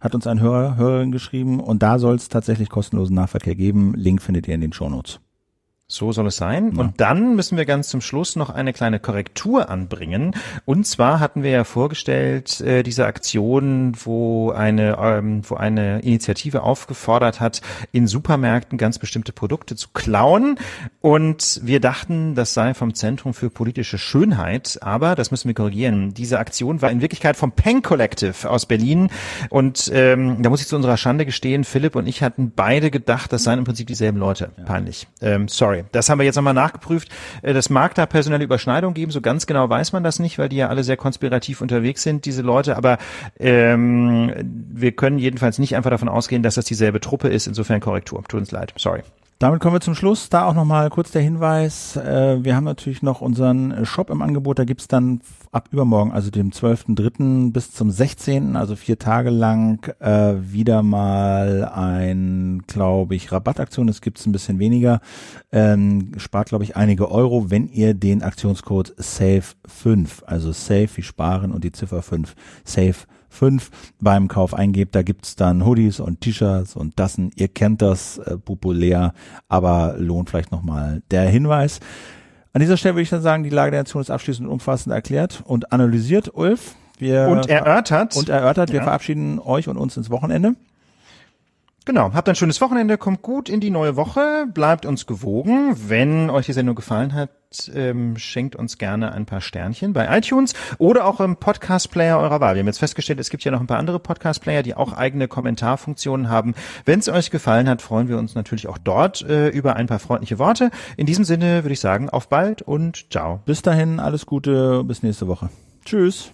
Speaker 1: Hat uns ein Hörer, Hörerin geschrieben und da soll es tatsächlich kostenlosen Nahverkehr geben. Link findet ihr in den Shownotes.
Speaker 2: So soll es sein. Ja. Und dann müssen wir ganz zum Schluss noch eine kleine Korrektur anbringen. Und zwar hatten wir ja vorgestellt, äh, diese Aktion, wo eine, ähm, wo eine Initiative aufgefordert hat, in Supermärkten ganz bestimmte Produkte zu klauen. Und wir dachten, das sei vom Zentrum für politische Schönheit. Aber, das müssen wir korrigieren, diese Aktion war in Wirklichkeit vom Pen Collective aus Berlin. Und ähm, da muss ich zu unserer Schande gestehen, Philipp und ich hatten beide gedacht, das seien im Prinzip dieselben Leute. Peinlich. Ähm, sorry. Das haben wir jetzt nochmal nachgeprüft. Äh, das mag da personelle Überschneidung geben, so ganz genau weiß man das nicht, weil die ja alle sehr konspirativ unterwegs sind, diese Leute. Aber ähm, wir können jedenfalls nicht einfach davon ausgehen, dass das dieselbe Truppe ist. Insofern Korrektur. Tut uns leid. Sorry.
Speaker 1: Damit kommen wir zum Schluss. Da auch nochmal kurz der Hinweis. Äh, wir haben natürlich noch unseren Shop im Angebot. Da gibt's dann ab übermorgen, also dem 12.3. bis zum 16., also vier Tage lang, äh, wieder mal ein, glaube ich, Rabattaktion. Es gibt's ein bisschen weniger. Ähm, spart, glaube ich, einige Euro, wenn ihr den Aktionscode SAFE5, also SAFE wie sparen und die Ziffer 5, SAFE 5 beim Kauf eingebt. Da gibt's dann Hoodies und T-Shirts und Dassen. Ihr kennt das äh, populär, aber lohnt vielleicht nochmal der Hinweis. An dieser Stelle würde ich dann sagen, die Lage der Nation ist abschließend umfassend erklärt und analysiert. Ulf, wir
Speaker 2: und erörtert.
Speaker 1: Und erörtert. Wir ja. verabschieden euch und uns ins Wochenende.
Speaker 2: Genau, habt ein schönes Wochenende, kommt gut in die neue Woche, bleibt uns gewogen. Wenn euch die Sendung gefallen hat, ähm, schenkt uns gerne ein paar Sternchen bei iTunes oder auch im Podcast-Player eurer Wahl. Wir haben jetzt festgestellt, es gibt ja noch ein paar andere Podcast-Player, die auch eigene Kommentarfunktionen haben. Wenn es euch gefallen hat, freuen wir uns natürlich auch dort äh, über ein paar freundliche Worte. In diesem Sinne würde ich sagen, auf bald und ciao.
Speaker 1: Bis dahin, alles Gute, bis nächste Woche. Tschüss.